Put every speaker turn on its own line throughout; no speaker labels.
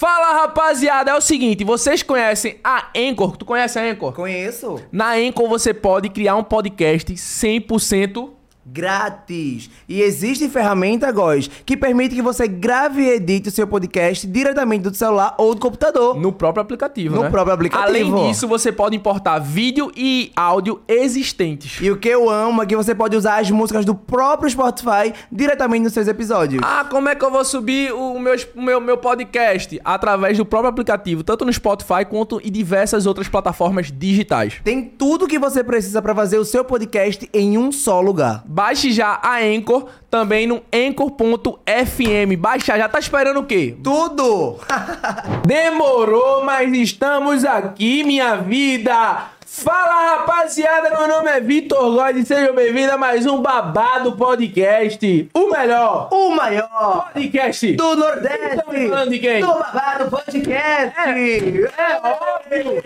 Fala rapaziada, é o seguinte, vocês conhecem a Anchor? Tu conhece a Anchor?
Conheço.
Na Anchor você pode criar um podcast 100%
Grátis. E existe ferramenta, Góis, que permite que você grave e edite o seu podcast diretamente do celular ou do computador.
no próprio aplicativo,
No
né?
próprio aplicativo.
Além disso, você pode importar vídeo e áudio existentes.
E o que eu amo é que você pode usar as músicas do próprio Spotify diretamente nos seus episódios.
Ah, como é que eu vou subir o meu, meu, meu podcast? Através do próprio aplicativo, tanto no Spotify quanto em diversas outras plataformas digitais.
Tem tudo que você precisa para fazer o seu podcast em um só lugar.
Baixe já a Anchor, também no anchor.fm. Baixa já, tá esperando o quê?
Tudo!
Demorou, mas estamos aqui, minha vida! Fala rapaziada, meu nome é Vitor Góes e sejam bem-vindos a mais um Babado Podcast. O melhor
o maior
podcast
do Nordeste!
Estamos falando de quem?
Do Babado Podcast!
É óbvio!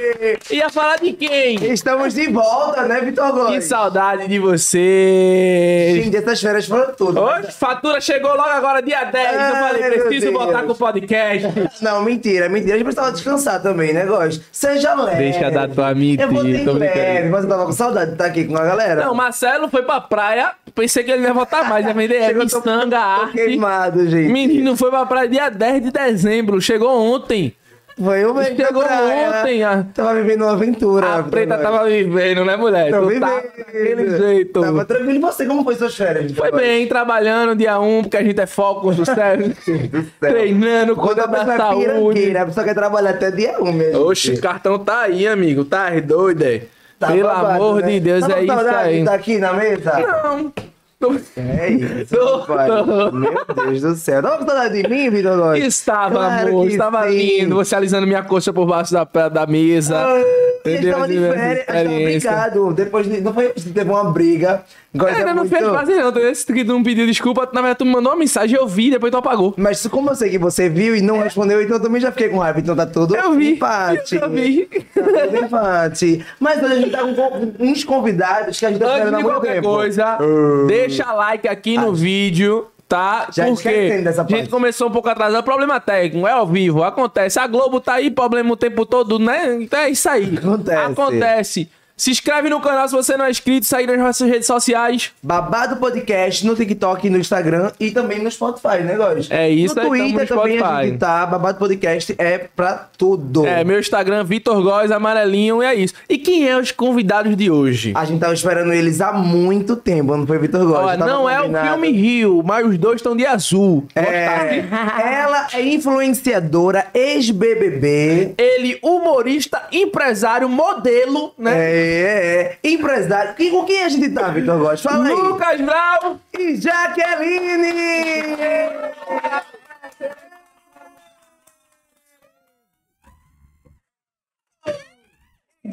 Ia falar de quem?
Estamos de volta, né, Vitor
Que
Góes?
saudade de vocês!
Gente, essas férias foram tudo.
Hoje, fatura chegou logo agora, dia 10. eu
Ai,
falei, preciso voltar com o podcast.
Não, mentira, mentira. A gente precisava descansar também, né, Góis? Seja leve.
Deixa da tua
Eu
mentira,
vou
tô brincando.
leve, mas eu tava com saudade de estar aqui com a galera.
Não, Marcelo foi pra praia. Pensei que ele ia voltar mais. Ia vender é,
Chegou, tô-
miçanga,
tô
arte.
queimado, gente.
Menino foi pra praia dia 10 de dezembro. Chegou ontem.
Foi da
Chegou
praia.
ontem. A,
Tava vivendo uma aventura.
a preta tava vivendo, né, mulher?
Tô
tu
vivendo.
tava daquele jeito.
Tava tranquilo. E você, como foi suas férias?
Foi
Góes?
bem, trabalhando dia 1, porque a gente é foco do céu. Treinando, cuidando da
é
saúde.
a pessoa quer trabalhar até dia 1 mesmo.
Oxe, o cartão tá aí, amigo. Tá doido, é?
Tá
Pelo
babado,
amor
né?
de Deus,
Tá com
é isso aí.
Tá aqui na mesa?
Não. Tô-
É isso,
Tô-.
Meu Deus do céu. Com saudade de mim, Vitor Góes?
Estava,
Claro
amor, estava
sim.
lindo. Você alisando minha coxa por baixo da, da mesa.
Ah,
Entendeu?
tava de férias, tava brigado. Depois de, não foi, teve uma briga. Gosta
Ainda não
muito.
fez fazer, não. Esse que tu não pediu desculpa, na verdade tu me mandou uma mensagem, eu vi, depois tu apagou.
Mas como eu sei que você viu e não respondeu, então eu também já fiquei com raiva. Então tá tudo
Eu vi.
empate.
Eu vi.
Tá tudo empate. Mas hoje a gente tá com uns convidados que a gente tá esperando há muito
qualquer
tempo.
coisa, deixa like aqui no vídeo. Tá?
Já
Porque
dessa
a gente
parte.
começou um pouco atrasado. Problema técnico, é ao vivo, acontece. A Globo tá aí, problema o tempo todo, né? Então é isso aí.
Acontece.
Acontece. Se inscreve no canal se você não é inscrito, segue nas nossas redes sociais.
Babado Podcast no TikTok, no Instagram e também no Spotify, né, Góis?
É isso,
No
aí, tamo
Twitter
no
também a gente tá. Babado Podcast é pra tudo.
É, meu Instagram, Vitor Góes, amarelinho, e é isso. E quem é os convidados de hoje?
A gente tava esperando eles há muito tempo, não foi Vitor Góes?
Ó, não é o filme Rio, mas os dois estão de azul.
É, ela é influenciadora, ex-BBB.
Ele, humorista, empresário, modelo, né?
É, é, é. Empresário. E com quem a gente tá, Vitor Góes? Fala aí.
Lucas Brau.
E Jaqueline!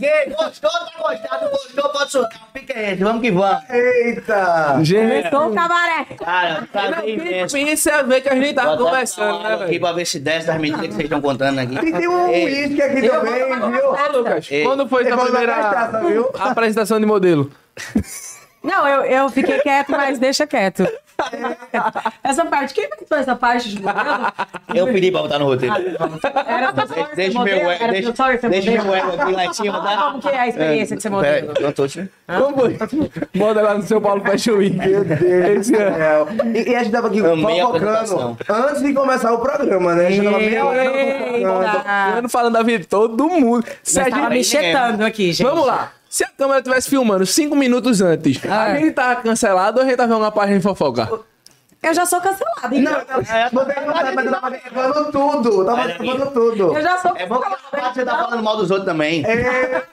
Quem gostou, tá gostado, gostou, pode soltar. Fica aí, vamos que vamos.
Eita!
Gente,
Começou o cabaré.
Cara, prazer imenso.
pensa é ver que a gente tava
Vou até
conversando, né,
aqui
velho?
pra ver se desce das mentiras que vocês estão contando aqui.
E tem um uísque aqui também, viu?
Ô, Lucas,
Ei.
quando foi
dar
primeira apresentação de modelo?
Não, eu, eu fiquei quieto, mas deixa quieto. Essa parte, quem fez essa parte de modelo?
Eu pedi pra botar no roteiro.
Era só ser
Deixa
modelo?
meu
Era
deixa,
ser
deixa
modelo?
meu ego aqui lá em cima, tá?
Como que é a experiência de ser modelo?
não tô te...
Como foi? Modelar no São Paulo Fashion Week.
Meu Deus do céu. E, e a gente tava aqui fofocando antes de começar o programa, né? A gente tava meia hora fofocando.
Eita.
Eu não falando da vida de todo mundo.
Nós tava me chetando aqui, gente.
Vamos lá. Se a câmera estivesse filmando cinco minutos antes, a
Ah.
gente tava cancelado ou a gente tava vendo uma página de fofoca?
Eu já sou cancelada, então.
Não, não, você não tá, mas eu tava levando tudo. Tava levando tudo.
Eu já sou
É bom que essa parte tá falando mal dos outros também.
Eita,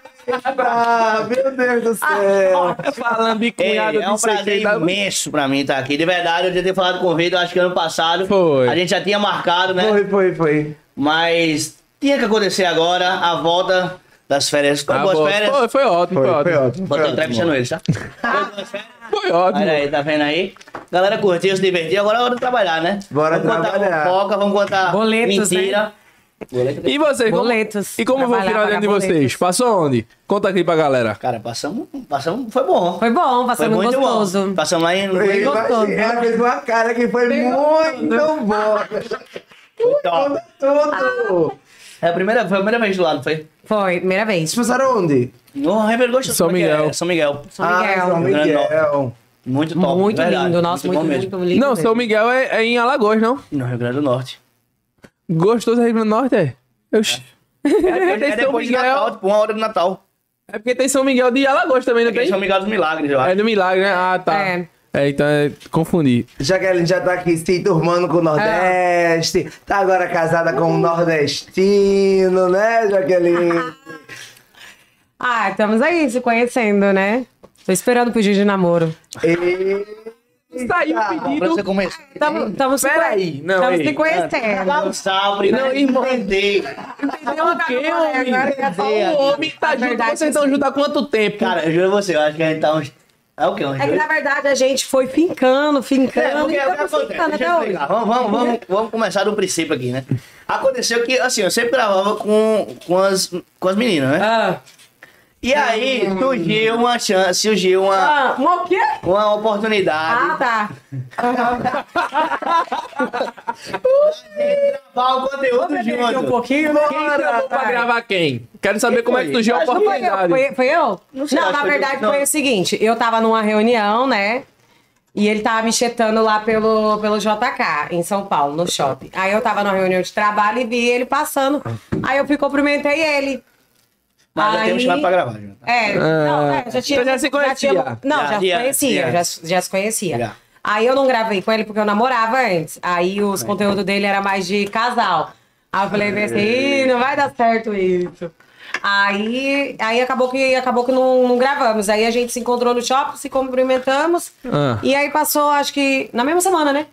meu Deus do céu.
Falando de
É,
cunhado
é um
de sei
prazer
quem, tá-
imenso pra mim estar aqui. De verdade, eu já ter falado com o Vitor, acho que ano passado.
Foi.
A gente já tinha marcado, né?
Foi, foi, foi.
Mas tinha que acontecer agora a volta das férias.
Ah,
Boas
boa.
férias.
Foi, foi ótimo, foi,
Foi, foi
ótimo.
ótimo.
Botei
foi
o trap
ótimo.
puxando eles, tá? Foi.
Foi ótimo.
Olha aí, tá vendo aí? Galera curtiu, se divertiu. Agora é hora de trabalhar, né?
Bora
vamos
trabalhar.
contar fofoca, vamos contar
Boletos,
mentira. Boleto.
E vocês? como-
Boletos.
E como foi o final de
pagar
vocês?
boletos.
Passou onde? Conta aqui pra galera.
Cara, passamos, passamos, foi bom.
Foi bom, passamos
Foi muito
gostoso.
bom. Passamos lá em...
Ele
gostoso.
ela fez uma cara que foi muito boa.
Foi top.
Tudo!
É a primeira, foi a primeira vez do lado, foi?
Foi, primeira vez.
Vocês passaram onde?
No River.
São
é
Miguel.
é? São Miguel.
São
Ah,
Miguel.
São Miguel.
Muito top.
muito
verdade.
lindo, nossa, muito, muito,
mesmo.
lindo.
Não,
mesmo.
São Miguel é, é em Alagoas, não?
No Rio Grande do Norte.
Gostoso Rio Grande do Norte, é? Oxi. É, porque
É
tem São
depois de Natal,
Miguel.
tipo, uma hora do Natal.
É porque tem São Miguel de Alagoas também, não tem?
São Miguel dos Milagres, eu
É
acho.
do Milagre, né? Ah, tá.
É.
É, então é, confundi.
Jaqueline já tá aqui se turmando com o Nordeste. Tá agora casada com um nordestino, né, Jaqueline?
Ah, estamos aí se conhecendo, né? Tô esperando pedir de namoro.
E...
Saiu o pedido.
você.
Estamos
Peraí, não,
Tamo
ei.
se conhecendo.
Dá um salve,
Não, irmão. Entendeu o quê, homem?
Tá-
O homem tá junto, vocês estão juntos há quanto tempo?
Cara, eu juro a você, eu acho que a gente tá uns... É o? Uns
É que na verdade a gente foi fincando,
É,
fincando
é que
fincando até hoje.
Vamos, vamos, vamos, vamos começar do princípio aqui, né? Aconteceu que, assim, eu sempre gravava com, com, as, com as meninas, né?
Ah,
E aí surgiu uma chance, surgiu uma,
ah, uma o quê?
uma oportunidade
Ah, tá.
de gravar o conteúdo
Aqui um
junto.
pouquinho, né?
Quem chamou pra gravar quem? Quero saber como é que surgiu a
Acho que
Foi eu,
oportunidade.
foi, foi eu? Não,
sei, acho
na
que foi
verdade
eu.
Foi o seguinte, eu tava numa reunião, né? E ele tava me chetando lá pelo, pelo JK, em São Paulo, no shopping. Aí eu tava numa reunião de trabalho e vi ele passando. Aí eu fui cumprimentei ele.
Mas já
Aí-
temos chamado pra gravar, junto.
É, não, é, já tinha.
Então já se conhecia?
tinha- não,
Já,
já,
já,
se conhecia,
já.
já, já se conhecia.
Já.
Aí eu não gravei com ele porque eu namorava antes. Aí os conteúdos dele era mais de casal. Aí eu falei assim, "Ih, não vai dar certo isso. Aí, aí acabou que, acabou que não, não gravamos. Aí a gente se encontrou no shopping, se cumprimentamos.
Ah.
E aí passou, acho que na mesma semana, né?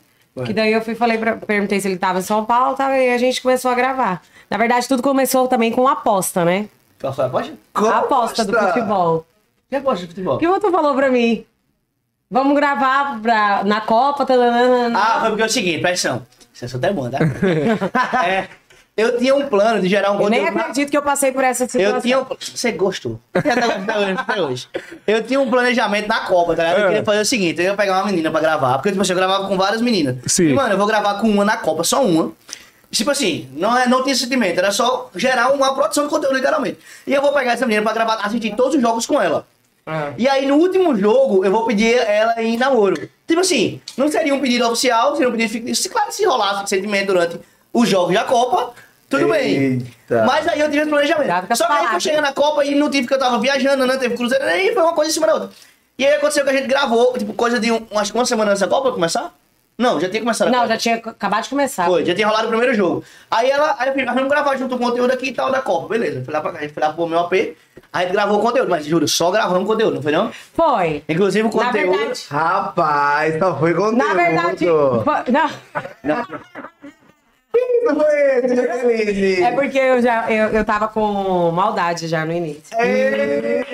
Que daí eu fui falei pra, perguntei se ele tava em São Paulo, tava, e a gente começou a gravar. Na verdade, tudo começou também com aposta, né?
Qual foi a aposta?
A aposta do futebol.
Que aposta de futebol?
O que você falou pra mim? Vamos gravar pra, na Copa. taranana.
Ah, foi porque é o seguinte, presta atenção. Isso é só até bom, tá? é, eu tinha um plano de gerar um
eu nem
conteúdo...
acredito que eu passei por essa situação.
Eu tinha um... Você gostou. Tá até hoje. Eu tinha um planejamento na Copa, tá ligado? Eu
É.
queria fazer o seguinte, eu ia pegar uma menina pra gravar, porque tipo assim, eu gravava com várias meninas.
Sim.
E, mano, eu vou gravar com uma na Copa, só uma. Tipo assim, não, é, não tinha sentimento, era só gerar uma produção de conteúdo, literalmente. E eu vou pegar essa menina pra gravar, assistir todos os jogos com ela. E aí, no último jogo, eu vou pedir ela em namoro. Tipo assim, não seria um pedido oficial, seria um pedido fictício. Se, Claro, se rolasse sentimento durante os jogos da Copa, tudo bem.
Eita.
Mas aí eu tive esse planejamento. Só que aí eu cheguei na Copa e não tive, porque eu tava viajando, não teve cruzeiro, aí foi uma coisa em cima da outra. E aí aconteceu que a gente gravou, tipo, coisa de um, acho que uma semana antes da Copa começar? Não, já tinha começado a
Não, já tinha acabado de começar.
Foi, já tinha rolado o primeiro jogo. Aí ela, aí eu falei, "Ah, vamos gravar junto o conteúdo aqui e tal da Copa, beleza. Fui lá pra a gente foi lá pro meu AP, a gente gravou o conteúdo, mas juro, só gravamos conteúdo, não foi não?
Foi.
Inclusive o
Na
conteúdo.
verdade,
Rapaz, só foi conteúdo.
na verdade. foi- Não,
Não foi.
É porque eu já eu, eu tava com maldade já no início.
Eita.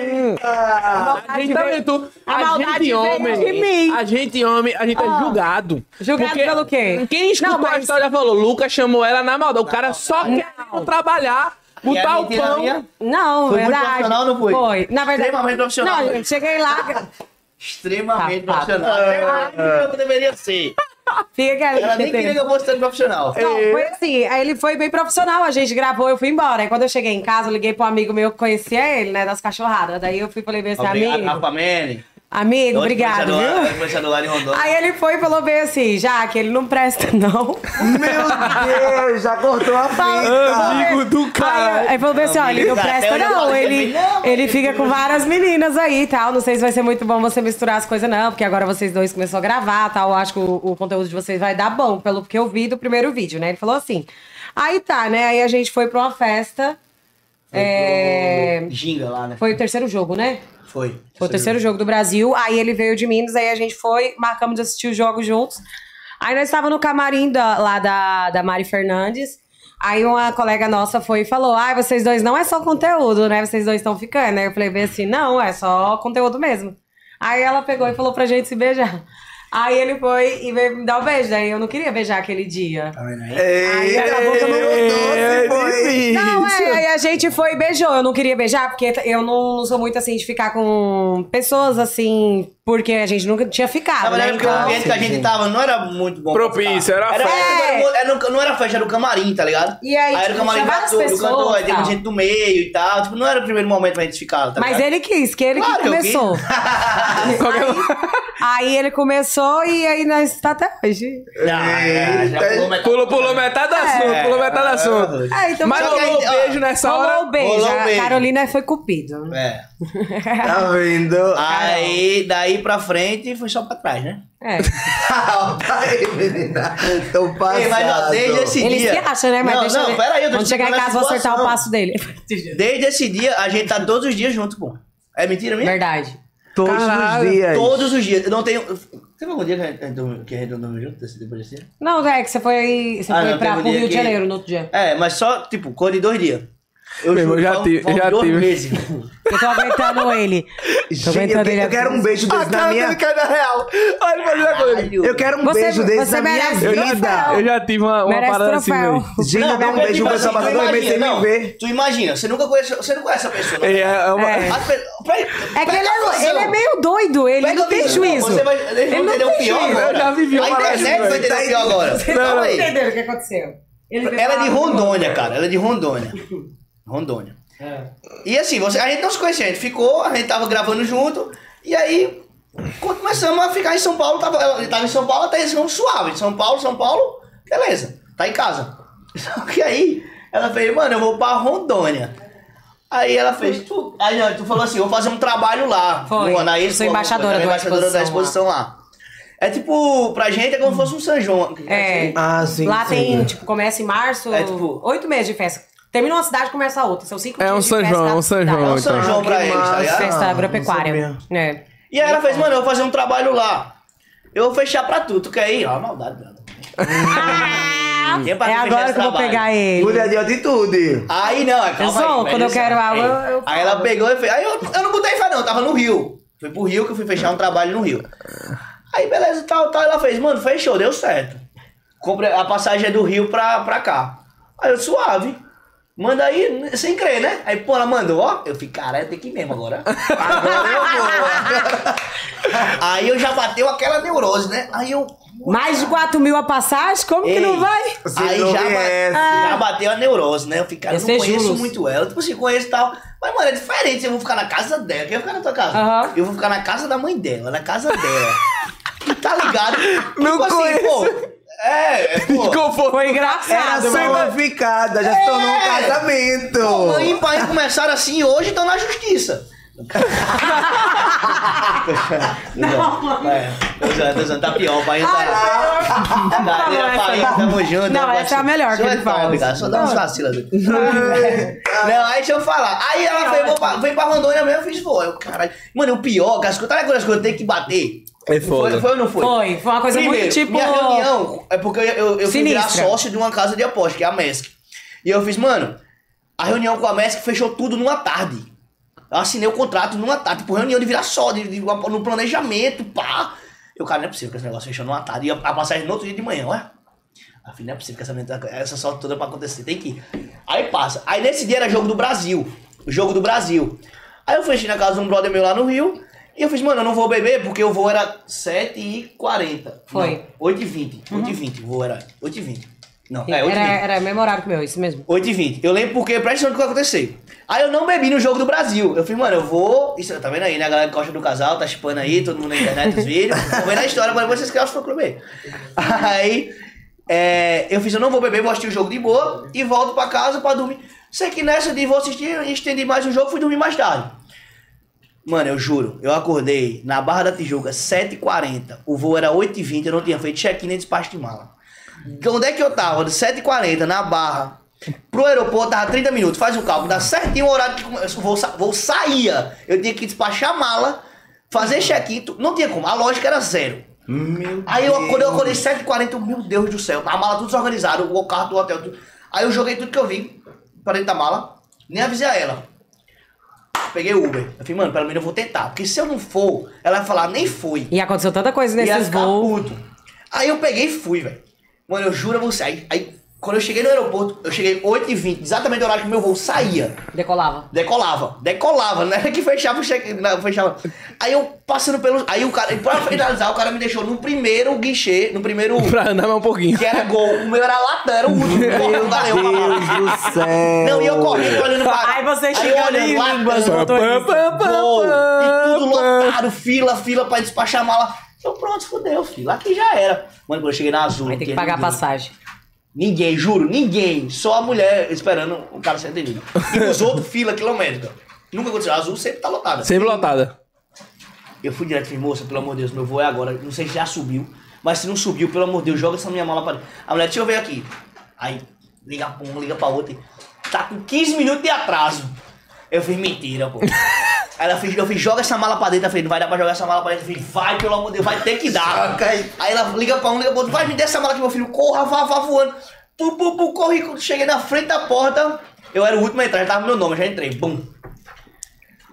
A gente tá vendo tu-
A
A
maldade
gente homem.
de mim.
A gente homem, a gente é julgado.
Julgado
Porque
pelo quê?
Quem escutou
Não, mas-
a história falou, Lucas chamou ela na maldade. O cara só quer trabalhar, botar o pão.
Não,
Foi muito
verdade.
profissional ou não foi?
Foi. Na verdade.
Extremamente profissional.
Não, eu cheguei lá.
Extremamente
Tá, tá.
profissional. Até mais do que eu deveria ser.
Fica quieto.
Ela nem queria que eu fosse profissional.
Não, foi assim, aí ele foi bem profissional, a gente gravou, eu fui embora. Aí quando eu cheguei em casa, eu liguei pra um amigo meu que conhecia ele, né, das cachorradas. Daí eu fui e falei bem assim,
Obrigado,
amigo,
Rafa Mene.
Amigo, obrigado, viu?
Rondônia.
Aí ele foi e falou bem assim, já que ele não presta, não.
Meu Deus, já cortou a fita.
Amigo do cara.
Aí, aí falou bem assim, ó, ele não presta, não. Ele, ele fica com várias meninas aí e tal. Não sei se vai ser muito bom você misturar as coisas, não, porque agora vocês dois começaram a gravar tal. Eu acho que o, o conteúdo de vocês vai dar bom, pelo que eu vi do primeiro vídeo, né? Ele falou assim. Aí tá, né? Aí a gente foi pra uma festa. É,
Ginga lá, né?
Foi o terceiro jogo, né?
Foi.
Foi o terceiro jogo do Brasil. Aí ele veio de Minas, aí a gente foi, marcamos de assistir os jogos juntos. Aí nós estávamos no camarim da- lá da, da Mari Fernandes. Aí uma colega nossa foi e falou: Ai, vocês dois não é só conteúdo, né? Vocês dois estão ficando. Aí eu falei bem assim: Não, é só conteúdo mesmo. Aí ela pegou e falou pra gente se beijar. Aí ele foi e veio me dar um beijo. Daí eu não queria beijar aquele dia.
Tá vendo aí?
Acabou que eu não foi.
Não, é, aí a gente foi e beijou. Eu não queria beijar, porque eu não, não sou muito assim de ficar com pessoas assim, porque a gente nunca tinha ficado.
Na verdade,
né?
porque o
Então,
ambiente que a gente tava não era muito bom.
Propício, era
era,
festa.
era, era no- Não era festa, era o camarim, tá ligado?
E aí,
era o
tipo,
camarim
tinha várias
cantor, do
pessoas
cantor, aí teve
tal.
gente do meio e tal. Tipo, não era o primeiro momento pra gente ficar, tá
Mas
ligado?
ele quis, que ele
Claro
que começou.
Qualquer-
Aí ele começou e aí nós tá até hoje.
Ah, é, já pulou metade.
Pulou, pulou metade do assunto, pulou metade do assunto.
É, então
Mas rolou
aí,
o beijo nessa
Rolou
hora.
o beijo.
rolou o
A
beijo.
Carolina foi cupido.
É.
Tá vendo?
Aí, daí pra frente, foi só pra trás, né?
É.
tá aí, menina. Tô passado.
Ei, mas ó, desde esse
Ele
dia...
se acha, né? Mas
não,
deixa
não,
eu ver.
aí, eu tô
Quando chegar em casa, vou acertar o passo dele.
Desde esse dia, a gente tá todos os dias junto, pô. É mentira minha?
Verdade.
Todos
Caralho.
os dias.
Todos os dias. Eu não tenho... Teve algum dia que a gente, dormiu- que a gente não dormiu junto depois desse dia?
Não, é que você foi, você
Ah,
foi
não,
pra, pro Rio de
que-
Janeiro no outro dia.
É, mas só, tipo, cor de dois dias. Eu,
Meu irmão,
juro,
já tive- já tive.
Eu tô aguentando ele. Tô
Gente, eu,
aguentando
que-
ele.
eu quero um beijo
A
desse na
cara
minha...
dele cai na real. Olha ele fazendo a coisa.
Eu quero um
Você-
beijo desse
você
na minha
Eu
vida.
eu já tive uma, uma parada assim,
troféu.
velho.
Gente, eu quero um beijo com essa
assim,
meses sem
imagina,
me
não,
ver.
Tu imagina, você nunca conhece, você não conhece a pessoa. né?
É, é uma-
É.
Pra-
É que ele
a
é, ele é meio doido, ele
Pega
não
a
tem juízo.
Você vai,
Ele não
entender
tem
o pior.
Eu já vivi uma
A
parada
internet
assim,
vai
velho.
entender o pior agora. Calma
não
aí.
entenderam o que aconteceu.
Ela é de
falar-
Rondônia, cara. Ela é de Rondônia. Rondônia. E assim, você, a gente não se conhecia, a gente ficou, a gente tava gravando junto, e aí quando começamos a ficar em São Paulo, tava, ela ele tava em São Paulo, até eles vão suave. São Paulo, São Paulo, beleza, tá em casa. Só que aí ela fez, mano, eu vou pra Rondônia. Aí ela fez, tu, aí não, tu falou assim, vou fazer um trabalho lá.
Foi.
No, na
Eu sou embaixadora
da
da
embaixadora da
exposição
exposição lá. É tipo, pra gente é como se fosse um São João.
É.
Ah, sim,
Lá
sim.
tem, tipo, começa em março,
É, tipo-
oito meses de festa. Termina uma cidade, começa a outra. São cinco
É
dias
um
de
São
festa
João,
da
um São. João,
É um São
então.
João pra eles, tá ligado?
Festa agropecuária. É.
E aí ela fez, mano, eu vou fazer um trabalho lá. Eu vou fechar pra tu, tu quer ir? Ó, maldade, nada. Tinha pra
É
tu fechar
agora
esse
que eu vou
trabalho.
pegar ele.
Muda de atitude.
Aí não, calma
Eu sou,
aí,
quando eu
velho,
quero algo, eu- eu
Aí ela pegou e fez. Aí eu, eu não botei fé não, eu tava no Rio. Fui pro Rio que eu fui fechar um trabalho no Rio. Aí beleza, tal, tal. Ela fez, mano, fechou, deu certo. Comprei a passagem é do Rio pra, pra cá. Aí eu, suave. Manda aí, sem crer, né? Aí, pô, ela mandou, ó. Eu fiquei, cara, eu tenho que ir mesmo agora. Agora eu vou. aí eu já bateu aquela neurose, né? Aí eu.
Mais de 4 mil a passagem? Como que
Ei,
não vai?
Aí
não
já, ba-
conhece.
já bateu a neurose, né? Eu fiquei, cara, eu
Ia
não
ser
conheço
juros.
muito ela. Tipo assim, conheço e tal. Mas, mano, é diferente. Eu vou ficar na casa dela. Quem vai ficar na tua casa?
Aham.
Eu vou ficar na casa da mãe dela, na casa dela. tá ligado?
Não
tipo assim,
conheço.
pô. É, é, pô.
Foi
Era
engraçado, mano.
uma ficada, já se tornou um
É.
casamento.
Pô, mãe e pai começaram assim e hoje estão na justiça. não, é, usando, tô usando, tá pior, o pai tá. Tá,
fala
tá, pai, tamo junto.
Não, essa é a melhor que ele
é
fala.
Só dá uns vacilos. Não, aí deixa eu falar. Aí ela veio, pra- veio pra Rondônia mesmo, eu fiz, pô, eu, caralho. Mano, o pior, que as coisas, tá ligado as coisas que eu tenho que bater?
É foda.
Foi, foi ou não foi?
Foi, foi uma coisa
Primeiro,
muito tipo.
Minha reunião é porque eu, eu, eu fui virar sócio de uma casa de aposta, que é a MESC. E eu fiz, mano, a reunião com a MESC fechou tudo numa tarde. Eu assinei o contrato numa tarde, tipo, reunião de virar só, de, de- no planejamento, pá. Eu, cara, não é possível que esse negócio fechou numa tarde. E a, a passagem no outro dia de manhã, ué. Filho, não é possível que essa, essa sorte toda pra acontecer, tem que ir. Aí passa. Aí nesse dia era jogo do Brasil. O jogo do Brasil. Aí eu fui na casa de um brother meu lá no Rio. E eu fiz, mano, eu não vou beber porque o voo era 7h40.
Foi.
Não, 8h20. 8h20. O voo era 8h20. Não, é 8h20.
Era, era memorável que o meu, isso mesmo.
8h20. Eu lembro porque, presta atenção no que vai acontecer. Aí eu não bebi no jogo do Brasil. Eu falei, mano, eu vou. Isso, tá vendo aí, né? A galera que gosta do casal, tá chipando aí, todo mundo na internet, os vídeos. Tô vendo a história, mas vocês criaram o fã clube. Aí, é, eu fiz, eu não vou beber, vou assistir o jogo de boa e volto pra casa pra dormir. Sei que nessa de vou assistir, estendi mais o jogo, fui dormir mais tarde. Mano, eu juro, eu acordei na Barra da Tijuca, 7h40. O voo era 8h20, eu não tinha feito check-in nem despacho de mala. Onde é que eu tava? De 7h40 na Barra pro aeroporto, tava 30 minutos. Faz o cálculo, dá certinho o horário que o voo, sa- voo saía. Eu tinha que despachar a mala, fazer check-in, não tinha como. A lógica era zero.
Meu
Aí eu, quando eu
Deus.
acordei 7h40, eu, meu Deus do céu, a mala tudo desorganizada, o carro do hotel, tudo. Aí eu joguei tudo que eu vi pra dentro da mala, nem avisei a ela. Peguei o Uber. Eu falei, mano, pelo menos eu vou tentar. Porque se eu não for, ela vai falar, nem fui.
E aconteceu tanta coisa nesses voos.
Aí eu peguei e fui, velho. Mano, eu juro a você. Aí, aí Quando eu cheguei no aeroporto, eu cheguei 8h20, exatamente o horário que meu voo saía.
Decolava.
Decolava, decolava, né? Que fechava o check. Não, fechava. Aí eu passando pelo. Aí o cara, pra finalizar, o cara me deixou no primeiro guichê, no primeiro.
Pra andar mais um pouquinho.
Que era gol. O meu era latão, era o último.
Meu
valeu,
Deus do céu.
Não, e eu correndo, olhando pra.
Aí você chega ali
Gol, e tudo lotado, fila, fila pra despachar a mala. Eu, pronto, fudeu, filho. Aqui já era. Mano, quando eu cheguei na Azul.
Aí
não
tem que
tinha
pagar a passagem.
Ninguém, juro, ninguém. Só a mulher esperando o cara ser atendido. E os outros, fila quilométrica. Nunca aconteceu. A Azul sempre tá lotada.
Sempre lotada.
Eu fui direto e falei, moça, pelo amor de Deus, meu voo é agora. Não sei se já subiu. Mas se não subiu, pelo amor de Deus, joga essa minha mala pra. A mulher, deixa eu ver aqui. Aí, liga pra um, liga pra outra. Tá com 15 minutos de atraso. Eu fiz mentira, pô. Aí ela fez, eu fiz, joga essa mala pra dentro. Eu falei, não vai dar pra jogar essa mala pra dentro. Eu falei, vai, pelo amor de Deus, vai ter que dar.
Aí.
Aí ela liga pra um, liga pra outro, vai me dar essa mala aqui, meu filho. Corra, vá, vá voando. Pu, pu, pu, corri, quando cheguei na frente da porta. Eu era o último a entrar, já tava meu nome, eu já entrei. Bum.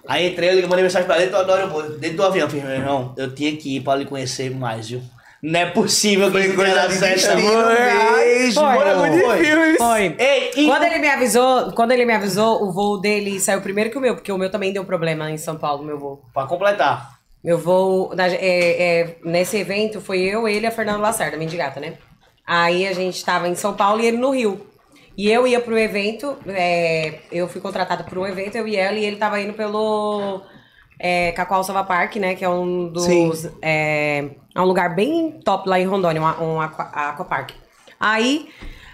Aí entrei, eu liguei, mandei mensagem pra ele dentro do aeroporto, dentro do avião. Falei, meu irmão, eu tinha que ir pra lhe conhecer mais, viu? Não é possível que
Foi
isso
coisa
tenha
de
não.
mesmo.
Foi.
Filmes.
Foi.
Ei, e...
Quando ele me avisou, quando ele me avisou, o voo dele saiu primeiro que o meu, porque o meu também deu problema em São Paulo, meu voo.
Pra completar.
Meu voo, na- é, é, nesse evento, foi eu, ele e a Fernanda Lacerda, mendigata, né? Aí a gente tava em São Paulo e ele no Rio. E eu ia pro evento, é, eu fui contratada por um evento, eu e ela, e ele tava indo pelo é, Cacoal Sava Park, né? Que é um dos. É, é um lugar bem top lá em Rondônia, um, um aqua, aquapark. Aí.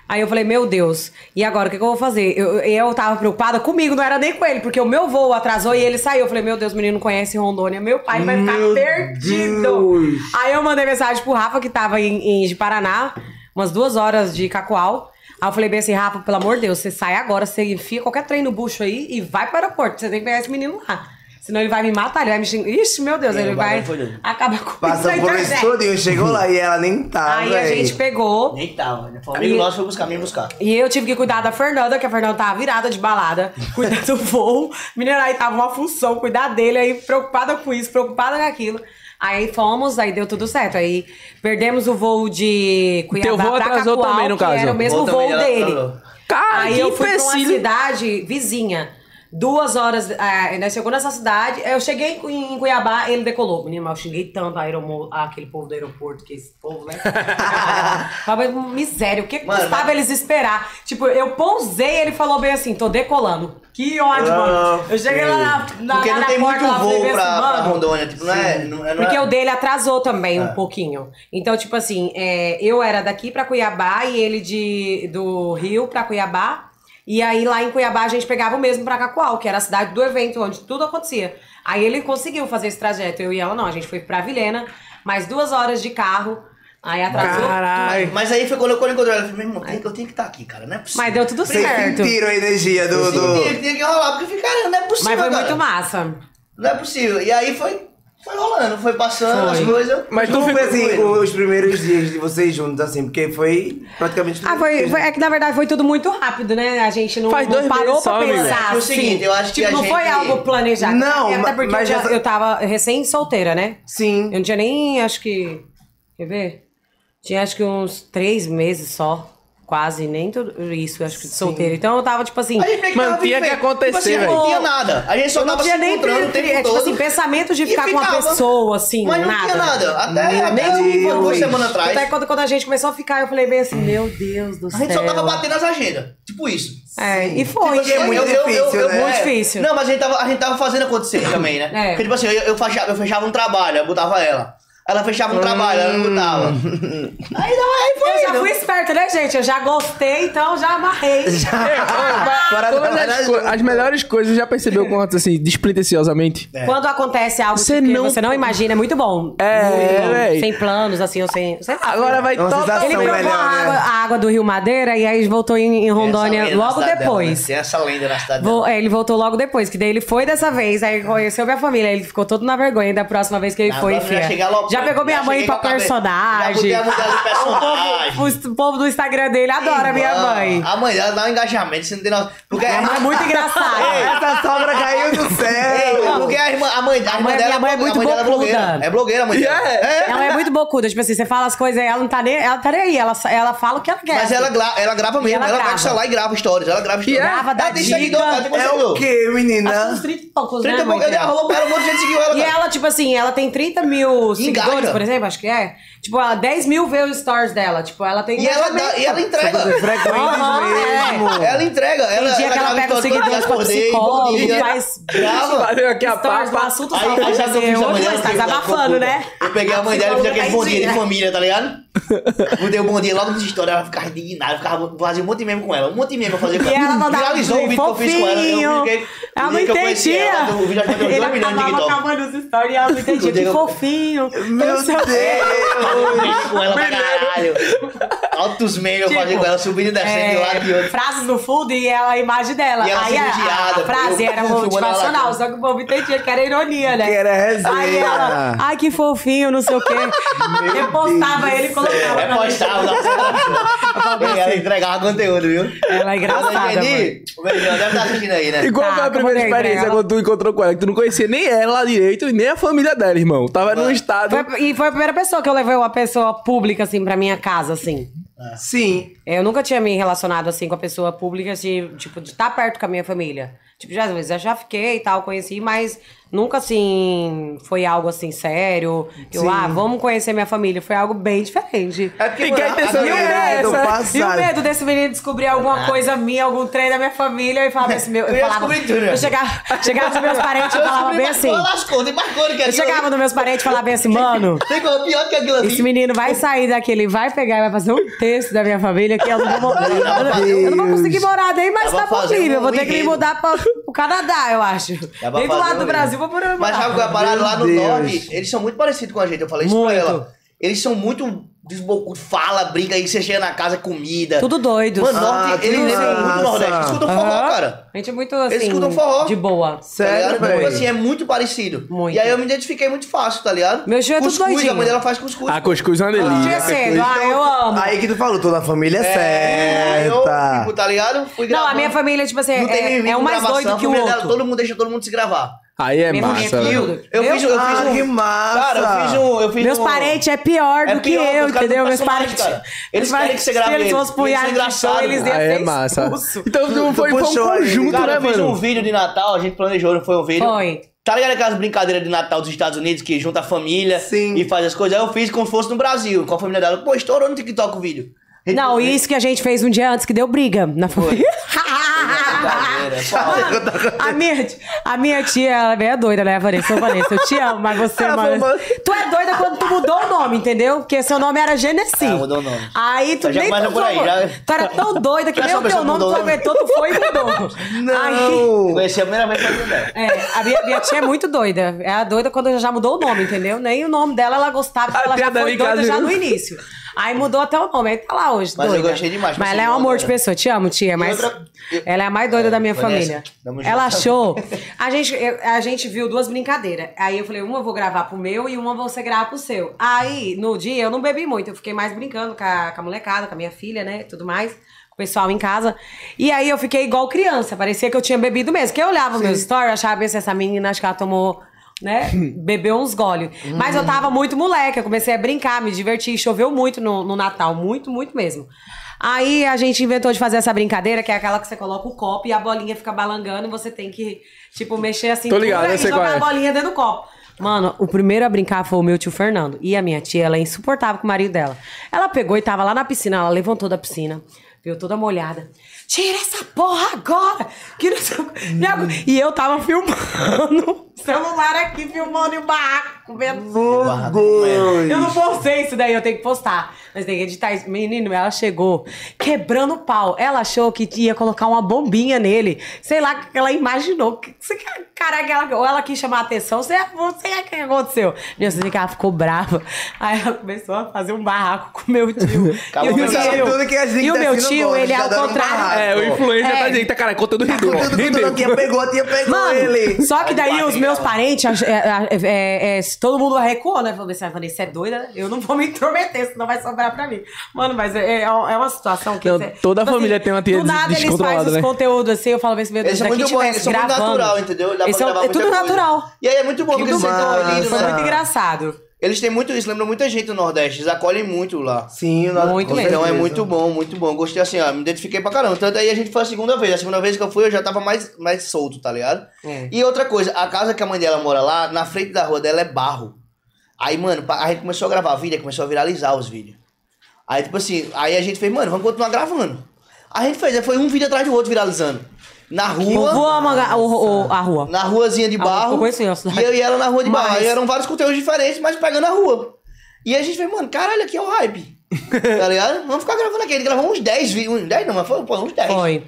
Aí eu falei, meu Deus, e agora o que, que eu vou fazer? Eu, eu tava preocupada comigo, não era nem com ele, porque o meu voo atrasou e ele saiu. Eu falei, meu Deus, o menino conhece Rondônia, meu pai vai ficar
Meu
perdido.
Deus.
Aí eu mandei mensagem pro Rafa, que tava em, em Paraná, umas duas horas de Cacoal. Aí eu falei bem assim, Rafa, pelo amor de Deus, você sai agora, você enfia qualquer trem no bucho aí e vai para o aeroporto. Você tem que pegar esse menino lá. Senão ele vai me matar, ele vai me xingar. Ixi, meu Deus,
É,
ele
o
vai
doido.
acabar com
Passou
isso
por isso tudinho, chegou lá e ela nem tá,
Aí a gente pegou.
Nem tava, né? Foi amigo
E-
nosso foi buscar, me buscar.
E eu tive que cuidar da Fernanda, que a Fernanda tava virada de balada, cuidar do voo. Menina, aí tava uma função, cuidar dele, aí preocupada com isso, preocupada com aquilo. Aí fomos, aí deu tudo certo. Aí perdemos o voo de Cuiabá
Teu voo
pra
atrasou
Cacoal,
também, no
que
caso.
era o mesmo
Voo
voo, dele.
atrasou.
Cara,
aí
que
eu fui pra uma cidade vizinha. Duas horas, é, nós chegou nessa cidade, eu cheguei em Cuiabá, ele decolou. Menino, mas eu xinguei tanto a aeromo, aquele povo do aeroporto, que esse povo, né? Falei, miséria, o que
Mano,
custava
mas-
eles esperar? Tipo, eu pousei ele falou bem assim, tô decolando. Que ódio, mano. Eu cheguei lá na, na,
Porque
lá
não tem
porta,
muito
lá,
voo pra,
assim,
pra Rondônia, tipo, não é... Não, é- não
porque
é-
o dele atrasou também um pouquinho. Então, tipo assim, é, eu era daqui pra Cuiabá e ele de, do Rio pra Cuiabá. E aí lá em Cuiabá a gente pegava o mesmo pra Cacoal, que era a cidade do evento, onde tudo acontecia. Aí ele conseguiu fazer esse trajeto, eu e ela não. A gente foi pra Vilhena, mais duas horas de carro. Aí atrasou.
Caralho.
Mas aí foi quando eu, quando eu encontrei ela, eu falei, meu irmão, eu tenho que estar aqui, cara, não é possível.
Mas deu tudo
Vocês
certo.
sentiram a energia do...
Eu
do...
tinha, tinha que rolar, porque ficaram, não é possível,
Mas foi
cara.
muito massa.
Não é possível. E aí foi, foi rolando, foi passando
Foi.
as coisas.
Mas
Como foi assim, os primeiros dias de vocês juntos, assim? Porque foi praticamente...
Ah, foi, foi- é que na verdade foi tudo muito rápido, né? A gente não,
Faz
não parou pra pensar.
É que o
assim.
seguinte, eu acho que
tipo,
a
não foi
gente-
algo planejado.
Não,
Até porque
mas
eu, já- eu tava recém-solteira, né?
Sim.
Eu não tinha nem, acho que. Quer ver? Tinha acho que uns três meses só. Quase, nem tudo isso, acho que de solteira. Então eu tava, tipo assim.
A gente meio que vivendo.
acontecer,
tipo assim. Não tinha nada. A gente só
Eu não
tava
tinha
se
nem
encontrando o tempo
é, tipo assim, pensamento de ficar com uma
ficava.
pessoa, assim,
Mas não
nada.
tinha nada. Até, até
Deus.
duas, duas semanas atrás.
Até quando, quando a gente começou a ficar, eu falei bem assim, meu Deus do
A
céu.
gente só tava batendo as agendas. Tipo isso.
É, e foi.
Tipo, é muito difícil, né?
Muito difícil.
Não, mas a gente tava, a gente tava fazendo acontecer também, né?
É.
Porque, tipo assim, eu, eu, fechava, eu fechava um trabalho, eu botava ela. Ela fechava um trabalho, ela não botava. Aí, não, aí foi.
Eu já
né?
fui esperta, né, gente? Eu já gostei, então já amarrei.
Para
Todas
trabalhar
as, co- as melhores coisas, já percebeu quanto, assim, despretensiosamente?
Quando acontece algo
Você
que
não-
você não imagina, é muito bom.
É,
Muito bom. Sem planos, assim, ou sem. sei lá.
Agora vai
É sensação
Ele provou
melhor,
a,
né?
água, a água do Rio Madeira e aí voltou em, em Rondônia logo
cidade dela,
depois.
né? Tem essa lenda na cidade
Vo-
dela.
é, ele voltou logo depois, que daí ele foi dessa vez, aí conheceu minha família, ele ficou todo na vergonha da próxima vez que ele
Na
foi,
já chegar
Já pegou minha mãe pra
a
personagem.
Já botei a mulher do personagem.
O povo do Instagram dele adora minha
Irmã,
mãe.
A mãe dela dá um engajamento, você não tem noção. Porque
Minha mãe é muito engraçada.
Essa sogra caiu do céu.
porque a irmã, a mãe, a irmã
mãe-
dela
minha mãe é muito
a mãe dela
bocuda.
blogueira. É blogueira a mãe dela.
Yeah.
É.
Ela é muito bocuda, tipo assim, você fala as coisas, ela não tá nem, ela tá nem aí, ela, ela fala o que ela quer.
Mas ela, gra- ela grava mesmo,
ela
ela, pega
grava.
o celular e grava stories. Ela grava stories.
Grava, dá dica.
É o quê, menina?
Uns 30 e poucos,
30
né,
e pouco,
mãe
ele
dela?
arrolou pra ela, um monte de gente seguiu ela.
E ela, tipo assim, ela tem 30 mil seguidores,
Engaja.
por exemplo, acho que é. Tipo, ela 10 mil vê os stories dela. Tipo, ela tem
E ela, dá, e ela entrega.
Aham, é.
Ela entrega. Ela,
dia que ela pega os seguidores pra psicólogo,
dia.
faz-
Grava.
Valeu aqui a
do
papa.
assunto
Aí, aí o que eu fiz a
tá desabafando, né?
Eu peguei a mãe dela e fiz aquele bom dia de família, tá ligado? Botei o bom dia logo nos stories, ela ficava indignada, ficava fazia um monte de meme com ela, um monte de meme pra fazer com
E ela
Viralizou o vídeo que eu fiz com ela.
fofinho.
Eu fiquei,
Ela
o
não
dia que eu conheci
entendia.
ela, O vídeo deu
Ele
2 milhões de TikTok.
acabando os stories e ela não entendia.
O dia
Que fofinho.
Meu
o quê.
Deus.
Meme com ela pra caralho. Altos memes eu fazia com ela, subindo e descendo de um lado e
É,
outro.
frases no fundo e ela, a imagem dela.
E ela
Aí a, a frase
eu-
era
eu
motivacional, só que o povo entendia que era ironia, né?
Que era resenha.
Aí ela, ai que fofinho, não sei o quê. Repostava ele e colocava.
É
pra mim.
postava, nossa. Ela entregava conteúdo, viu?
Ela é engraçada.
Geni, o Beijão deve estar assistindo aí, né?
E qual
Tá,
foi a primeira
lembra,
experiência quando tu encontrou com ela? Que tu não conhecia nem ela direito e nem a família dela, irmão. Tava num estado.
E foi a primeira pessoa que eu levei uma pessoa pública, assim, pra minha casa, assim.
Sim.
Eu nunca tinha me relacionado, assim, com a pessoa pública, assim, tipo, de estar perto com a minha família. Tipo, já, às vezes eu já fiquei e tal, conheci, mas nunca, assim, foi algo, assim, sério. Eu,
Sim.
ah, vamos conhecer minha família. Foi algo bem diferente.
É porque
E que a
E o
é
do passado.
e o medo desse menino descobrir alguma
Ah.
coisa minha, algum trem da minha família e falava assim, meu, eu,
Eu ia
falava,
né?
eu chegava, chegava nos meus parentes e falava bem assim.
Lascou,
Eu chegava nos meus parentes e falava bem assim, mano,
Tem coisa pior que aquilo ali.
esse menino vai sair daqui, ele vai pegar e vai fazer um texto da minha família que eu não vou, eu eu não vou conseguir morar nem mais
Dá
na
pra fazer
família. Eu vou ter que me mudar pra, pro Canadá, eu acho. Nem do lado do Brasil,
Mas sabe qual é a parada? Lá no
Deus.
norte, eles são muito parecidos com a gente. Eu falei isso
Muito.
pra ela. Eles são muito desbocudos, fala, brinca aí, você chega na casa, comida.
Tudo doido.
Mano,
Ah,
norte, eles lembram muito Nordeste. Eles escutam forró,
Aham.
cara.
A gente é muito assim,
escutam forró.
de boa.
Tá
Sério,
ligado? Tipo
velho?
assim, é muito parecido.
Muito.
E aí eu me identifiquei muito fácil, tá ligado?
Meu tio é tudo
cuscuz,
doidinho.
a mãe dela faz cuscuz.
A cuscuz é uma delícia.
Cedo, ah, eu amo.
Aí que tu falou, toda a família é
É, eu,
certa.
tipo, tá ligado? Fui
Não,
gravando.
a minha família, tipo assim,
Não
é, é um mais
gravação,
doido que o
família dela,
outro.
todo mundo deixa todo mundo se gravar.
Aí é massa.
é tudo.
Eu fiz, eu fiz um...
que massa.
Cara, eu fiz um... Eu fiz
Meus
um...
parentes é pior
É
do que
pior,
eu,
os caras
entendeu? Meus parentes.
cara. Eles querem que você grave
Se eles
eles.
pro
Eles engraçados.
eles iam
é massa. Então
Tu
foi, foi um conjunto,
Cara,
né,
eu fiz
mano?
um vídeo de Natal, a gente planejou, não foi um vídeo?
Foi.
Tá ligado aquelas brincadeiras de Natal dos Estados Unidos que junta a família
Sim.
e faz as coisas? Aí eu fiz como se fosse no Brasil, com a família dela. Pô, estourou no TikTok o vídeo.
Não, isso que a gente fez um dia antes que deu briga na família. A, minha, a minha tia, ela é meio doida, né, Vanessa? Ô, Vanessa, eu te amo, mas você,
Ela
mano.
falou,
Tu é doida quando tu mudou o nome, entendeu? Porque seu nome era Genesi.
Ah, mudou o nome.
Aí tu
já
nem tu,
por aí, já-
tu era tão doida que nem o teu nome tu
mudou o nome.
aguentou, tu foi e mudou. Aí,
Não.
Conheci a primeira vez dela.
é, a minha, minha tia é muito doida. É a doida quando já mudou o nome, entendeu? Nem o nome dela ela gostava, ela já foi doida já no início. Aí mudou até o nome, aí tá lá hoje,
Mas eu
doida.
gostei demais,
Mas ela é um amor de
outra-
pessoa, te amo, tia, mas
outra-
ela é a mais doida da minha
Vanessa,
família.
junto.
Ela achou... A gente, eu- a gente viu duas brincadeiras. Aí eu falei, uma eu vou gravar pro meu e uma você grava pro seu. Aí, no dia, eu não bebi muito, eu fiquei mais brincando com a, com a molecada, com a minha filha, né, tudo mais. Com o pessoal em casa. E aí eu fiquei igual criança, parecia que eu tinha bebido mesmo. Que eu olhava meus stories, achava se essa menina, acho que ela tomou né? Bebeu uns gole. Mas eu tava muito moleque, eu comecei a brincar, me divertir. Choveu muito no, no Natal, muito, muito mesmo. Aí a gente inventou de fazer essa brincadeira, que é aquela que você coloca o copo e a bolinha fica balangando e você tem que, tipo, mexer assim
Tô ligado,
e jogar
é.
a bolinha dentro do copo. Mano, o primeiro a brincar foi o meu tio Fernando. E a minha tia, ela é insuportável com o marido dela. Ela pegou e tava lá na piscina, ela levantou da piscina, veio toda molhada. Tira essa porra agora! Que não sei. Minha- E eu tava filmando, celular aqui, filmando e o barraco, comendo eu não postei isso daí, eu tenho que postar. Mas tem que editar isso. Menino, ela chegou quebrando o pau. Ela achou que ia colocar uma bombinha nele. Sei lá o que ela imaginou. Caraca, ela, ou ela quis chamar a atenção, sei, não sei o que aconteceu. Minha assim que ela ficou brava. Aí ela começou a fazer um barraco com o meu tio.
Acabou
e o meu tio,
tudo que a gente
e o
tá
meu tio,
gosta,
ele é ao
um
contrário.
Barraco.
É, o influencer
É.
tá dizendo, tá, cara, conteúdo rendeu.
Tudo, tudo,
Rendeu.
a tia pegou, a tia pegou
Mano,
ele.
só que daí os meus parentes, é, é, é, é, todo mundo recuou, né? Falei, assim, falei, você é doida? Eu não vou me intrometer, senão vai sobrar pra mim. Mano, mas é, é uma situação que.
Não,
você-
toda
tipo
família tem uma tia
Do nada eles
descontrolada,
fazem os
né?
conteúdos assim, eu falo, assim, meu Deus,
são
daqui
muito
tivesse
eles são muito
gravando.
natural, entendeu? Dá
é tudo natural.
E aí é muito bom, porque vocês estão
massa.
ali,
Foi
né?
muito engraçado.
Eles têm muito isso, lembra muita gente no Nordeste, eles acolhem muito lá.
Sim, nós-
Muito mesmo.
Então é muito bom, muito bom. Gostei assim, ó, me identifiquei pra caramba. Tanto aí a gente foi a segunda vez. A segunda vez que eu fui, eu já tava mais, mais solto, tá ligado?
É.
E outra coisa, a casa que a mãe dela mora lá, na frente da rua dela é barro. Aí, mano, a gente começou a gravar vídeo, começou a viralizar os vídeos. Aí, tipo assim, aí a gente fez, mano, vamos continuar gravando. A gente fez, aí foi um vídeo atrás do outro viralizando. Na rua,
ama a- o- o- a rua.
na ruazinha de
Ah, eu
barro.
conheci a cidade.
e eu e ela na rua de barro.
Mas-
Aí eram vários conteúdos diferentes, mas pegando a rua. E a gente fez, mano, caralho, aqui é o hype. tá ligado? Vamos ficar gravando aqui. A gente gravou uns 10 vídeos. Uns 10 não, mas foi pô, uns 10.
Foi.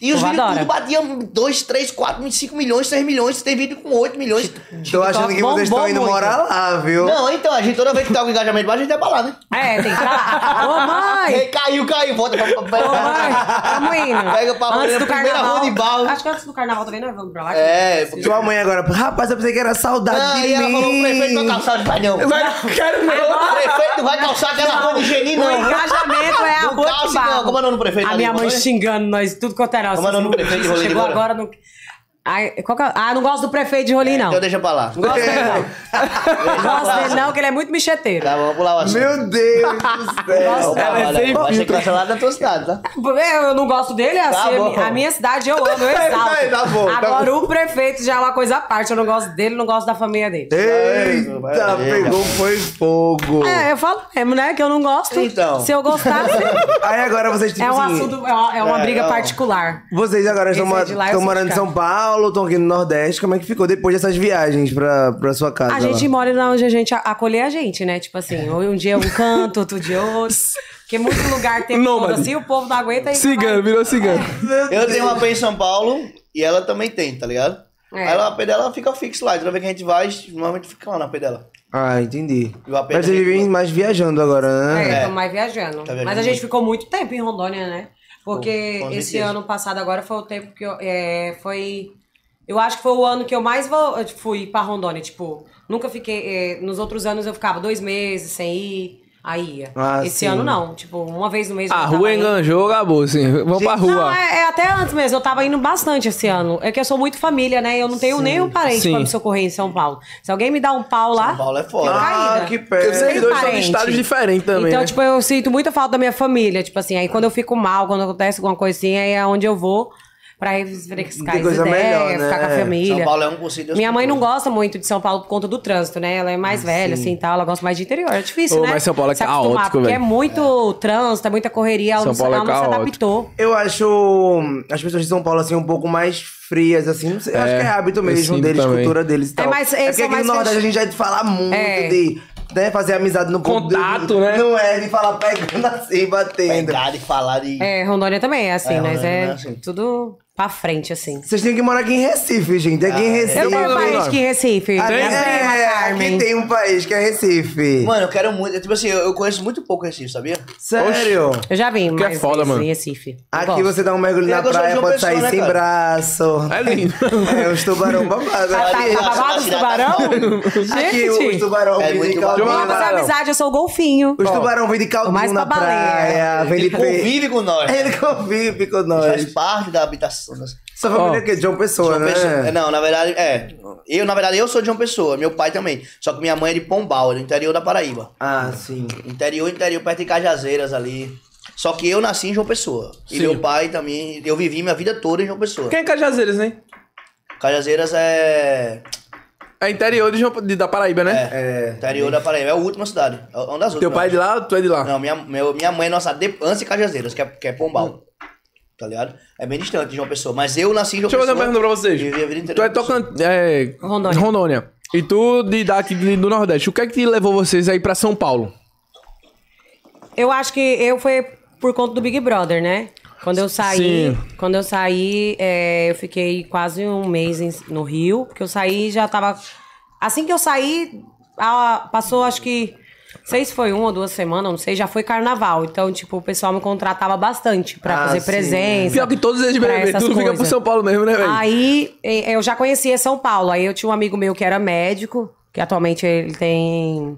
E os vídeos tudo batiam 2, 3, 4, 5 milhões, 6 milhões. Tem vídeo com 8 milhões.
Tô achando que vocês estão indo
muito.
morar lá, viu?
Não, então, a gente toda vez que tá com engajamento baixo, a gente vai pra lá, né?
É, tem que ir pra lá. Ô, mãe!
Caiu, caiu, volta pra,
Ô, mãe! Tamo indo.
Pega pra
antes do
primeira
carnaval.
rua de barro.
Acho que antes do carnaval também nós vamos pra lá.
É, porque...
Tua mãe agora, rapaz, eu pensei que era saudade de
e ela
mim.
falou, o prefeito vai calçar de vai não.
Vai, quero
O
não.
prefeito vai calçar aquela rua de Geni,
O
não.
engajamento é a rua de barro.
Como é o nome do prefeito
A minha mãe
é?
xingando nós, tudo quanto era.
Como de
Chegou agora no... Ai, qual que é? Ah, não gosto do prefeito de Rolim, não.
Então deixa pra lá.
Não gosto dele, não. Não gosto dele, não, que ele é muito micheteiro.
Tá, vamos pular o assunto.
Meu Deus do céu.
Ela é sem
vai ser
filtro.
cancelado na tua cidade, tá?
Eu, eu não gosto dele, assim,
Tá
a,
bom.
mi- a minha cidade eu amo, eu exalto.
Tá bom, tá
Agora o prefeito já é uma coisa à parte, eu não gosto dele, não gosto da família dele.
Eita, pegou, foi fogo.
É, eu falo mesmo, né, que eu não gosto.
Então.
Se eu gostasse,
Aí agora vocês, tipo
é um
assim,
assunto, é uma, é uma
É,
briga
não.
particular.
vocês agora estão,
Esse é
ma-
de lá, eu
estão
sou
morando em
cá.
São Paulo, estão aqui no Nordeste. Como é que ficou depois dessas viagens pra, pra sua casa?
A gente
lá?
mora na onde a gente acolher a gente, né? Tipo assim, um dia um canto, outro dia outro. Porque muito lugar tem todo
Nômade.
assim, o povo não aguenta e
Cigano, virou cigano.
Eu tenho uma AP em São Paulo e ela também tem, tá ligado?
É.
Aí a AP dela fica fixa lá. Toda vez que a gente vai, normalmente fica lá na AP dela.
Ah, entendi. Mas
também-
vivem mais viajando agora, né?
É,
É.
estamos mais viajando.
Tá
Mas a gente
muito.
ficou muito tempo em Rondônia, né? Porque esse ano passado agora foi o tempo que eu. é, foi. Eu acho que foi o ano que eu mais eu fui pra Rondônia. Tipo, nunca fiquei. é, nos outros anos eu ficava dois meses sem ir. Aí ia.
Ah,
esse
sim.
ano não. Tipo, uma vez no mês eu
A rua
indo.
enganjou, acabou, assim. Vamos pra
Não,
rua.
é, é até antes mesmo. Eu tava indo bastante esse ano. É que eu sou muito família, né? Eu não tenho nenhum parente
Sim.
pra me socorrer em São Paulo. Se alguém me dá um pau lá.
São Paulo é foda.
eu
Ah, que
vocês
Tem
dois são de estados diferentes também,
Então,
né?
tipo, eu sinto muita falta da minha família. Tipo assim, aí quando eu fico mal, quando acontece alguma coisinha, aí é onde eu vou pra refrescar as
coisa
ideias,
melhor, né?
ficar com a
É.
família.
São Paulo é um Deus
Minha mãe não gosta muito de São Paulo por conta do trânsito, né? Ela é mais velha, assim, e tal. Ela gosta mais de interior. É difícil,
Ô,
né?
mas São Paulo é
Se acostumar,
caótico,
Porque
velho.
é muito trânsito, é muita correria.
São
não,
Paulo é
ela não se
caótico.
adaptou.
Eu acho as pessoas de São Paulo, assim, um pouco mais frias, assim. Não sei, eu acho
É,
que é hábito mesmo deles,
também.
cultura deles e tal.
mas eles
é porque aqui
mais
no Nordeste a gente já é de falar muito,
É.
de né, fazer amizade no
Contato,
de-
né?
Não é de falar pegando assim, batendo.
Pegar e falar de...
É, Rondônia também é assim,
É,
mas
Rondônia
é
é assim.
tudo pra frente, assim.
Vocês têm que morar aqui em Recife, gente. Aqui em Recife.
Eu tenho um país aqui em Recife.
Ah,
minha
é,
prima Carmen.
aqui tem um país que é Recife.
Mano, eu quero muito... Tipo assim, eu conheço muito pouco Recife, sabia?
Sério?
Eu já vim,
Que é
mas
foda,
vezes
mano.
em Recife. Eu
Aqui
gosto.
você dá um mergulho
Eu
na
gosto de
praia,
João
pode
Pessoa,
sair
né,
sem
cara?
braço.
É lindo.
É, os tubarão babados.
Tá, babado os tubarão?
aqui os
Gente,
tubarão
É
vêm de
muito
caldinho.
bom.
vamos fazer
Tubarão.
amizade, eu sou o golfinho.
Os tubarão vêm de
Ou
caldinho
mais
na
pra baleia.
praia. Vem de
Ele
pe...
convive com nós.
Ele convive com
Faz
nós.
parte da né?
Sua família é
Ó,
o quê? De João Pessoa,
João
né?
Pessoa. É, Não, na verdade, é. Eu, na verdade, eu sou de João Pessoa, meu pai também. Só que minha mãe é de Pombal, do interior da Paraíba.
Ah, sim.
Interior, interior, perto de Cajazeiras ali. Só que eu nasci em João Pessoa. E
Sim.
meu pai também, eu vivi minha vida toda em João Pessoa.
Quem é Cajazeiras, né?
Cajazeiras é.
É interior de, João- de- da Paraíba, né?
É. Interior da Paraíba. É a última cidade. É uma das últimas.
Teu pai é de lá, tu é de lá.
Não, minha, meu, minha mãe é nossa de, antes de Cajazeiras, que é, que é Pombal. Tá ligado? É bem distante de João Pessoa. Mas eu nasci em João
Deixa eu fazer
Pessoa.
uma pergunta pra vocês.
Vivi a vida inteira
Tu é
Pessoa.
tocante. É,
Rondônia.
Rondônia. E tu de daqui do Nordeste. O que é que te levou vocês aí pra São Paulo?
Eu acho que eu foi por conta do Big Brother, né? Quando eu saí,
Sim.
quando eu saí, é, eu fiquei quase um mês em- no Rio, porque eu saí e já tava. Assim que eu saí, a- passou acho que sei se foi uma ou duas semanas, não sei, já foi carnaval. Então, tipo, o pessoal me contratava bastante pra
Ah,
fazer
sim.
presença.
Pior que todos eles
pra
BBB, tudo fica pro
coisas.
São Paulo mesmo, né, velho?
Aí eu já conhecia São Paulo. Aí eu tinha um amigo meu que era médico, que atualmente ele tem.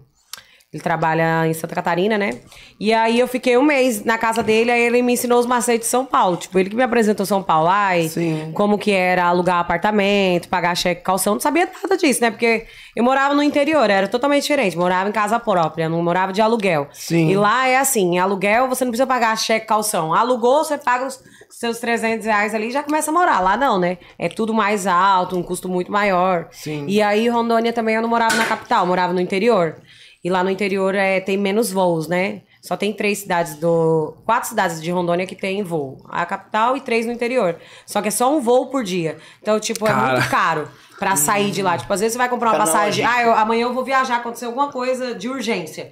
Ele trabalha em Santa Catarina, né? E aí eu fiquei um mês na casa dele, aí ele me ensinou os macetes de São Paulo. Tipo, ele que me apresentou São Paulo. Ai,
Sim.
como que era alugar apartamento, pagar cheque, calção. Não sabia nada disso, né? Porque eu morava no interior, era totalmente diferente. Morava em casa própria, não morava de aluguel.
Sim.
E lá é assim, em aluguel você não precisa pagar cheque, calção. Alugou, você paga os seus 300 reais ali e já começa a morar. Lá não, né? É tudo mais alto, um custo muito maior.
Sim.
E aí, Rondônia também eu não morava na capital, eu morava no interior. E lá no interior é, tem menos voos, né? Só tem três cidades do. Quatro cidades de Rondônia que tem voo. A capital e três no interior. Só que é só um voo por dia. Então, tipo, é
Cara.
muito caro pra sair de lá. Tipo, às vezes você vai comprar uma passagem. Ah, eu- amanhã eu vou viajar, aconteceu alguma coisa de urgência.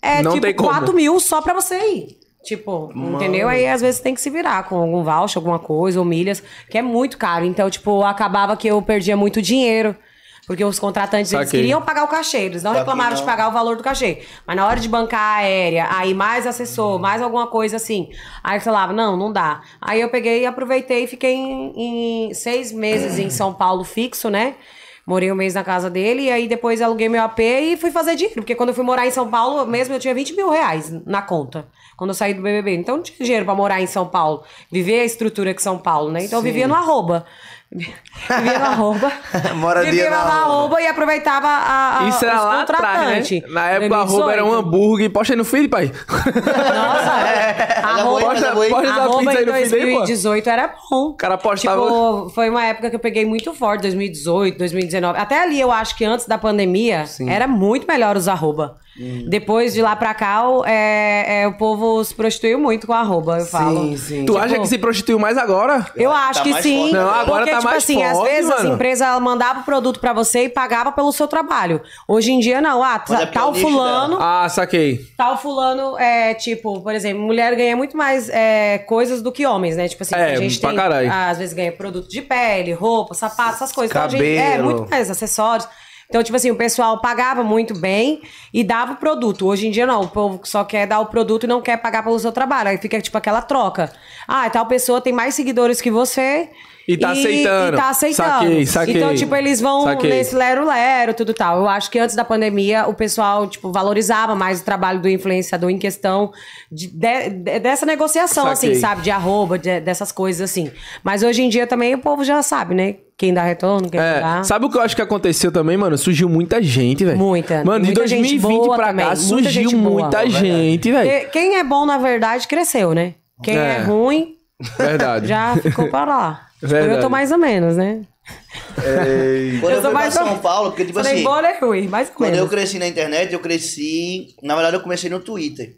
É
Não tem
tipo
como.
4 mil só pra você ir. Tipo, entendeu? Aí às vezes tem que se virar com algum voucher, alguma coisa, ou milhas, que é muito caro. Então, tipo, acabava que eu perdia muito dinheiro. Porque os contratantes, eles
Saquei.
queriam pagar o cachê, eles não
Só que
reclamavam de
não.
pagar o valor do cachê. Mas na hora de bancar a aérea, aí mais assessor, mais alguma coisa assim. Aí eu falava, não, não dá. Aí eu peguei e aproveitei e fiquei em, em seis meses em São Paulo fixo, né? Morei um mês na casa dele e aí depois aluguei meu AP e fui fazer dinheiro. Porque quando eu fui morar em São Paulo, mesmo eu tinha 20 mil reais na conta. Quando eu saí do BBB. Então não tinha dinheiro pra morar em São Paulo. Viver a estrutura que São Paulo, né? Então eu vivia no arroba. Vivia arroba.
Moradia
vivia
no arroba.
arroba e aproveitava a, a,
Isso era lá atrás, né? Na época, o arroba era um
2018.
hambúrguer. Posta aí no feed, pai.
Nossa, arroba,
Posta,
é boi.
posta essa
arroba
pizza aí
em
no feed aí, pô.
2018 era bom.
O cara postava...
Tipo, foi uma época que eu peguei muito forte, 2018, 2019. Até ali eu acho que antes da pandemia era muito melhor os arroba.
Hum.
Depois de lá pra cá, o- é, é, o povo se prostituiu muito com arroba, eu falo.
Sim, sim.
Tu
Tipo,
acha que se prostituiu mais agora?
Eu
Tá
acho que
mais
sim.
forte.
Não, agora
porque,
tá
tipo
mais
assim, às
forte,
vezes as
mano.
empresas ela mandava o produto pra você e pagava pelo seu trabalho. Hoje em dia, não. Ah,
é
tá-
pelo
tal fulano.
Ah, saquei.
Tal fulano é tipo, por exemplo, mulher ganha muito mais é, coisas do que homens, né? Tipo assim,
É,
a gente
pra
tem.
caralho.
Às vezes ganha produto de pele, roupa, sapato, essas coisas. Então, a gente, é,
Cabelo.
muito mais acessórios. Então, tipo assim, o pessoal pagava muito bem e dava o produto. Hoje em dia, não. O povo só quer dar o produto e não quer pagar pelo seu trabalho. Aí fica, tipo, aquela troca. Ah, tal pessoa tem mais seguidores que você.
E tá aceitando.
E tá aceitando.
Saquei, saquei.
Então, tipo, eles vão
Saquei.
nesse lero-lero, tudo tal. Eu acho que antes da pandemia, o pessoal, tipo, valorizava mais o trabalho do influenciador em questão de, de- de- dessa negociação,
Saquei.
assim, sabe? De arroba, de- dessas coisas, assim. Mas hoje em dia também o povo já sabe, né? Quem dá retorno, quem não
É,
dá.
sabe o que eu acho que aconteceu também, mano? Surgiu muita gente, velho.
Muita.
Mano, de
Muita gente
2020
boa
pra
também,
cá surgiu muita gente, velho.
Quem é bom, na verdade, cresceu, né? Quem é,
É.
ruim,
Verdade.
já ficou para lá. Tipo,
Verdade.
eu tô mais ou menos, né?
Quando
Eu
eu, fui pra
mais
São Paulo, porque tipo
Falei
assim,
bom, né, ruim? Mais ou
quando eu
menos.
cresci na internet, eu cresci. Na verdade, eu comecei no Twitter.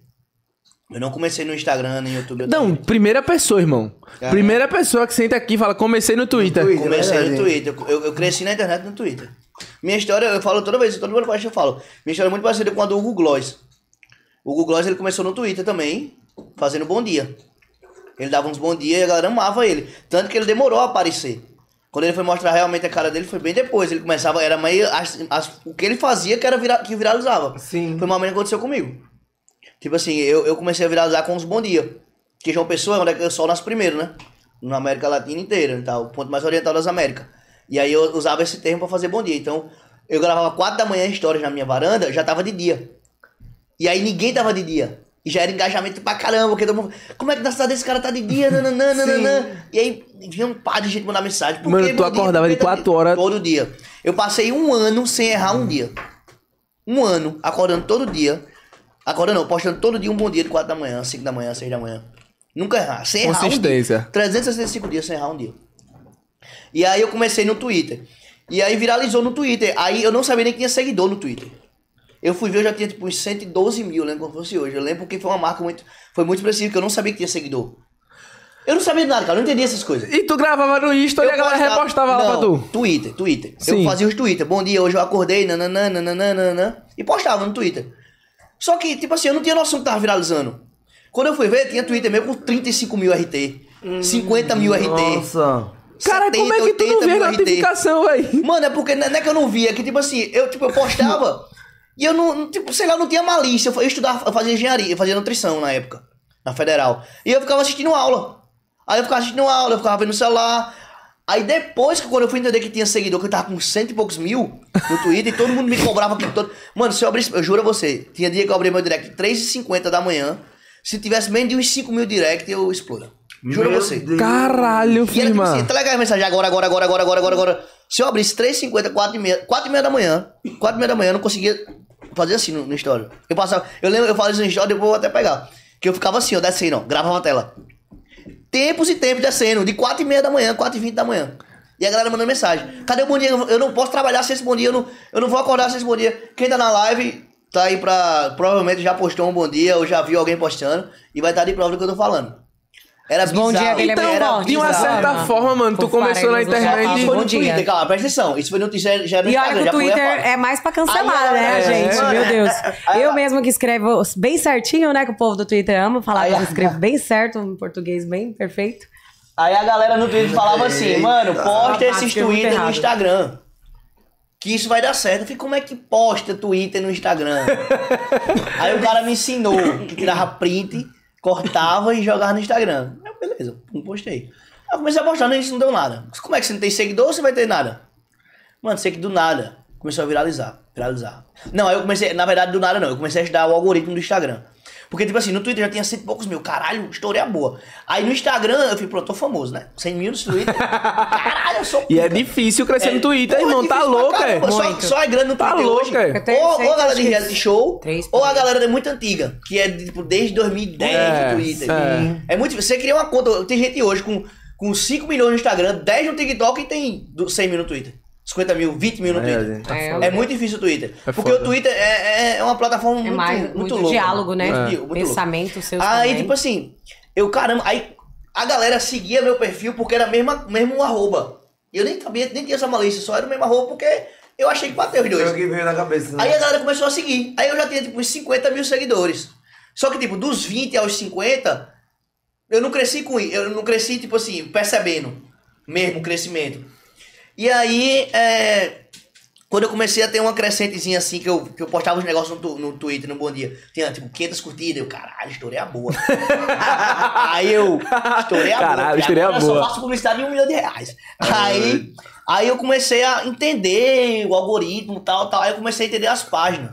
Eu não comecei no Instagram, nem no YouTube. eu
Não,
também.
primeira pessoa, irmão.
Caramba.
Primeira pessoa que senta aqui e fala, comecei no Twitter.
Twitter.
Comecei
verdade.
no Twitter. Eu, eu cresci na internet no Twitter. Minha história, eu falo toda vez, todo mundo eu falo. Minha história é muito parecida com a do Hugo Gloss. O Hugo Gloss, ele começou no Twitter também, fazendo bom dia. Ele dava uns bom dia e a galera amava ele. Tanto que ele demorou a aparecer. Quando ele foi mostrar realmente a cara dele, foi bem depois. Ele começava, era meio. as- as- o que ele fazia que era vira, que viralizava.
Sim.
Foi uma coisa que aconteceu comigo. Tipo assim, eu, eu comecei a viralizar com os bom dia. Que João Pessoa é onde é que eu só nasço primeiro, né? Na América Latina inteira, tá? o ponto mais oriental das Américas. E aí eu usava esse termo pra fazer bom dia. Então, eu gravava 4 da manhã histórias na minha varanda, já tava de dia. E aí ninguém tava de dia. E já era engajamento pra caramba, porque todo mundo. Como é que na cidade esse cara tá de dia? Nananã, nananã. E aí vinha um par de gente mandar mensagem. Por
Mano, tu
dia?
acordava de
tá
quatro horas-
Todo dia. Eu passei um ano sem errar um dia. Um ano, acordando todo dia. Acordando não, postando todo dia um bom dia de 4 da manhã, 5 da manhã, 6 da manhã. Nunca errar. Sem errar
Consistência.
um dia. 365 dias sem errar um dia. E aí eu comecei no Twitter. E aí viralizou no Twitter. Aí eu não sabia nem que tinha seguidor no Twitter. Eu fui ver, eu já tinha tipo uns 112 mil, lembro como fosse hoje. Eu lembro porque foi uma marca muito. Foi muito expressiva, que eu não sabia que tinha seguidor. Eu não sabia de nada, cara, eu não entendia essas coisas.
E tu gravava no Insta e a galera
postava-
repostava lá pra
Não,
tu.
Twitter, Twitter.
Sim.
Eu fazia os Twitter. Bom dia, hoje eu acordei, nananã, nananã, nananã. E postava no Twitter. Só que, tipo assim, eu não tinha noção que tava viralizando. Quando eu fui ver, tinha Twitter mesmo com 35 mil RT, 50 mil RT.
Nossa.
Cara, como é que tu não
80
vê a notificação, velho?
Mano, é porque não é que eu não via, é que tipo assim, eu tipo, eu postava E eu não, tipo, sei lá, não tinha malícia. Eu, estudava, eu fazia engenharia, eu fazia nutrição na época, na federal. E eu ficava assistindo aula. Aí eu ficava assistindo aula, eu ficava vendo no celular. Aí depois que quando eu fui entender que tinha seguidor, que eu tava com cento e poucos mil no Twitter, e todo mundo me cobrava aqui todo. Mano, se eu abrisse, eu juro a você, tinha dia que eu abri meu direct 3h50 da manhã. Se tivesse menos de uns 5 mil direct, eu explodo. Juro a você.
Deus.
Caralho,
E era tipo assim, tá legal a mensagem agora, agora, agora, agora, agora, agora, agora. Se eu abrisse 3h50, 4h30, 4h30 da manhã, 4h30 da manhã, eu não conseguia fazer assim no, no. Eu passava, eu lembro, eu falei isso no story, depois eu vou até pegar. Que eu ficava assim, ó, descendo, ó, gravava a tela. Tempos e tempos descendo, de 4h30 da manhã, 4h20 da manhã. E a galera mandando mensagem. Cadê o bom dia? Eu não posso trabalhar sem esse bom dia, eu não, eu não vou acordar sem esse bom dia. Quem tá na live tá aí pra. Provavelmente já postou um bom dia, ou já viu alguém postando, e vai estar de prova do que eu tô falando. Era
bom dia
bizarro.
dele é
Então,
Era
forte,
de uma
bizarro.
certa
Bizarro.
forma, mano, tu
Por
começou na internet.
Isso foi
Bom
no. Twitter, calma, presta atenção. Isso foi no Twitter, já era no
E olha que o Twitter é mais pra cancelar,
Aí,
né,
é,
gente? Meu Deus.
Aí,
Eu mesmo que escrevo bem certinho, né? Que o povo do Twitter ama falar
Aí,
que eu escrevo bem certo, um português bem perfeito.
Aí a galera no Twitter falava assim, mano, posta
Rapaz,
esses Twitter no. Instagram. Que isso vai dar certo. Eu falei, como é que posta Twitter no Instagram? Aí o cara me ensinou que tirava print, cortava e jogava no Instagram. Aí, beleza, não postei. Aí eu comecei a postar, início não deu nada. Como é que você não tem seguidor, você vai ter nada? Mano, sei que do nada começou a viralizar. Viralizar. Não, aí eu comecei, na verdade, do nada não. Eu comecei a estudar o algoritmo do Instagram. Porque, tipo assim, no Twitter já tinha cento e poucos mil. Caralho, estourei a boa. Aí no Instagram eu falei, pronto, tô famoso, né? 100 mil no Twitter. Caralho, eu sou
E é difícil crescer no Twitter,
Porra,
irmão. Tá
difícil pra
louco, é?
Só,
Muito.
só é grande no
Tá
Twitter
louco,
hoje.
é?
Ou, ou a galera de
que
reality show, ou a galera é muito antiga, que é tipo, desde 2010
É,
no Twitter.
é.
É muito Você cria uma conta. Tem gente hoje com, com 5 milhões no Instagram, 10 no TikTok e tem do- 100 mil no Twitter. 50 mil, 20 mil no
É,
Twitter.
tá
É.
É muito difícil o Twitter.
É
porque
foda.
o Twitter é, é- é uma plataforma
É
muito,
mais
muito,
muito,
louca.
diálogo, né?
Muito, muito.
Pensamento seus
Aí,
também.
tipo assim, eu, caramba, aí a galera seguia meu perfil porque era mesmo, mesmo um arroba. E eu nem sabia, nem tinha essa malícia, só era o mesmo arroba porque eu achei que bateu os dois.
Foi o que veio na cabeça. né?
Aí a galera começou a seguir. Aí eu já tinha tipo uns 50 mil seguidores. Só que, tipo, dos 20 aos 50, eu não cresci com isso. Eu não cresci, tipo assim, percebendo mesmo o crescimento. E aí, é, quando eu comecei a ter uma crescentezinha assim, que eu, que eu postava os negócios no, no Twitter, no Bom Dia, tinha tipo 500 curtidas, eu, caralho, estourei a boa. aí eu, estourei a boa.
Caralho,
e
estourei a
agora Eu
boa.
só faço publicidade de um milhão de reais. Aí, aí eu comecei a entender o algoritmo e tal, tal. Aí eu comecei a entender as páginas.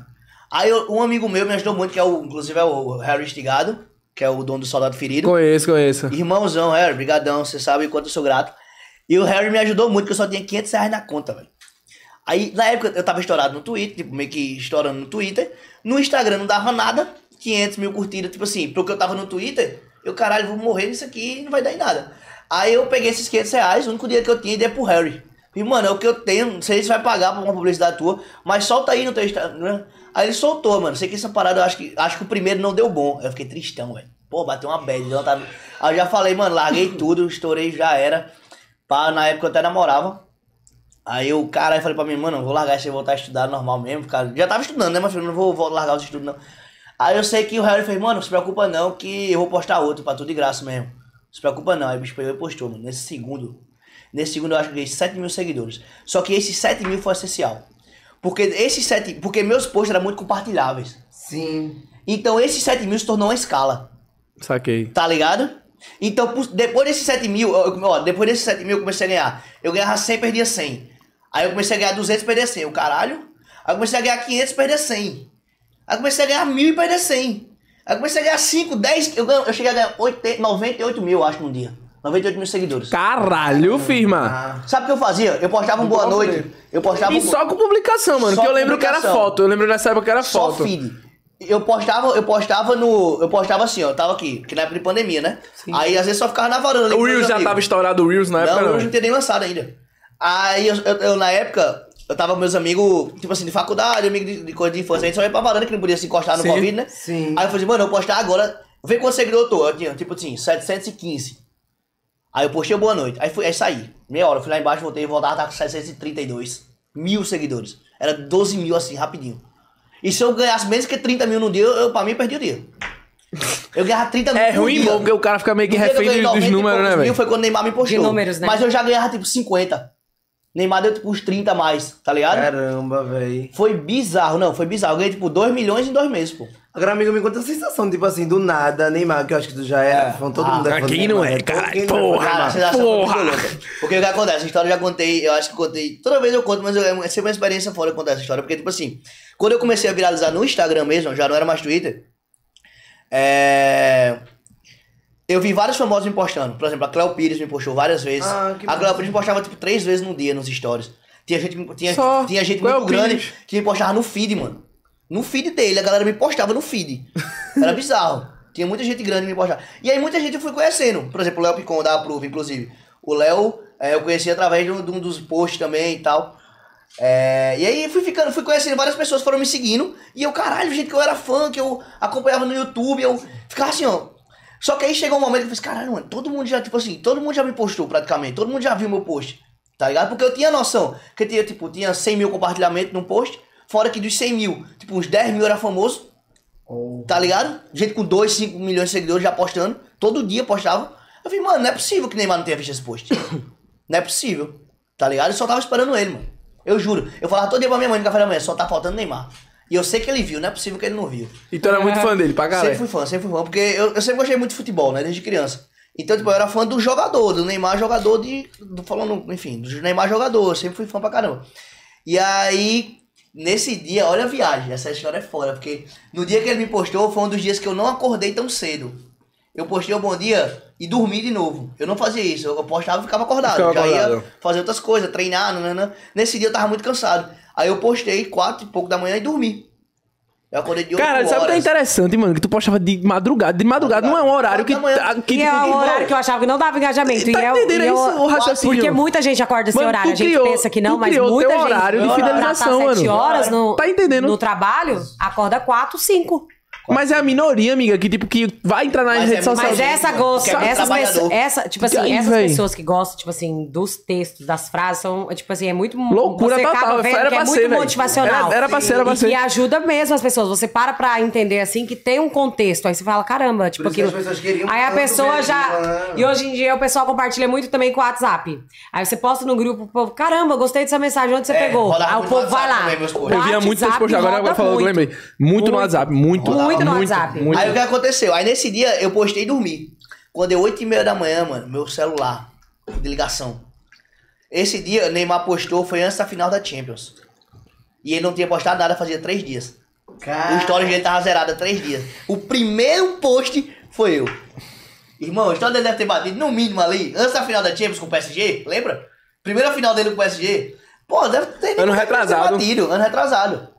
Aí eu- um amigo meu me ajudou muito, que é o, inclusive é o Harry Estigado, que é o dono do Soldado Ferido.
Conheço, conheço.
Irmãozão, Harry, brigadão, você sabe o quanto eu sou grato. E o Harry me ajudou muito, que eu só tinha 500 reais na conta, velho. Aí, na época, eu tava estourado no Twitter, tipo, meio que estourando no Twitter. No Instagram não dava nada, 500 mil curtidas, tipo assim, porque eu tava no Twitter, eu, caralho, vou morrer nisso aqui não vai dar em nada. Aí eu peguei esses 500 reais, o único dinheiro que eu tinha e dei pro Harry. E, mano, é o que eu tenho, não sei se vai pagar pra uma publicidade tua, mas solta aí no teu Instagram. Aí ele soltou, mano. Sei que essa parada, eu acho que, acho que o primeiro não deu bom. Aí eu fiquei tristão, velho. Pô, bateu uma bad. Aí eu já falei, mano, larguei tudo, estourei, já era. Pá, na época eu até namorava. Aí eu, cara, eu falei pra mim, mano, eu vou largar isso e voltar a estudar normal mesmo, cara. Já tava estudando, né, mas eu não vou, vou largar os estudos, não. Aí eu sei que o Harry fez, mano, não se preocupa não, que eu vou postar outro pra tudo de graça mesmo. Não se preocupa não. Aí o bicho pegou e postou, mano. Nesse segundo. Nesse segundo eu acho que eu ganhei 7 mil seguidores. Só que esses 7 mil foi essencial. Porque esses 7. Porque meus posts eram muito compartilháveis.
Sim.
Então esses 7 mil se tornou uma escala.
Saquei.
Tá ligado? Então, depois desses 7 mil, ó, ó, depois desses 7 mil eu comecei a ganhar. Eu ganhava 100, perdia 100. Aí eu comecei a ganhar 200, perder 100. O caralho. Aí eu comecei a ganhar 500, perder 100. Aí eu comecei a ganhar 1000 e perder 100. Aí eu comecei a ganhar 5, 10. Eu, ganho- eu cheguei a ganhar 80, 98 mil, eu acho, num dia. 98 mil seguidores.
Caralho, firma.
Sabe o que eu fazia? Eu postava um boa noite. Eu postava
E
um
só com publicação, mano.
Só
que eu lembro que era foto. Eu lembro nessa época que era
só
foto.
feed. Eu postava, eu postava no. Eu postava assim, ó. Eu tava aqui, que na época de pandemia, né? Aí às vezes só ficava na varanda. ali
O Reels já
amigos.
tava estourado o Reels na época,
Não,
não.
eu não tinha nem lançado ainda. Aí eu, eu- eu, na época, eu tava com meus amigos, tipo assim, de faculdade, amigo de, de coisa de infância, a gente só ia pra varanda que não podia se encostar no
Sim.
Covid, né?
Sim.
Aí eu falei, mano, eu vou postar agora, vê quantos seguidores eu tô. Eu tinha, tipo assim, 715. Aí eu postei o boa noite. Aí, fui, aí saí. Meia hora, eu fui lá embaixo, voltei, voltava, tava com 732 mil seguidores. Era 12 mil assim, rapidinho. E se eu ganhasse menos que 30 mil no dia, eu, eu, pra mim, eu perdi o dia. Eu ganhava 30 mil
É ruim,
dia.
bom, porque o cara fica meio que refém dos
90 e
números, né, velho?
Foi quando o Neymar me postou.
De números, né?
Mas eu já ganhava tipo 50. Neymar deu tipo uns 30 a mais, tá ligado?
Caramba, velho.
Foi bizarro, não, foi bizarro. Eu ganhei tipo 2 milhões em dois meses, pô.
Agora, amigo, me conta a sensação, tipo assim, do nada, Neymar, que eu acho que tu já é,
É.
todo
Ah,
mundo é fã
quem não é, caralho?
Quem não é
Porra,
Cara,
Porra.
Porque o que acontece? Essa história eu já contei, eu acho que contei. Toda vez eu conto, mas eu, é sempre uma experiência fora eu contar essa história. Porque, tipo assim, quando eu comecei a viralizar no Instagram mesmo, já não era mais Twitter. É. Eu vi vários famosos me postando. Por exemplo, a Cléo Pires me postou várias vezes.
Ah, que
a Cléo Pires me postava tipo três vezes no dia nos stories. Tinha gente, tinha,
Só
tinha gente muito grande
Pires.
que me postava no feed, mano. No feed dele, a galera me postava no feed. Era bizarro. Tinha muita gente grande me postava. E aí muita gente eu fui conhecendo. Por exemplo, o Léo Picon da Approve, inclusive. O Léo, é, eu conheci através de um, dos posts também e tal. É, e aí fui ficando, fui conhecendo várias pessoas foram me seguindo. E eu, caralho, gente que eu era fã, que eu acompanhava no YouTube, eu ficava assim, ó. Só que aí chegou um momento que eu falei, caralho, mano, todo mundo já, tipo assim, todo mundo já me postou praticamente, todo mundo já viu meu post, tá ligado? Porque eu tinha noção que tinha, tipo, tinha 100 mil compartilhamentos num post, fora que dos 100 mil, tipo, uns 10 mil era famoso, tá ligado? Gente com 2, 5 milhões de seguidores já postando, todo dia postava. Eu falei, mano, não é possível que Neymar não tenha visto esse post. não é possível, tá ligado? Eu só tava esperando ele, mano. Eu juro. Eu falava todo dia pra minha mãe no café da manhã, só tá faltando Neymar. E eu sei que ele viu, não é possível que ele não viu.
E tu era muito fã dele, pra
Sempre
galera.
fui fã, sempre fui fã, porque eu, eu sempre gostei muito de futebol, né, desde criança. Então, tipo, eu era fã do jogador, do Neymar jogador de. Do, falando, enfim, do Neymar jogador, eu sempre fui fã pra caramba. E aí, nesse dia, olha a viagem, essa história é fora, porque no dia que ele me postou foi um dos dias que eu não acordei tão cedo. Eu postei o bom dia e dormi de novo. Eu não fazia isso, eu postava e ficava acordado.
Ficava
Já ia
acordado.
fazer outras coisas, treinar, nanana. Nesse dia eu tava muito cansado. Aí eu postei quatro e pouco da manhã e dormi. Eu acordei de 8
Cara,
horas.
sabe o que é interessante, mano? Que tu postava de madrugada. De madrugada não é um horário que. Tá- que
E
tipo,
é um
que-
horário que eu achava que não dava engajamento.
Tá
e eu,
entendendo
e eu-
isso, o raciocínio?
Porque muita gente acorda esse
Mano,
horário. A gente
criou-
pensa que não, mas
criou
muita
teu
gente.
horário de fidelização,
tá sete
mano.
horas no,
Tá entendendo?
no trabalho, acorda quatro, cinco.
Mas é a minoria, amiga, que tipo, que vai entrar nas
Mas
redes
é-
sociais.
Mas essa gosta, essas
trabalhador.
pessoas, essa, tipo assim,
Aí,
essas
véi.
pessoas que gostam, tipo assim, dos textos, das frases, são, tipo assim, é muito
Loucura
você
total.
acaba vendo
Era
que é
pra
muito
ser, véi.
motivacional.
Era- era pra ser, era pra
e
ser.
que ajuda mesmo as pessoas. Você para pra entender assim que tem um contexto. Aí você fala, caramba, tipo
Por isso que
aquilo.
as pessoas queriam
Aí a
tanto
pessoa
ver
já.
né?
E hoje em dia o pessoal compartilha muito também com o WhatsApp. Aí você posta no grupo, o povo, caramba, gostei dessa mensagem, onde você
É,
pegou?
rodava
Aí o
muito
povo vai
WhatsApp
lá.
também, meus posts.
Eu via muito esse
WhatsApp
post agora, agora falando, eu
muito.
lembrei. Muito, no WhatsApp, muito.
Muito no
muito,
WhatsApp.
muito.
Aí o que aconteceu? Aí nesse dia eu postei e dormi. Quando deu 8 e meia da manhã, mano, meu celular de ligação. Esse dia Neymar postou, foi antes da final da Champions. E ele não tinha postado nada fazia três dias. O story dele tava zerado há três dias. O primeiro post foi eu. Irmão, o story dele deve ter batido no mínimo ali, antes da final da Champions com o PSG, lembra? Primeira final dele com o PSG. Pô, deve ter,
Ano
deve ter
retrasado.
batido, ano retrasado.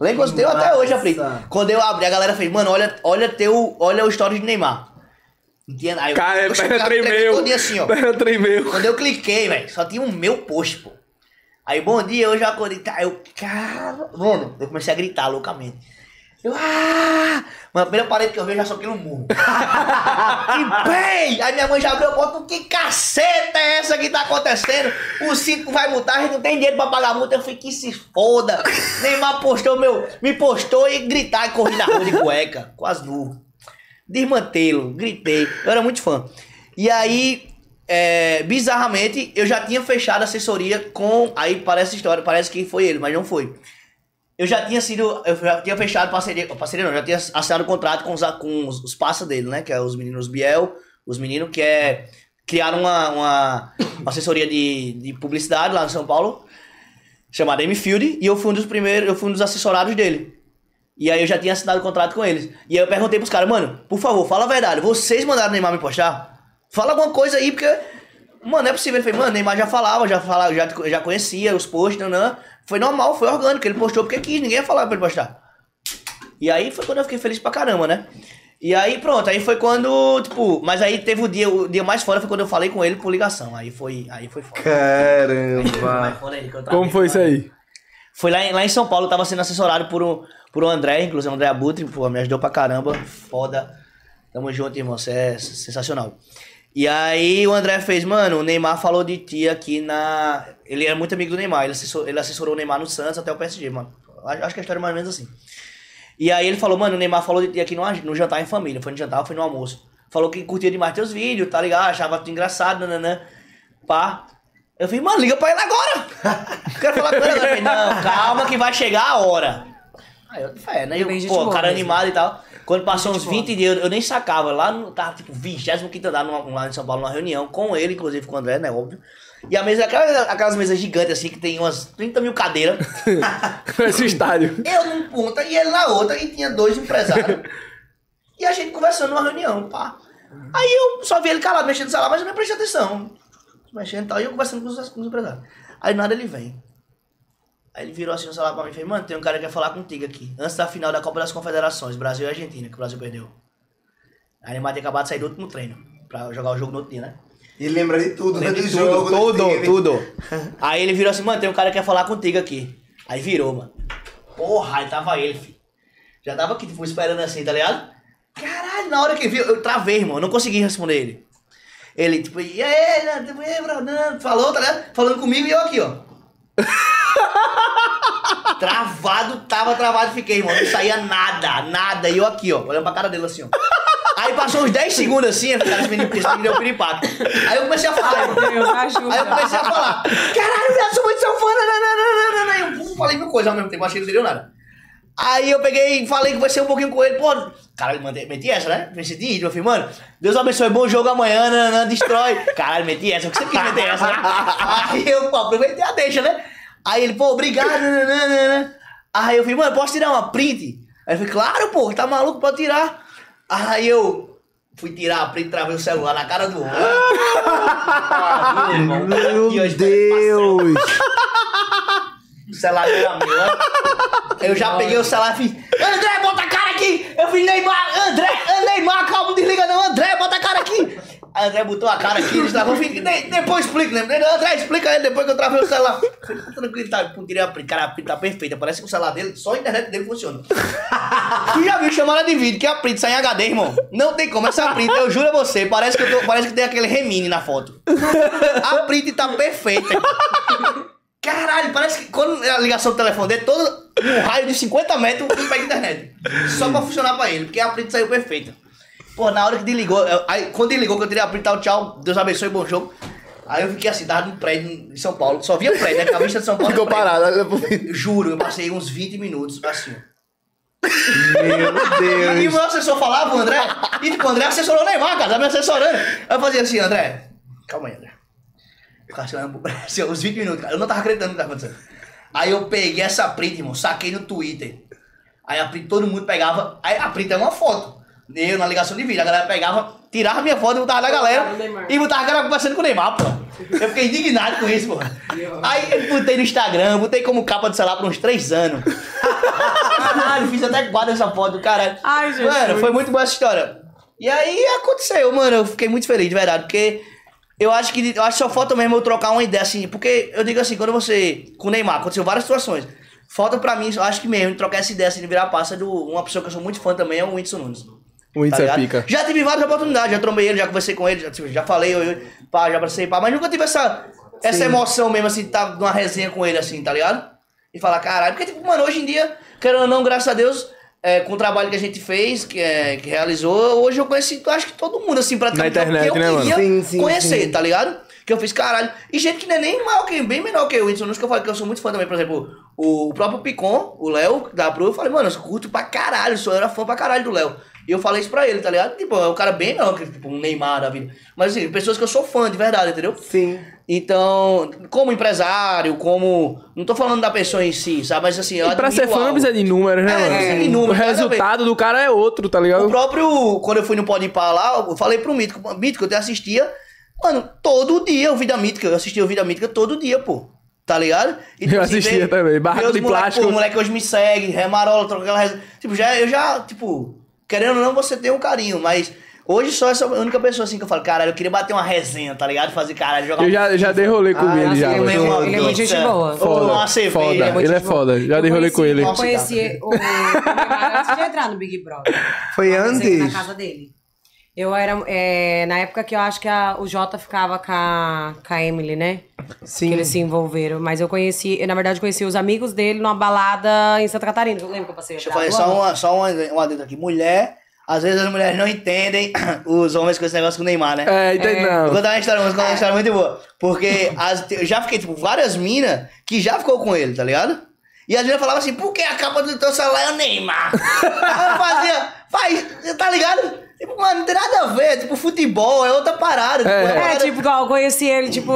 Lembra quando deu até hoje,
massa.
Quando eu abri, a galera fez, mano, olha, olha, teu, olha o story de Neymar. Não tinha nada. Aí eu-
Cara,
eu
perna tremeu.
assim, ó.
Perna tremeu.
Quando eu cliquei, velho, só tinha o meu post, pô. Aí, bom dia, eu já acordei, tá, eu, cara, mano, eu comecei a gritar loucamente. Eu, ah! Mano, a primeira parede que eu eu já soquei no murro. que bem! Aí minha mãe já abriu a porta, que caceta é essa que tá acontecendo? O cinto vai multar, a gente não tem dinheiro pra pagar a multa. Eu falei, que se foda. Neymar postou meu, me postou e gritar e corri na rua de cueca, quase nu. Desmantelo, gritei. Eu era muito fã. E aí, é, bizarramente, eu já tinha fechado a assessoria com. Aí parece história, parece que foi ele, mas não foi. Eu já tinha sido. Eu já tinha fechado parceria. Parceria não, já tinha assinado o contrato com os, com os, os dele, né? Que é os meninos Biel, os meninos que é. Criaram uma, uma, assessoria de, de publicidade lá em São Paulo, chamada M-Field, e eu fui um dos primeiros, eu fui um dos assessorados dele. E aí eu já tinha assinado o contrato com eles. E aí eu perguntei pros caras, mano, por favor, fala a verdade. Vocês mandaram o Neymar me postar? Fala alguma coisa aí, porque. Mano, não é possível. Ele falou, mano, Neymar já falava, já falava, já, já conhecia os posts, não, não. Foi normal, foi orgânico. Ele postou porque quis, ninguém ia falar pra ele postar. E aí foi quando eu fiquei feliz pra caramba, né? E aí pronto, aí foi quando, tipo, mas aí teve o dia, o dia mais fora foi quando eu falei com ele por ligação. Aí foi, aí foi foda.
Caramba.
Aí,
Como foi isso aí?
foi lá em, lá em São Paulo, eu tava sendo assessorado por um, por um André, inclusive o André Abutre, pô, me ajudou pra caramba. Foda. Tamo junto, irmão. Você é sensacional. E aí o André fez, mano, o Neymar falou de ti aqui na. Ele é muito amigo do Neymar, ele, assessor, ele assessorou o Neymar no Santos até o PSG, mano. Acho que a história é mais ou menos assim. E aí ele falou, mano, o Neymar falou de ti aqui no, no jantar em família. Foi no jantar, foi no almoço. Falou que curtia demais teus vídeos, tá ligado? Achava tu engraçado, nananã. Pá. Eu falei, mano, liga pra ele agora. Quero falar com ele agora. Eu falei, não, calma que vai chegar a hora. Aí eu, fé, né? Eu, pô, cara
mesmo.
animado e tal. Quando passou uns 20 dias, eu, nem sacava. Lá no, tava tipo 25 andar numa, lá em São Paulo, numa reunião com ele, inclusive com o André, né? Óbvio. E a mesa, aquelas, aquelas mesas gigantes assim, que tem umas 30 mil cadeiras.
Esse estádio.
Eu num ponta e ele na outra, e tinha dois empresários. e a gente conversando numa reunião, pá. Aí eu só vi ele calado, mexendo no celular, mas eu nem prestei atenção. Mexendo e tal, e eu conversando com os, com os empresários. Aí nada ele vem. Aí ele virou assim no celular pra mim e falou, mano, tem um cara que quer falar contigo aqui. Antes da final da Copa das Confederações, Brasil e Argentina, que o Brasil perdeu. Aí ele tinha acabado de sair do último treino, pra jogar o jogo no outro dia, né?
E lembra de tudo, né?
Lembra de tudo,
jogo. do
tudo,
time.
tudo. Aí ele virou assim, mano, tem um cara que quer falar contigo aqui. Aí virou, mano. Porra, aí tava ele, filho. Já tava aqui, tipo, esperando assim, tá ligado? Caralho, na hora que viu, eu travei, irmão. Eu não consegui responder ele. Ele, tipo, e aí, né, tipo, e aí, falou, tá ligado? Falando comigo e eu aqui, ó. travado, tava travado, fiquei, irmão. Não saía nada, nada. E eu aqui, ó, olhando pra cara dele assim, ó. Aí passou uns 10 segundos assim, cara, esse menino esse menino deu piripato. Aí eu comecei a falar, irmão. Aí eu comecei a falar, caralho, eu sou muito seu fã, nananana. Aí eu falei mil coisas ao mesmo tempo, achei que não entendeu nada. Aí eu peguei e falei que vai ser um pouquinho com ele, pô, caralho, meti essa, né? Meti de eu falei, mano, Deus abençoe, bom jogo amanhã, nananana, destrói. Caralho, meti essa, o que você quis meter essa, né? Aí eu, pô, aproveitei a deixa, né? Aí ele, pô, obrigado, nananana. Aí eu falei, mano, posso tirar uma print? Aí eu falei, claro, pô, tá maluco, pode tirar. Aí eu fui tirar a print, travei o celular na cara do homem.
Meu Deus!
O celular era meu, né? Eu já peguei o celular e fiz, André, bota a cara aqui! Eu fiz, Neymar, André, Neymar, calma, desliga não, André, bota a cara aqui! Aí André botou a cara aqui, eles travou, eu fiz, "De- depois explica, né? André, explica ele depois que eu travei o celular. Eu falei, "Tá tranquilo, tá, tirei a cara, a print tá perfeita, parece que o celular dele, só a internet dele funciona. Tu já viu chamada de vídeo que a print sai em HD, irmão? Não tem como, essa print, eu juro a você, parece que, eu tô- parece que tem aquele remine na foto. A print tá perfeita. Caralho, parece que quando a ligação do telefone dele, todo um raio de 50 metros, ele pega internet. Só pra funcionar pra ele, porque a print saiu perfeita. Pô, na hora que desligou, eu- aí quando desligou que eu tirei a print, tal, tchau, Deus abençoe, bom jogo. Aí eu fiquei assim, tava num prédio em São Paulo, só via prédio, né? Que a vista de São Paulo.
Ficou parado.
Eu Juro, eu passei uns 20 minutos assim.
Meu
E
Deus!
meu assessor falava, o André, e tipo, o André assessorou o Neymar, cara, tá me assessorando. Aí eu fazia assim, André, calma aí, André. Ficava assim, olhando pro- assim, uns 20 minutos, cara. Eu não tava acreditando no que tava acontecendo. Aí eu peguei essa print, irmão, saquei no Twitter. Aí a print, todo mundo pegava. Aí a print é uma foto. Eu na ligação de vídeo, a galera pegava, tirava minha foto e botava na galera. E botava a cara conversando com o Neymar, pô. Eu fiquei indignado com isso, pô. Aí eu botei no Instagram, botei como capa do celular por uns 3 anos. Caralho, fiz até guarda essa foto do caralho.
Ai, Jesus.
Mano, foi muito boa essa história. E aí aconteceu, mano. Eu fiquei muito feliz, de verdade, porque eu acho que eu acho que só falta mesmo eu trocar uma ideia assim. Porque eu digo assim, quando você. Com o Neymar, aconteceu várias situações. Falta pra mim, eu acho que mesmo, trocar essa ideia assim de virar passa do. Uma pessoa que eu sou muito fã também é o Whindersson Nunes.
O Whindersson é
ligado?
pica.
Já tive várias oportunidades, já trombei ele, já conversei com ele, já, tipo, já falei, eu, eu, pá, já abracei, pá, mas nunca tive essa, essa emoção mesmo, assim, de estar numa resenha com ele, assim, tá ligado? E falar, caralho, porque, tipo, mano, hoje em dia, querendo ou não, graças a Deus, é, com o trabalho que a gente fez, que, é, que realizou, hoje eu conheci, acho que todo mundo, assim, praticamente,
Na internet,
que eu
né, mano?
queria
Sim, sim,
conhecer,
sim.
tá ligado? Que eu fiz, caralho. E gente que não é nem maior que, bem menor que eu, Whindersson Nunes, que eu falei que eu sou muito fã também, por exemplo, o próprio Picon, o Léo, da Pro, eu falei, mano, eu curto pra caralho, eu era fã pra caralho do Léo. E eu falei isso pra ele, tá ligado? Tipo, é um cara bem menor que tipo, um Neymar da vida. Mas assim, pessoas que eu sou fã de verdade, entendeu?
Sim.
Então, como empresário, como. Não tô falando da pessoa em si, sabe? Mas assim, eu
E pra ser fã não precisa de números, né,
É,
mano?
não precisa de
o
a ver.
resultado do cara é outro, tá
O
ligado?
próprio, quando eu fui no Pode lá, eu falei pro Mítico, Mítico, eu te assistia, mano, todo dia o Vida Mítica, eu assistia o Vida Mítica todo dia, pô. Tá ligado? E,
Eu assistia também, barraco
os
de
moleque,
plástico.
Pô, o moleque hoje me segue, remarola, troca aquela res... Tipo, já, eu já, tipo, querendo ou não, você tem um carinho, mas hoje só essa única pessoa assim que eu falo, caralho, eu queria bater uma resenha, tá ligado? Fazer caralho, jogar
Eu já, já dei rolê com
Ah,
ele
nossa,
já.
lembro.
uma
Ele é muito gente boa.
Foda,
uma cerveja.
foda.
é muito
Ele é
boa.
foda. Já dei rolê com ele.
Eu conheci o, o antes de entrar no Big Brother.
Foi antes?
Na casa dele. Eu era. é, na época que eu acho que a- o Jota ficava com a, com a Emily, né?
Sim.
Que eles se envolveram. Mas eu conheci, eu, na verdade, conheci os amigos dele numa balada em Santa Catarina. Eu lembro que eu passei
Deixa eu fazer só uma, só uma, uma dentro aqui. Mulher, Às vezes as mulheres não entendem os homens com esse negócio com o Neymar, né?
É, entendi
Vou
não.
contar uma história, vou contar uma história muito boa. Porque as- eu já fiquei, tipo, várias minas que já ficou com ele, tá ligado? E as minas falavam assim, por que a capa do teu celular é o Neymar? Aí eu fazia, faz, tá ligado? Tipo, mano, não tem nada a ver, tipo, futebol é outra parada. Tipo,
É.
uma
É,
parada-
tipo, igual, eu conheci ele, tipo,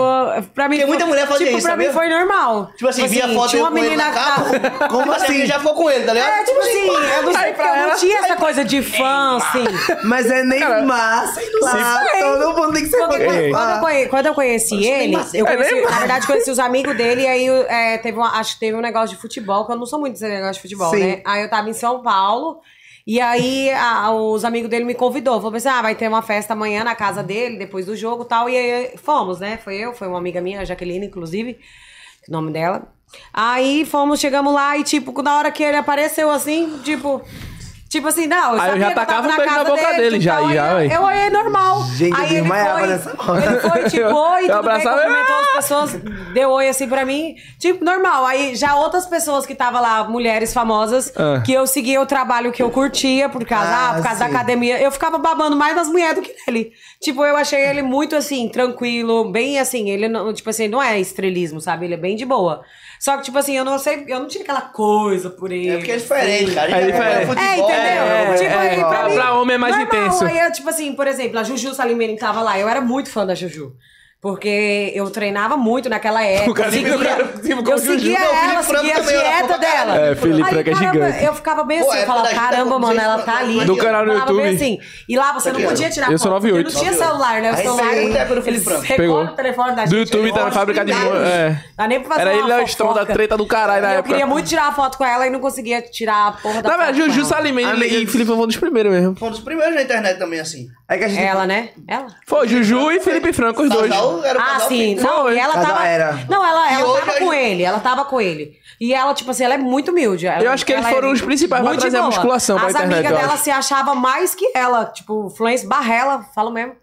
pra mim.
Porque muita
foi-
mulher fazia
tipo,
isso,
pra mim
sabia?
foi normal.
Tipo assim, via foto
tinha uma
com ele
menina
na
que
capa. Como assim? Já ficou com ele, tá ligado?
É, tipo assim, eu não sei porque
pra
eu não tinha essa coisa de fã, assim.
Mas é Neymar, sei lá.
foi.
Todo mundo tem que ser
Quando,
fã.
quando- quando eu quando eu conheci ele, eu
É
conheci, na verdade, conheci os amigos dele e aí é, teve acho que teve um negócio de futebol, que eu não sou muito desse negócio de futebol, né? Aí eu tava em São Paulo. E aí a- os amigos dele me convidou. Falou assim: ah, vai ter uma festa amanhã na casa dele, depois do jogo e tal. E aí fomos, né? Foi eu, foi uma amiga minha, a Jaqueline, inclusive, o nome dela. Aí fomos, chegamos lá e, tipo, na hora que ele apareceu assim, tipo. Tipo assim, não, eu
Aí eu já tacava
tava
um beijo na
casa
boca
dele,
dele, já,
tal,
aí
aí
já,
eu, olhei normal.
Gente,
aí ele
desmaiava
foi,
nessa hora.
ele foi, tipo, oi,
Eu
tudo bem, cumprimentou as pessoas, deu oi assim pra mim. Tipo, normal. Aí já outras pessoas que estavam lá, mulheres famosas,
Ah.
que eu seguia o trabalho que eu curtia, por causa,
Ah,
ah, por causa da academia, eu ficava babando mais nas mulheres do que nele. Tipo, eu achei ele muito assim, tranquilo, bem assim, ele não, tipo assim, não é estrelismo, sabe? Ele é bem de boa. Só que, tipo assim, eu não sei, eu não tinha aquela coisa por ele.
É porque é diferente, cara.
É
gente
diferente.
É,
é,
tipo,
é,
aí, pra,
pra-
mim,
pra homem é mais
normal.
intenso.
Aí, tipo assim, por exemplo, a Juju Salimene tava lá. Eu era muito fã da Juju. Porque eu treinava muito naquela época.
O cara-
seguia,
o cara com
eu
a
seguia
Não, o
ela,
Franco
seguia a dieta dela.
É, Felipe Franco é gigante.
Eu ficava bem
Pô,
assim,
é
eu falava,
da gente,
caramba, mano, ela tá ali.
Do
canal no
Eu
YouTube.
assim. E lá você não podia tirar
Eu sou
foto, porque
98.
Não tinha celular, né? O celular.
do
Eles
Pegou.
o telefone da
Do
gente.
YouTube tá na
olha,
fábrica de. É.
Dá nem pra fazer
Era ele o Estão da treta do caralho na
Eu
época.
queria muito tirar a foto com ela e não conseguia tirar a porra da
Na
foto
verdade, Juju
ela.
Salimene e Felipe foi um dos primeiros mesmo.
Foi um dos primeiros na internet também, assim.
É que a gente.
Ela, né? Ela?
Foi Juju e Felipe Franco, os dois.
Casal, era um
Ah,
casal
sim.
feito.
Não, e ela
Casal
tava.
era.
Não, ela,
E
ela
hoje
tava
a
com
gente-
ele. Ela tava com ele. E ela, tipo assim, ela é muito humilde. Ela-
Eu acho que eles
ela
foram
é
os principais pra
muito
trazer a
boa.
musculação pra
As
internet,
amigas dela
acho.
se achavam mais que ela. Tipo, Fluence Barrela, falo mesmo.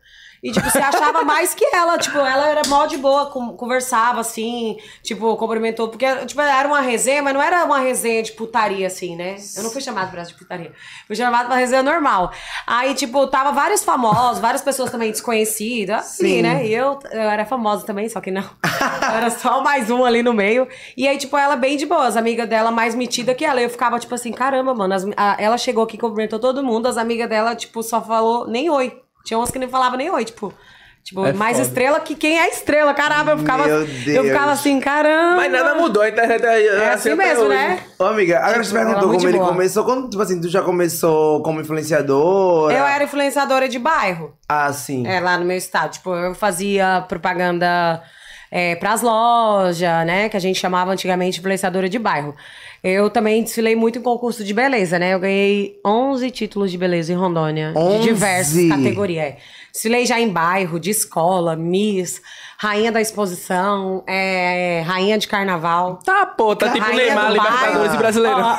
E, tipo, se achava mais que ela. Tipo, ela era mó de boa, conversava assim, tipo, cumprimentou. Porque, tipo, era uma resenha, mas não era uma resenha de putaria, assim, né? Eu não fui chamada pra essa de putaria. Fui chamada pra resenha normal. Aí, tipo, tava vários famosos, várias pessoas também desconhecidas. Assim, né? E eu, eu era famosa também, só que não. Eu era só mais um ali no meio. E aí, tipo, ela bem de boa, as amigas dela mais metida que ela. Eu ficava, tipo assim, caramba, mano. as- a- ela chegou aqui, cumprimentou todo mundo, as amigas dela, tipo, só falou nem oi. Tinha umas que nem falavam nem oi, tipo. Tipo,
É
mais
foda.
estrela que quem é estrela, caramba. Eu ficava,
Meu
eu ficava assim, caramba.
Mas nada mudou, a internet é,
É assim mesmo, né?
Ô, amiga, agora
Tipo,
você perguntou
é
como ele
boa.
começou. Quando, tipo assim, tu já começou como influenciadora?
Eu era influenciadora de bairro.
Ah, sim.
É, lá no meu estado. Tipo, eu fazia propaganda é, pras lojas, né? Que a gente chamava antigamente influenciadora de bairro. Eu também desfilei muito em concurso de beleza, né? Eu ganhei 11 títulos de beleza em Rondônia.
11?
De diversas categorias. é. Desfilei já em bairro, de escola, Miss, Rainha da Exposição, é, Rainha de Carnaval.
Tá, pô, tá tipo
Rainha
Neymar,
do
Libertadores e Brasileiro.
Ó,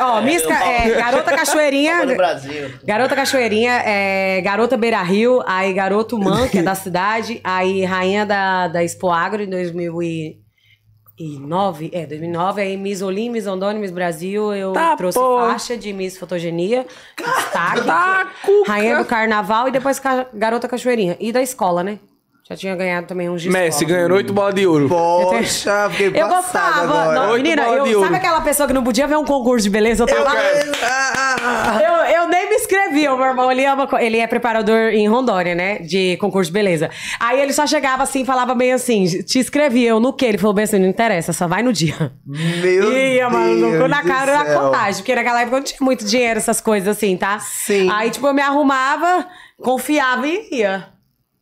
ó, Miss, Ca- é, Garota Cachoeirinha.
Do Brasil.
Garota Cachoeirinha, é, Garota Beira Rio, aí Garoto Man, que é da cidade, aí Rainha da, da Expo Agro em 2009, é, 2009, aí Miss Olim, Miss Miss Brasil, eu
Tá,
trouxe
pô.
faixa de Miss Fotogenia, destaque,
Tá.
Rainha do Carnaval e depois Garota Cachoeirinha. E da escola, né? Já tinha ganhado também uns de
Messi ganhando oito bolas de ouro.
Poxa, fiquei
Eu
passada
gostava.
agora.
Não, menina, eu,
de ouro.
sabe aquela pessoa que não podia ver um concurso de beleza? Eu tava lá.
Ah, ah, ah.
Eu, eu nem me inscrevi, o meu irmão, ele, ama, ele é preparador em Rondônia, né? De concurso de beleza. Aí ele só chegava assim e falava bem assim: te inscrevi, eu no quê? Ele falou bem assim: não interessa, só vai no dia.
Meu
mano, cu
Deus
na
do
cara da contagem, porque naquela época eu não tinha muito dinheiro, essas coisas assim, tá?
Sim.
Aí, tipo, eu me arrumava, confiava e ia.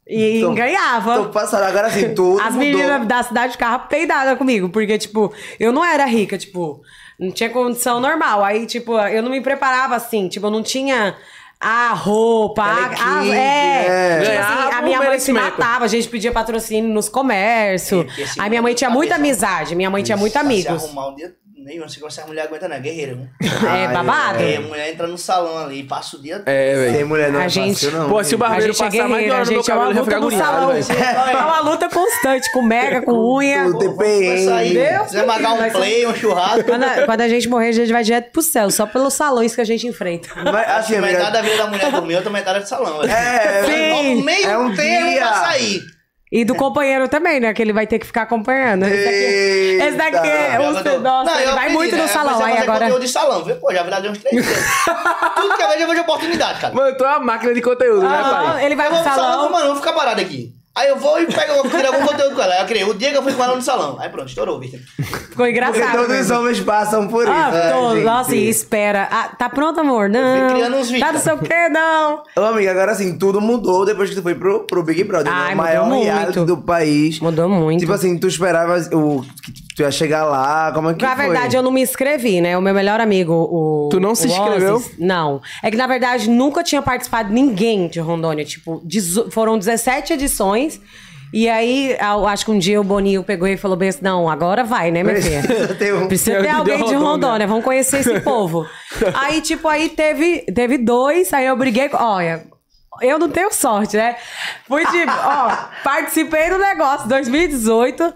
E
Tô-
ganhava.
Tô passando agora assim, tudo
As
mudou.
meninas da cidade ficavam peidadas comigo, porque, tipo, eu não era rica, tipo, não tinha condição normal. Aí, tipo, eu não me preparava assim, tipo, eu não tinha a roupa, a, a- é,
é.
tipo assim, a minha mãe se matava, a gente pedia patrocínio nos comércios.
Esse
Aí minha mãe tinha muita amizade, minha mãe tinha muito
Pra se
amigos.
arrumar um dia Nem não sei como essa mulher aguenta, não. É guerreira?
É babado.
É, a mulher entra no salão ali, passa o dia.
É, velho.
Sem mulher não
A
é
gente-
não.
Pô, se o barbeiro
é
passar mais de hora no meu
é
cabelo, eu já
luta
ficar
no
agoniado,
salão.
velho.
É uma luta constante, com mega, com unha.
O TPM.
Você vai marcar um play, um churrasco.
Quando a, quando a gente morrer, a gente vai direto pro céu, só pelos salões que a gente enfrenta.
Mas, assim,
metade da vida da mulher dormiu, outra metade é de salão.
É,
meio
É um
termo
dia.
pra sair.
E do companheiro também, né? Que ele vai ter que ficar acompanhando. Esse daqui, esse daqui é um,
Eu tô-
nossa,
Não,
ele vai
pedi,
muito
né?
no salão.
Comecei a
Aí agora.
conteúdo de salão, viu? Pô, já virei uns três meses. Tudo que eu vejo, eu vejo oportunidade, cara.
Mano, tu é uma máquina de conteúdo, né,
Ah,
pai?
ele vai
eu
pro
salão,
salão.
mano, eu vou ficar parado aqui. Aí eu vou e pego, eu criar algum conteúdo com ela. Eu criei o dia que eu fui com ela no salão. Aí pronto, estourou, Vitor.
Ficou
Porque
engraçado.
todos os
mesmo.
homens passam por isso.
Ah,
né,
tô,
gente?
nossa, e espera. Ah, tá pronto, amor? Não.
criando uns vídeos.
Tá não sei o que, não.
Ô, amiga, agora assim, tudo mudou depois que tu foi pro, pro Big Brother, né?
Ai,
O maior reality do país.
Mudou muito.
Tipo assim, tu esperavas o, que tu ia chegar lá, como é que
Na
foi?
verdade, eu não me inscrevi, né? O meu melhor amigo, o.
Tu não se inscreveu?
Ozzy, não. É que, na verdade, nunca tinha participado ninguém de Rondônia. Tipo, foram 17 edições. E aí, acho que um dia o Boninho pegou e falou bem assim: não, agora vai, né, minha filha?
Precisa ter um-
Precisa ter
de
alguém de
Rondônia.
Rondônia, vamos conhecer esse povo. aí, tipo, aí teve, teve dois, aí eu briguei. Olha. Eu não tenho sorte, né? Fui tipo, ó, participei do negócio 2018.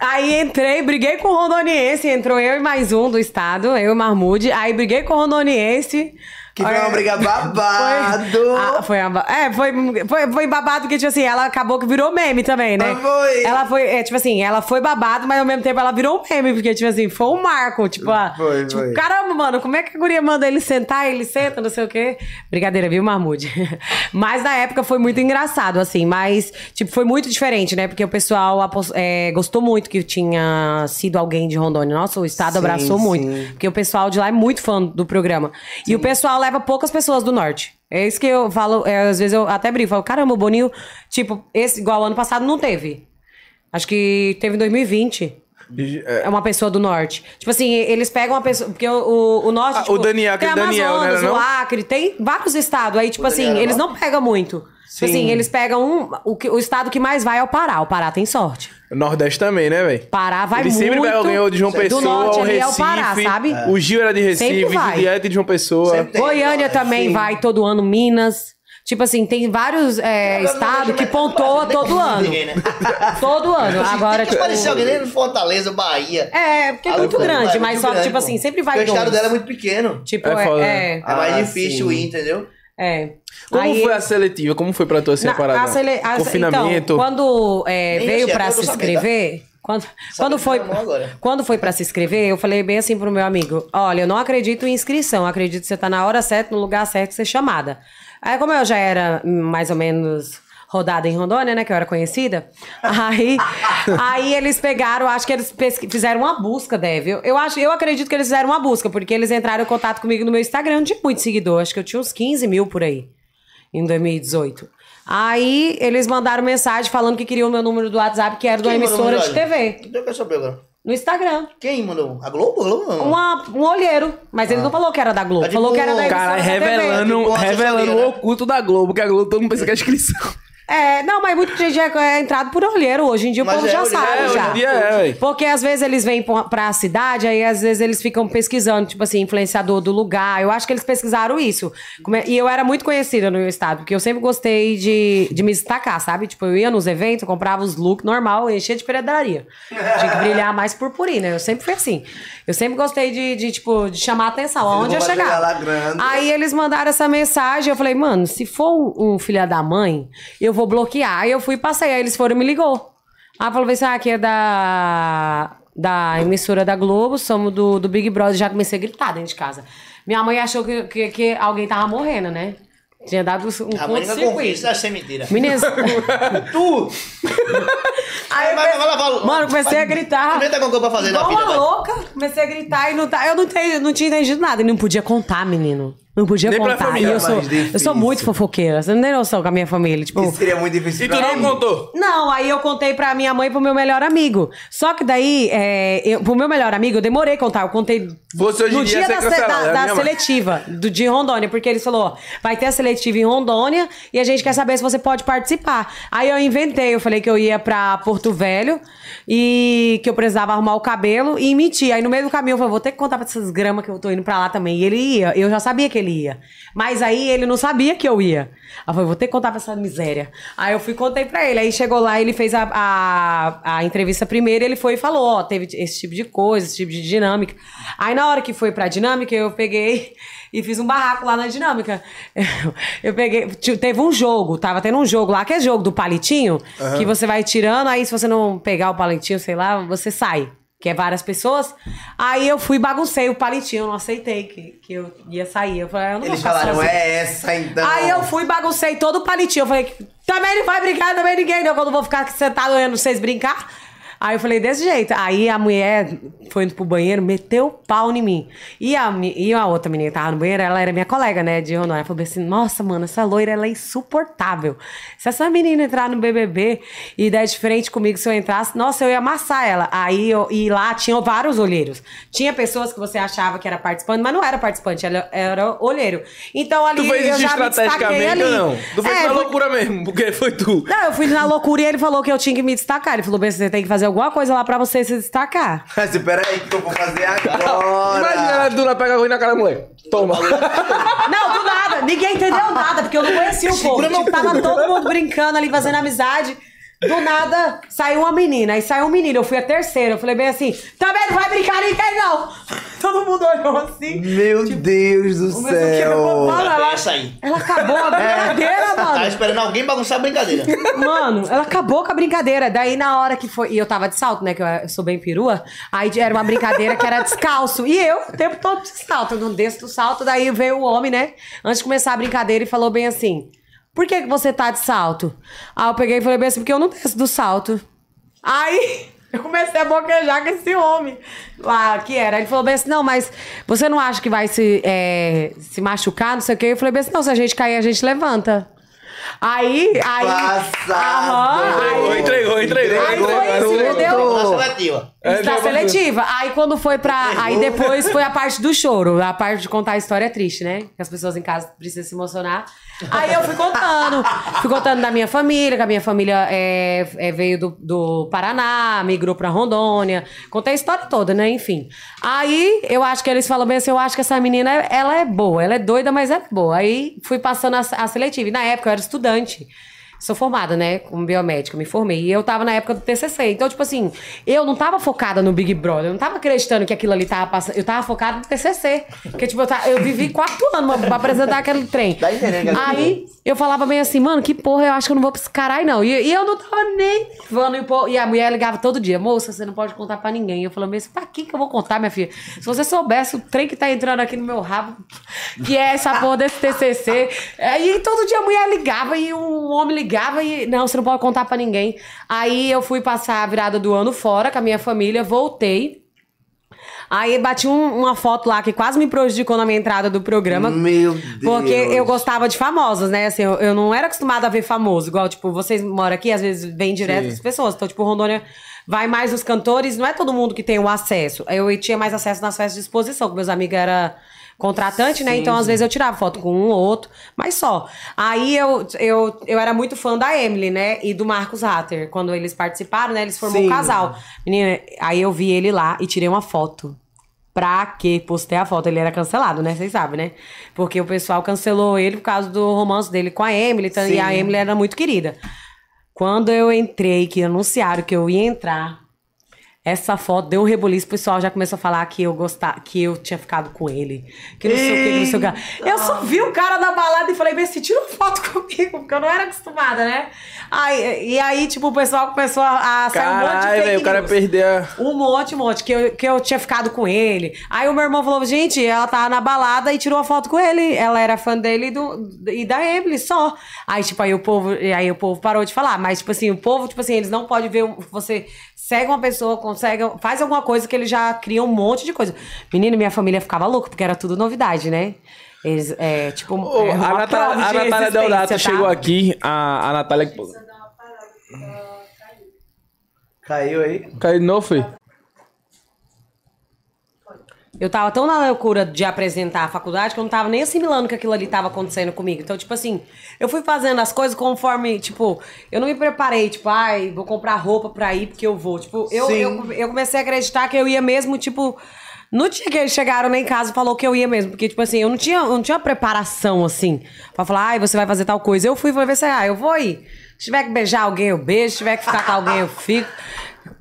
Aí entrei, briguei com o Rondoniense, entrou eu e mais um do estado, eu e o Marmude. Aí briguei com o Rondoniense.
Que foi uma briga babado.
Foi, ah, foi, uma- é, foi, foi, foi babado, porque, tipo assim, ela acabou que virou meme também, né?
Ah, foi.
Ela foi, é, tipo assim, ela foi babado, mas ao mesmo tempo ela virou um meme, porque, tipo assim, foi um marco. Tipo, a-
Foi,
tipo
foi.
caramba, mano, como é que a guria manda ele sentar, ele senta, não sei o quê. Brincadeira, viu, Marmude? mas na época foi muito engraçado, assim, mas, tipo, foi muito diferente, né? Porque o pessoal é, gostou muito que tinha sido alguém de Rondônia. Nossa, o estado
Sim,
abraçou muito.
sim.
Porque o pessoal de lá é muito fã do programa. E o pessoal leva poucas pessoas do norte. É isso que eu falo, é, às vezes eu até brinco, falo, caramba, o Boninho, tipo, esse igual ano passado não teve. Acho que teve em 2020. É uma pessoa do norte. Tipo assim, eles pegam uma pessoa. Porque o, o, o norte.
Ah,
tipo,
o Daniel,
tem
Daniel,
Amazonas,
né, não?
o Acre, tem vários estados. Aí, tipo assim,
Daniel
eles não pegam muito. Tipo assim, eles pegam um. O, que- o estado que mais vai é o Pará. O Pará tem sorte.
Nordeste também, né, velho?
Pará vai
Ele
muito.
sempre vai alguém ou de João
do
Pessoa,
norte
ou
ali
Recife.
é o Pará, sabe?
O Gil era de
Sempre
Recife,
vai.
Juliette de João Pessoa.
Sempre.
Goiânia também vai todo ano, Minas. Tipo assim, tem vários é, estados que pontua todo ano.
Ninguém, né?
Todo ano. Agora,
Tem que
tipo.
aparecer alguém dentro de Fortaleza, Bahia.
É, porque é muito grande,
é
mas só que, tipo assim, sempre vai
Porque o estado dela é muito pequeno.
Tipo,
É
é. é,
É mais
Ah,
difícil ir, entendeu?
é.
Como
Aí-
foi a seletiva? Como foi pra tu assim, a
Na-
parada?
a sele- a-
Confinamento?
Então, quando é, veio
eu
se
sabendo,
inscrever, quando, quando foi
agora.
quando foi para se inscrever, eu falei bem assim pro meu amigo: "Olha, eu não acredito em inscrição, acredito que você tá na hora certa, no lugar certo, ser chamada". Aí como eu já era mais ou menos rodada em Rondônia, né, que eu era conhecida. Aí, aí eles pegaram, acho que eles fizeram uma busca, deve. Eu, eu acho, eu acredito que eles fizeram uma busca, porque eles entraram em contato comigo no meu Instagram, tinha muito seguidor, acho que eu tinha uns 15 mil por aí em 2018. Aí eles mandaram mensagem falando que queriam o meu número do WhatsApp, que era de uma
Quem mandou
emissora de? TV.
Então eu quero saber agora.
No Instagram.
Quem mandou? A Globo? A Globo não.
Uma- um olheiro. Mas ele não falou que era da Globo.
Tipo
falou que era da emissora
Caralho,
da TV.
revelando,
Tipo uma
revelando
assessoria,
o
né?
oculto da Globo, que a Globo todo mundo pensa que é inscrição.
É, não, mas muita gente é, é entrado por olheiro. Hoje em dia
Mas
o povo
é,
já sabe
é,
já.
Hoje em dia é.
Porque às vezes eles vêm pra- cidade, aí às vezes eles ficam pesquisando, tipo assim, influenciador do lugar. Eu acho que eles pesquisaram isso. É- E eu era muito conhecida no meu estado, porque eu sempre gostei de, de me destacar, sabe? Tipo, eu ia nos eventos, comprava os looks normal, enchia de pedraria. Tinha que brilhar mais purpurina. Eu sempre fui assim. Eu sempre gostei de, de, tipo, de chamar a atenção, aonde eu
chegar
chegar.
lá grande.
Aí eles mandaram essa mensagem, eu falei, mano, se for um, um filho da mãe, eu vou bloquear. Aí eu fui e passei, aí eles foram e me ligou. Aí falou assim, ah, aqui é da, da emissora da Globo, somos do, do Big Brother, já comecei a gritar dentro de casa. Minha mãe achou que, que, que alguém tava morrendo, né? Tinha dado um
A deve ser mentira.
Meninas,
Tu!
Aí
vai, vai, vai, vai,
Mano, comecei a gritar.
Inventa alguma coisa pra fazer da
igual
vida,
uma
vai.
louca, comecei a gritar e não tá, eu não, tenho, não tinha entendido nada. E não podia contar, menino. Não podia
Nem pra
contar.
família,
E eu, sou, eu sou muito fofoqueira. Você não tem noção com a minha família. Tipo,
Que seria muito difícil
E tu
pra
não
mim.
contou?
Não, aí eu contei pra minha mãe e pro meu melhor amigo. Só que daí, é, eu, pro meu melhor amigo, eu demorei a contar. Eu contei
Você hoje
no
dia
da, da-
é a
da seletiva do, de Rondônia, porque eles falou, ó, vai ter a seletiva em Rondônia e a gente quer saber se você pode participar. Aí eu inventei, eu falei que eu ia pra Porto Velho e que eu precisava arrumar o cabelo e menti. Aí no meio do caminho eu falei, vou ter que contar pra essas gramas que eu tô indo pra lá também. E ele ia, eu já sabia que ele ia. Mas aí ele não sabia que eu ia. Eu falei, vou ter que contar pra essa miséria. Aí eu fui e contei pra ele. Aí chegou lá, ele fez a, a, a entrevista primeiro, ele foi e falou, ó, teve esse tipo de coisa, esse tipo de dinâmica. Aí na hora que foi pra dinâmica, eu peguei e fiz um barraco lá na dinâmica. Eu, eu peguei, teve um jogo, tava tendo um jogo lá, que é jogo do palitinho, que você vai tirando, aí se você não pegar o palitinho, sei lá, você sai. Que é várias pessoas. Aí eu fui e baguncei o palitinho, eu não aceitei que, que eu ia sair. Eu falei, eu não
Eles
vou
falaram,
sozinha.
é essa então.
Aí eu fui e baguncei todo o palitinho. Eu falei, também não vai brincar, também ninguém, não, que eu vou ficar sentado olhando vocês brincar. Aí eu falei, desse jeito. Aí a mulher foi indo pro banheiro, meteu o pau em mim. E a, e a outra menina que tava no banheiro, ela era minha colega, né, de Rondônia. Ela falou assim, nossa, mano, essa loira, ela é insuportável. Se essa menina entrar no BBB e der de frente comigo, se eu entrasse, nossa, eu ia amassar ela. Aí, eu, e lá tinham vários olheiros. Tinha pessoas que você achava que era participante, mas não era participante, ela era olheiro. Então ali
Tu fez
eu
isso estrategicamente ou não? Tu fez
É,
na
foi-
loucura mesmo, porque foi tu.
não, eu fui na loucura e ele falou que eu tinha que me destacar. Ele falou, "Bem, você tem que fazer alguma coisa lá pra você se destacar.
Mas espera aí que eu vou fazer agora.
Imagina ela do pegar ruim na cara da mulher. Toma.
Não, do nada. Ninguém entendeu nada, porque eu não conhecia o povo. Tipo, tava todo mundo brincando ali, fazendo amizade. Do nada, saiu uma menina, aí saiu um menino. Eu fui a terceira. Eu falei bem assim, também não vai brincar ninguém, não. Todo mundo olhou assim.
Meu Deus do céu.
falando, ela,
Essa aí.
ela acabou a brincadeira,
Tava
mano.
esperando alguém bagunçar a brincadeira.
Mano, ela acabou com a brincadeira. Daí, na hora que foi. E eu tava de salto, né? Que eu, eu sou bem perua. Aí era uma brincadeira que era descalço. E eu, o tempo todo de salto. Eu não desço do salto. Daí veio o homem, né? Antes de começar a brincadeira, e falou bem assim: Por que, que você tá de salto? Aí eu peguei e falei bem assim: Porque eu não desço do salto. Aí. Eu comecei a boquejar com esse homem lá, que era. Ele falou bem assim, não, mas você não acha que vai se, é, se machucar, não sei o quê? Eu falei bem assim, não, se a gente cair, a gente levanta. Aí, aí...
Passado.
Aham, aí-
Entregou, entregou, entregou.
Aí foi isso, entendeu?
Na seletiva.
É,
da
já
seletiva. Aí quando foi pra. Aí depois foi a parte do choro. A parte de contar a história triste, né? Que as pessoas em casa precisam se emocionar. Aí eu fui contando. fui contando da minha família, que a minha família é, é, veio do, do Paraná, migrou pra Rondônia. Contei a história toda, né? Enfim. Aí eu acho que eles falam bem assim: eu acho que essa menina, ela é boa. Ela é doida, mas é boa. Aí fui passando a, a seletiva. E na época eu era estudante. Sou formada, né, como biomédica, me formei. E eu tava na época do TCC. Então, tipo assim, eu não tava focada no Big Brother. Eu não tava acreditando que aquilo ali tava passando. Eu tava focada no TCC. Porque, tipo, eu, tava- eu vivi quatro anos pra apresentar aquele trem.
Entendendo, Gabriel?
Aí, eu falava bem assim, mano, que porra, eu acho que eu não vou pra esse caralho, não. E, e eu não tava nem levando. E, e a mulher ligava todo dia, moça, você não pode contar pra ninguém. E eu falava assim, pra que que eu vou contar, minha filha? Se você soubesse o trem que tá entrando aqui no meu rabo, que é essa porra desse TCC. Aí todo dia a mulher ligava e um homem ligava e, não, você não pode contar pra ninguém. Aí eu fui passar a virada do ano fora com a minha família, voltei. Aí bati um- uma foto lá que quase me prejudicou na minha entrada do programa.
Meu Deus.
Porque eu gostava de famosos, né? Assim, eu, eu não era acostumada a ver famoso. Igual, tipo, vocês moram aqui, às vezes vem direto as pessoas. Então, tipo, Rondônia vai mais os cantores. Não é todo mundo que tem o acesso. Eu tinha mais acesso nas festas de exposição, que meus amigos eram contratante, né? Então, às vezes, eu tirava foto com um ou outro, mas só. Aí, eu, eu, eu era muito fã da Emily, né? E do Marcos Hatter. Quando eles participaram, né? Eles formaram um
Sim.
casal. Menina, aí eu vi ele lá e tirei uma foto. Pra que postei a foto? Ele era cancelado, né? Vocês sabem, né? Porque o pessoal cancelou ele por causa do romance dele com a Emily. então- E a
Sim.
Emily era muito querida. Quando eu entrei, que anunciaram que eu ia entrar, essa foto deu um rebuliço, o pessoal já começou a falar que eu gostava, que eu tinha ficado com ele. Que não sei o que, que não sei o que. Eu só vi o cara na balada e falei, mas se tira uma foto comigo, porque eu não era acostumada, né? Aí, e aí, tipo, o pessoal começou a, a sair um monte de fake
velho, o cara perdeu.
Um monte, um monte, que eu, que eu tinha ficado com ele. Aí o meu irmão falou, gente, ela tava na balada e tirou a foto com ele. Ela era fã dele e, do, e da Emily, só. Aí, tipo, aí o povo, aí o povo parou de falar. Mas, tipo assim, o povo, tipo assim, eles não podem ver você segue uma pessoa, consegue, faz alguma coisa que ele já cria um monte de coisa. Menino, minha família ficava louca, porque era tudo novidade, né? Eles, é, tipo,
Ô,
é
a Natália, a Natália Deodato
tá?
chegou aqui, a, a Natália.
Caiu aí.
Caiu de novo, foi?
Eu tava tão na loucura de apresentar a faculdade que eu não tava nem assimilando que aquilo ali tava acontecendo comigo. Então, tipo assim, eu fui fazendo as coisas conforme, tipo, eu não me preparei, tipo, ai, vou comprar roupa pra ir porque eu vou. Tipo, eu, eu, eu comecei a acreditar que eu ia mesmo, tipo. No dia que eles chegaram lá em casa, falou que eu ia mesmo. Porque, tipo assim, eu não tinha, eu não tinha preparação, assim, pra falar, ai, você vai fazer tal coisa. Eu fui e falei assim, ah, eu vou ir. Se tiver que beijar alguém, eu beijo. Se tiver que ficar com alguém, eu fico.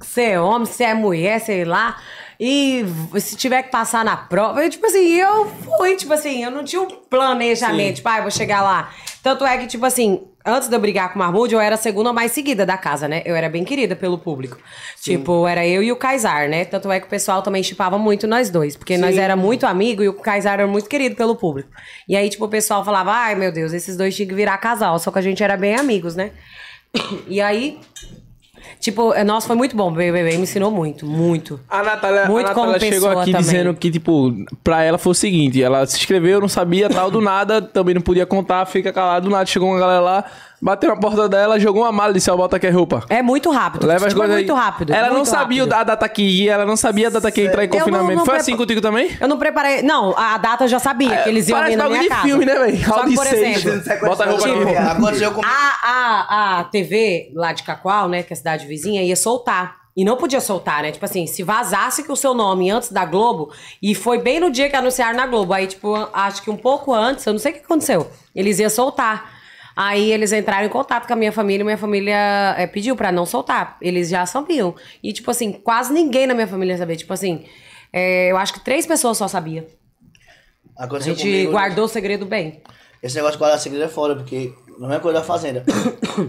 Se é homem, se é mulher, sei lá. E se tiver que passar na prova, eu, tipo assim, eu fui, tipo assim, eu não tinha um planejamento, tipo, ah, vou chegar lá. Tanto é que, tipo assim, antes de eu brigar com o Marmude, eu era a segunda mais seguida da casa, né? Eu era bem querida pelo público. Tipo, era eu e o Kaysar, né? Tanto é que o pessoal também chipava muito nós dois, porque nós era muito amigo e o Kaysar era muito querido pelo público. E aí, tipo, o pessoal falava, ai meu Deus, esses dois tinham que virar casal, só que a gente era bem amigos, né? E aí, tipo, é, nossa, foi muito bom, o BBB me ensinou muito, muito.
A Natália,
Muito
a
como
Natália chegou aqui
também.
dizendo que, tipo, pra ela foi o seguinte: ela se inscreveu, não sabia, tal, do nada, também não podia contar, fica calado, do nada chegou uma galera lá, bateu na porta dela, jogou uma mala e disse: Ó, bota aqui a roupa.
É muito rápido.
Leva as
tipo, é
coisas aí.
muito rápido.
Ela não
muito
sabia
rápido.
a data que ia, ela não sabia a data que ia entrar em
Eu não-
confinamento.
não
Foi
prepa-
assim contigo também?
Eu não preparei. Não, a data eu já sabia que eles iam
Parece
vir na
bagulho
minha
de
casa.
filme, né, velho?
Só que, por exemplo,
Bota a roupa
Tipo,
aqui.
Aconteceu com.
a, a, a TV lá de Cacoal, né, que é a cidade vizinha, ia soltar. E não podia soltar, né? Tipo assim, se vazasse com o seu nome antes da Globo, e foi bem no dia que anunciaram na Globo. Aí, tipo, acho que um pouco antes, eu não sei o que aconteceu. Eles iam soltar. Aí eles entraram em contato com a minha família e minha família é, pediu pra não soltar. Eles já sabiam. E, tipo assim, quase ninguém na minha família sabia. Tipo assim, é, eu acho que três pessoas só sabiam. A
Aconteceu
gente
comigo,
guardou o segredo bem.
Esse negócio de guardar segredo é foda, porque não é coisa da fazenda.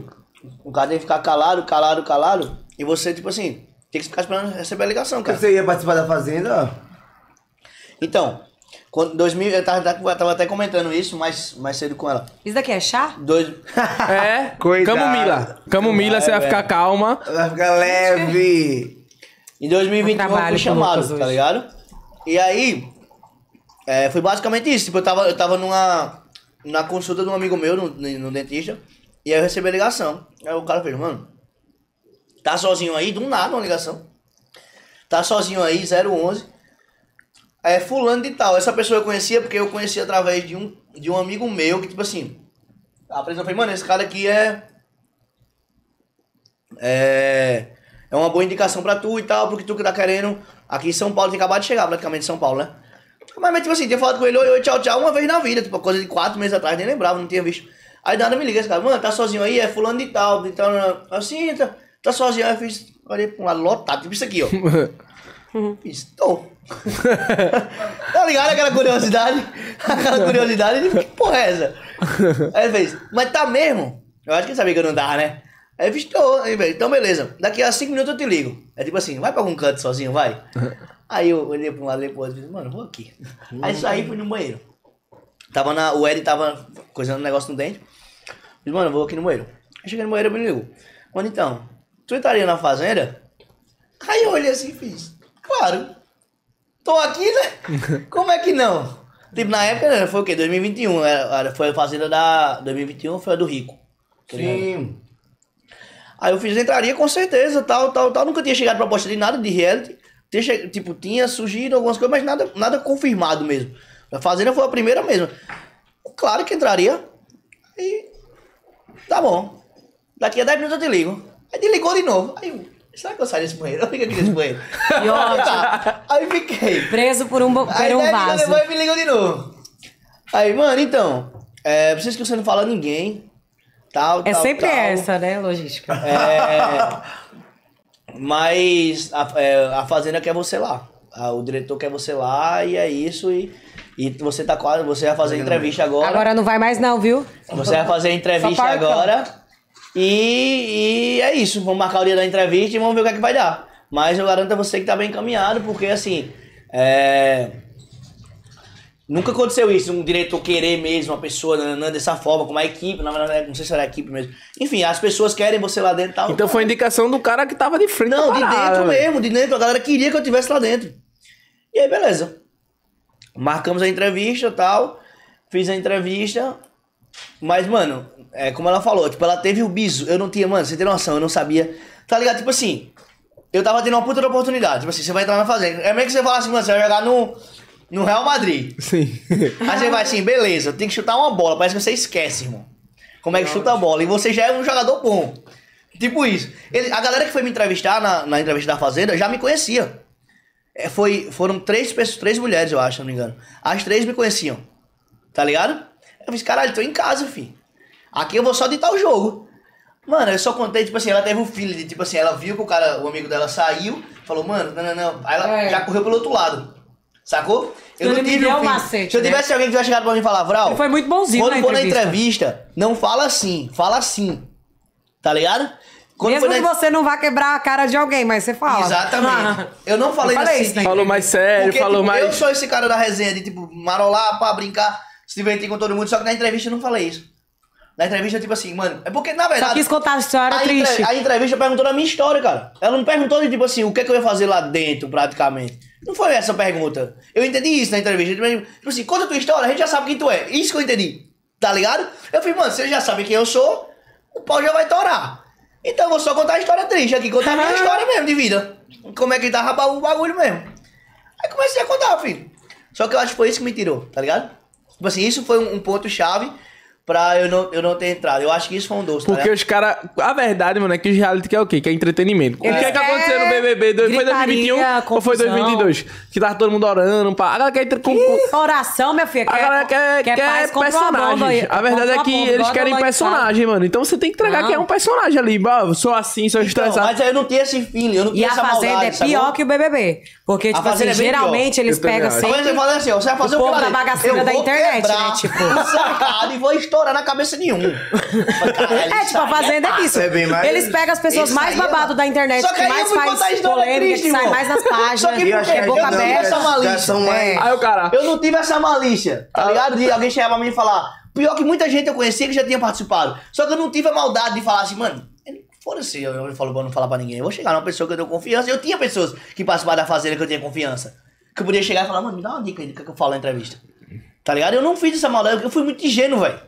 o cara tem que ficar calado, calado, calado. E você, tipo assim, tem que ficar esperando receber a ligação, cara.
Você ia participar da Fazenda?
Então, quando 2000, eu tava, eu tava até comentando isso mais, mais cedo com ela.
Isso daqui é chá?
Dois,
É,
Cuidado.
Camomila. Camomila, você vai
Vai,
ficar calma.
Vai ficar leve.
Em 2021 eu fui chamado, tá ligado? E aí, é, foi basicamente isso. Tipo, eu tava, eu tava numa na consulta de um amigo meu, no, no dentista, e aí eu recebi a ligação. Aí o cara fez, mano, tá sozinho aí? Do nada uma ligação. Tá sozinho aí, 011. É fulano de tal. Essa pessoa eu conhecia porque eu conhecia através de um, de um amigo meu que, tipo assim, apresentou, falei, mano, esse cara aqui é é, é uma boa indicação pra tu e tal, porque tu que tá querendo. Aqui em São Paulo, tem acabado de chegar praticamente em São Paulo, né? Mas, mas, tipo assim, tinha falado com ele, oi, oi, tchau, tchau, uma vez na vida, tipo, coisa de quatro meses atrás, nem lembrava, não tinha visto. Aí nada me liga esse cara, mano, tá sozinho aí, é fulano de tal, tal, assim, tá, tá sozinho, aí eu fiz, olhei pra um lado lotado, tipo isso aqui, ó. Fiz, tô. tá ligado aquela curiosidade? Aquela curiosidade, tipo, que porra é essa? Aí ele fez, mas tá mesmo? Eu acho que ele sabia que eu não dava, né? Aí eu fiz, tô. Aí, velho, então beleza. Daqui a cinco minutos eu te ligo. É tipo assim, vai pra algum canto sozinho, vai. Aí eu olhei pra um lado, olhei pro outro e disse, mano, vou aqui. Aí saí e fui no banheiro. Tava na, o Ed tava coisando um negócio no dente. Disse, mano, eu vou aqui no banheiro. Aí cheguei no banheiro e me ligou. Mano, então, tu entraria na fazenda? Aí eu olhei assim e fiz, claro. Tô aqui, né? Como é que não? Tipo, na época né, foi o quê? 2021. Era, era- foi a fazenda da. 2021 foi a do Rico.
Sim.
Aí eu fiz, entraria com certeza, tal, tal, tal. Nunca tinha chegado proposta de nada de reality. Tinha, tipo, tinha surgido algumas coisas, mas nada, nada confirmado mesmo. A Fazenda foi a primeira mesmo. Claro que entraria. E. Tá bom. Daqui a 10 minutos eu te ligo. Aí te ligou de novo. Aí. Será que eu saio desse banheiro? Eu fico aqui nesse banheiro.
Que ótimo.
Tá. Aí fiquei.
Preso por um, por
Aí
um
10 minutos
vaso.
depois me ligou de novo. Aí, mano, então. É, preciso que você não fala a ninguém. Tal,
É
tal,
sempre
tal.
essa, né, logística.
É, mas a, é, a fazenda quer você lá. O diretor quer você lá e é isso. E, e você tá quase. Você vai fazer entrevista agora.
Agora não vai mais não, viu?
Você vai fazer a entrevista agora. E, e é isso. Vamos marcar o dia da entrevista e vamos ver o que é que vai dar. Mas eu garanto a você que tá bem encaminhado, porque assim. É, Nunca aconteceu isso, um diretor querer mesmo uma pessoa nananã, dessa forma, com uma equipe, na verdade, não sei se era equipe mesmo. Enfim, as pessoas querem você lá dentro e tal.
Então foi indicação do cara que tava de frente
Não, de
parada,
dentro mesmo, de dentro. A galera queria que eu estivesse lá dentro. E aí, beleza. Marcamos a entrevista e tal. Fiz a entrevista. Mas, mano, é como ela falou, tipo, ela teve o biso. Eu não tinha, mano, você tem noção, eu não sabia. Tá ligado? Tipo assim, eu tava tendo uma puta de oportunidade. Tipo assim, você vai entrar na fazenda. É meio que você fala assim, mano, você vai jogar no, no Real Madrid.
Sim.
Aí você vai assim, beleza, tem que chutar uma bola. Parece que você esquece, irmão. Como é que chuta a bola. E você já é um jogador bom. Tipo isso. Ele- a galera que foi me entrevistar na, na entrevista da Fazenda já me conhecia. É, foi, foram três pessoas, três mulheres, eu acho, se não me engano. As três me conheciam. Tá ligado? Eu fiz, caralho, tô em casa, filho. Aqui eu vou só ditar o jogo. Mano, eu só contei, tipo assim, ela teve um filho de, tipo assim, ela viu que o cara, o amigo dela saiu, falou, mano, não, não, não. Aí ela
É.
já correu pelo outro lado. Sacou?
Ele me deu
um
o
filho.
macete,
Se eu
né?
tivesse alguém que tivesse chegado pra mim e falar, Vral.
Ele foi muito bonzinho
Quando
na
for na
entrevista.
entrevista, não fala assim, fala assim. Tá ligado? Quando
Mesmo que
na-
você não vá quebrar a cara de alguém, mas você fala.
Exatamente. Eu não falei,
Eu falei
nesse
isso, né?
Falou mais sério,
Porque,
falou
tipo,
mais.
Eu sou esse cara da resenha de, tipo, marolar pra brincar, se divertir com todo mundo, só que na entrevista eu não falei isso. Na entrevista, tipo assim, mano, é porque, na verdade...
Só quis contar a história
a, entre-
triste.
a entrevista perguntou da minha história, cara. Ela não perguntou, de, tipo assim, o que, é que eu ia fazer lá dentro, praticamente. Não foi essa a pergunta. Eu entendi isso na entrevista. Tipo assim, conta a tua história, a gente já sabe quem tu é. Isso que eu entendi. Tá ligado? Eu falei, mano, vocês já sabem quem eu sou, o pau já vai torar. Então eu vou só contar a história triste aqui, contar a minha história mesmo de vida. Como é que tava o bagulho mesmo. Aí comecei a contar, filho. Só que eu acho que foi isso que me tirou, tá ligado? Tipo assim, isso foi um, um ponto-chave pra eu não, eu não ter entrado. Eu acho que isso foi um doce, tá
Porque
ligado?
os caras. A verdade, mano, é que os reality que é o quê? Que é entretenimento. O que
Eles
é que aconteceu no BBB? Dois- Foi
gritaria,
2021 ou foi
confusão.
2022? Que tava todo mundo orando. Pá. A galera quer. Com, com-
Oração, minha filha.
a galera quer, quer,
o
personagens. A verdade é que
abono,
eles querem
a
personagem, mano. Então você tem que entregar
Não.
que é um personagem ali. Eu sou assim, sou
Então,
estressado.
mas aí eu não tinha esse feeling, eu não
E
tinha
a
essa
Fazenda
maldade,
é pior que o BBB. Porque, tipo
Fazenda
assim,
é
geralmente eles
Eu
pegam
acho.
A Fazenda
sempre...
fala assim, você vai fazer
o
o,
povo
que
da bagaceira
Eu
da internet, né, tipo.
sacado e vou estourar na cabeça de um.
É, tipo, a Fazenda é isso.
É bem mais-
Eles pegam as pessoas
Isso
mais
é
babado da internet,
Só que
mais faz polêmica,
triste,
que sai mais nas páginas,
Só que
eu
não tive essa
já- já
malícia.
mais-
Aí o cara.
Eu não tive essa malícia, tá ligado? De alguém chegar pra mim e falar. Pior que muita gente eu conhecia que já tinha participado. Só que eu não tive a maldade de falar assim, mano. Foda-se, eu, eu falo pra não falar pra ninguém. Eu vou chegar numa pessoa que eu tenho confiança. Eu tinha pessoas que participaram da fazenda que eu tinha confiança. Que eu podia chegar e falar, mano, me dá uma dica aí do que eu falo na entrevista. Tá ligado? Eu não fiz essa maldade, eu fui muito ingênuo, velho.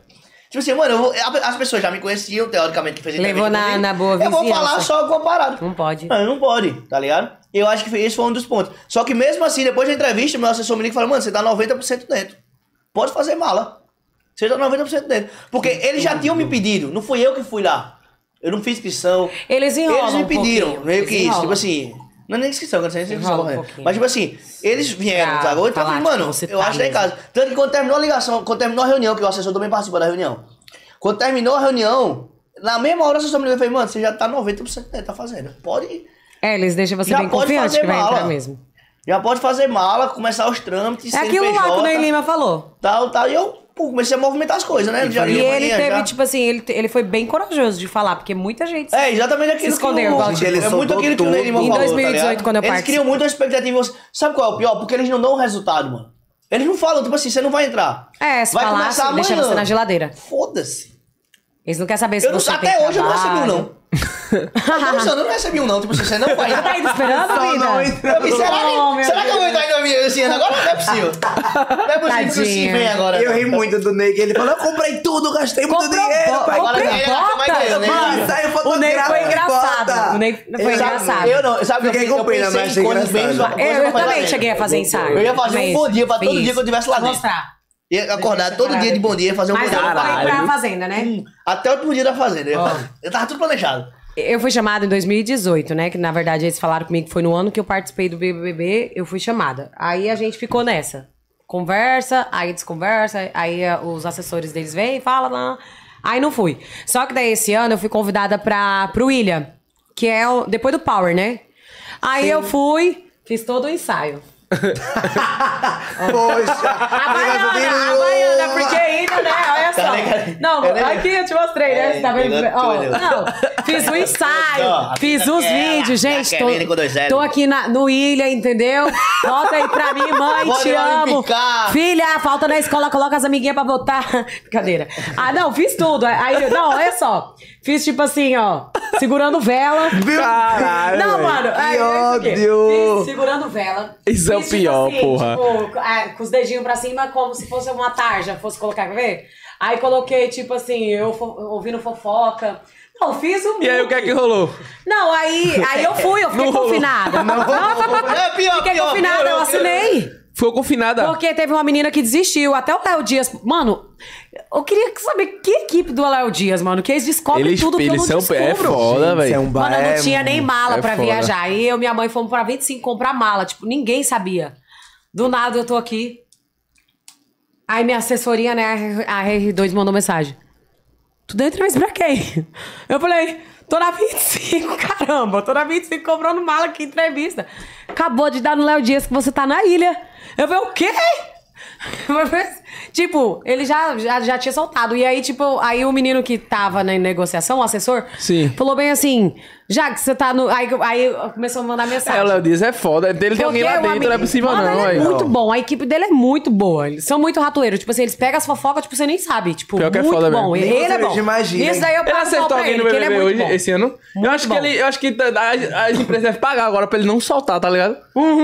Tipo assim, mano, eu vou- as pessoas já me conheciam, teoricamente, que fez
Levou na-
comigo.
na boa
Eu vou falar só comparado.
Não pode.
Não, não pode, tá ligado? Eu acho que esse foi um dos pontos. Só que mesmo assim, depois da entrevista, meu assessor me fala, mano, você tá 90% dentro. Pode fazer mala. Você tá 90% dentro. Porque eles já tinham me pedido, não fui eu que fui lá. Eu não fiz inscrição.
Eles enrolam
Eles me
um
pediram,
pouquinho,
meio que isso. Tipo assim, não é nem inscrição, não sei nem inscrição.
Enrola um
né?
pouquinho.
Mas tipo assim, eles vieram,
Pra
sacou? Então
falar,
mano,
você
eu
tá
acho que tá em
mesmo.
casa. Tanto que quando terminou a ligação, quando terminou a reunião, que o assessor também participou da reunião. Quando terminou a reunião, na mesma hora o assessor me ligou e falou, mano, você já tá 90% dentro, tá fazendo. Pode ir.
É, eles deixam você
Já
bem
pode
confiante
fazer
que vai
mala.
entrar mesmo.
Já pode fazer mala, começar os trâmites,
É aquilo lá que o Ney Lima falou.
Tal, tal. E eu pô, comecei a movimentar as coisas, né? Já
E ele teve,
já.
tipo assim, ele, ele foi bem corajoso de falar, porque muita gente.
É, exatamente aquilo
Se escondeu,
que o,
tipo,
É muito aquilo que o Ney Lima
tudo.
falou,
Em 2018,
tá
quando eu
Eles criam muito a expectativa em você. Sabe qual é o pior? Porque eles não dão o resultado, mano. Eles não falam, tipo assim, você não vai entrar.
É, se
vai
falasse,
começar amanhã.
deixa você na geladeira.
Foda-se.
Eles não querem saber se
Eu não,
você tem
até hoje eu não recebi um
trabalho.
não. Eu não recebi um não. Tipo assim, você não vai
Tá
entrar.
ainda esperando, vida?
não.
Eu será,
Oh,
que, será que eu vou entrar em 2000 ano agora? Não é possível. Não é possível que o vem agora.
Eu ri muito do Ney, que ele falou, eu comprei tudo, gastei muito
Comprou
dinheiro.
bo-
pai.
Agora ele
bota.
né?
Mano,
Saiu
o Ney foi engraçado. O Ney foi engraçado.
Eu não, sabe,
Fiquei
eu, eu pensei
Eu, eu também cheguei a fazer ensaio.
Eu ia fazer um bom dia pra todo dia que eu tivesse lá
Vou
dentro.
mostrar.
Ia acordar todo dia de bom dia, fazer um
Mas
bom
eu
dia.
não
Caralho.
pra fazenda, né?
Hum, Até o último dia da fazenda. Eu,
Ó.
eu tava tudo planejado.
Eu fui chamada em 2018, né? Que na verdade eles falaram comigo que foi no ano que eu participei do BBB, eu fui chamada. Aí a gente ficou nessa. Conversa, aí desconversa, aí eh, os assessores deles vêm e falam. Não. Aí não fui. Só que daí esse ano eu fui convidada pra, pro William, que é o, depois do Power, né? Aí eu fui, fiz todo o ensaio.
Poxa.
A baiana, a baiana, porque ainda, né? Olha só.
Tá ligado?
Não,
nem-
aqui eu te mostrei, né?
É,
Você tá vendo? Ó, não, fiz o ensaio,
Ó, a
fiz os vídeos, gente. Tô, tô aqui na, no Ilha, entendeu? Volta aí pra mim, mãe, te amo. Filha, falta na escola, coloca as amiguinhas pra votar. Brincadeira. Ah, não, fiz tudo. Aí, não, olha só. Fiz tipo assim, ó, segurando vela.
Caralho.
Não, mano. aí,
Que
é aqui.
ódio.
Fiz segurando vela.
Isso é o pior,
assim,
porra.
Tipo, é, com os dedinhos pra cima, como se fosse uma tarja, fosse colocar, quer ver? Aí coloquei, tipo assim, eu fo- ouvindo fofoca. Não, fiz um
E aí, o que é que rolou?
Não, aí, aí eu fui, eu fiquei
Não rolou.
confinada. Não,
É pior,
fiquei
pior,
confinada,
pior,
eu assinei.
Ficou confinada.
Porque teve uma menina que desistiu. Até o Léo Dias. Mano, eu queria saber que equipe do Léo Dias, mano. Que eles descobrem
Eles,
tudo que eu
eles
não
são. É
descubro.
foda,
Gente,
velho.
é um
Mano, eu
É,
não tinha nem mala
é
pra
foda.
viajar. E eu e minha mãe fomos pra 25 comprar mala. Tipo, ninguém sabia. Do nada eu tô aqui. Aí minha assessoria, né, a R2 mandou mensagem. Tu deu entrevista pra quem? Eu falei, tô na 25, caramba. Tô na 25 comprando mala, que entrevista. Acabou de dar no Léo Dias que você tá na ilha. Eu falei, o quê? tipo, ele já, já, já tinha soltado. E aí, tipo, aí o menino que tava na negociação, o assessor,
Sim.
falou bem assim: já que você tá no. Aí, aí começou a mandar mensagem.
É, o Léo Dias é foda. Ele tem alguém lá dentro, não é possível
Mano,
não,
ele é muito bom. A equipe dele é muito boa. Eles são muito ratoeiros. Tipo assim, eles pegam as fofocas, tipo, você nem sabe. Tipo,
Pior que é
muito
foda
bom.
mesmo.
Ele,
Nem
ele é bom.
imagina,
Isso daí eu
Ele
passo
acertou
pra
alguém
ele,
no
ele é
BBB
muito
hoje,
bom.
esse ano? eu
Muito
acho
bom.
que ele, eu acho que as, as empresas devem pagar agora pra ele não soltar, tá ligado?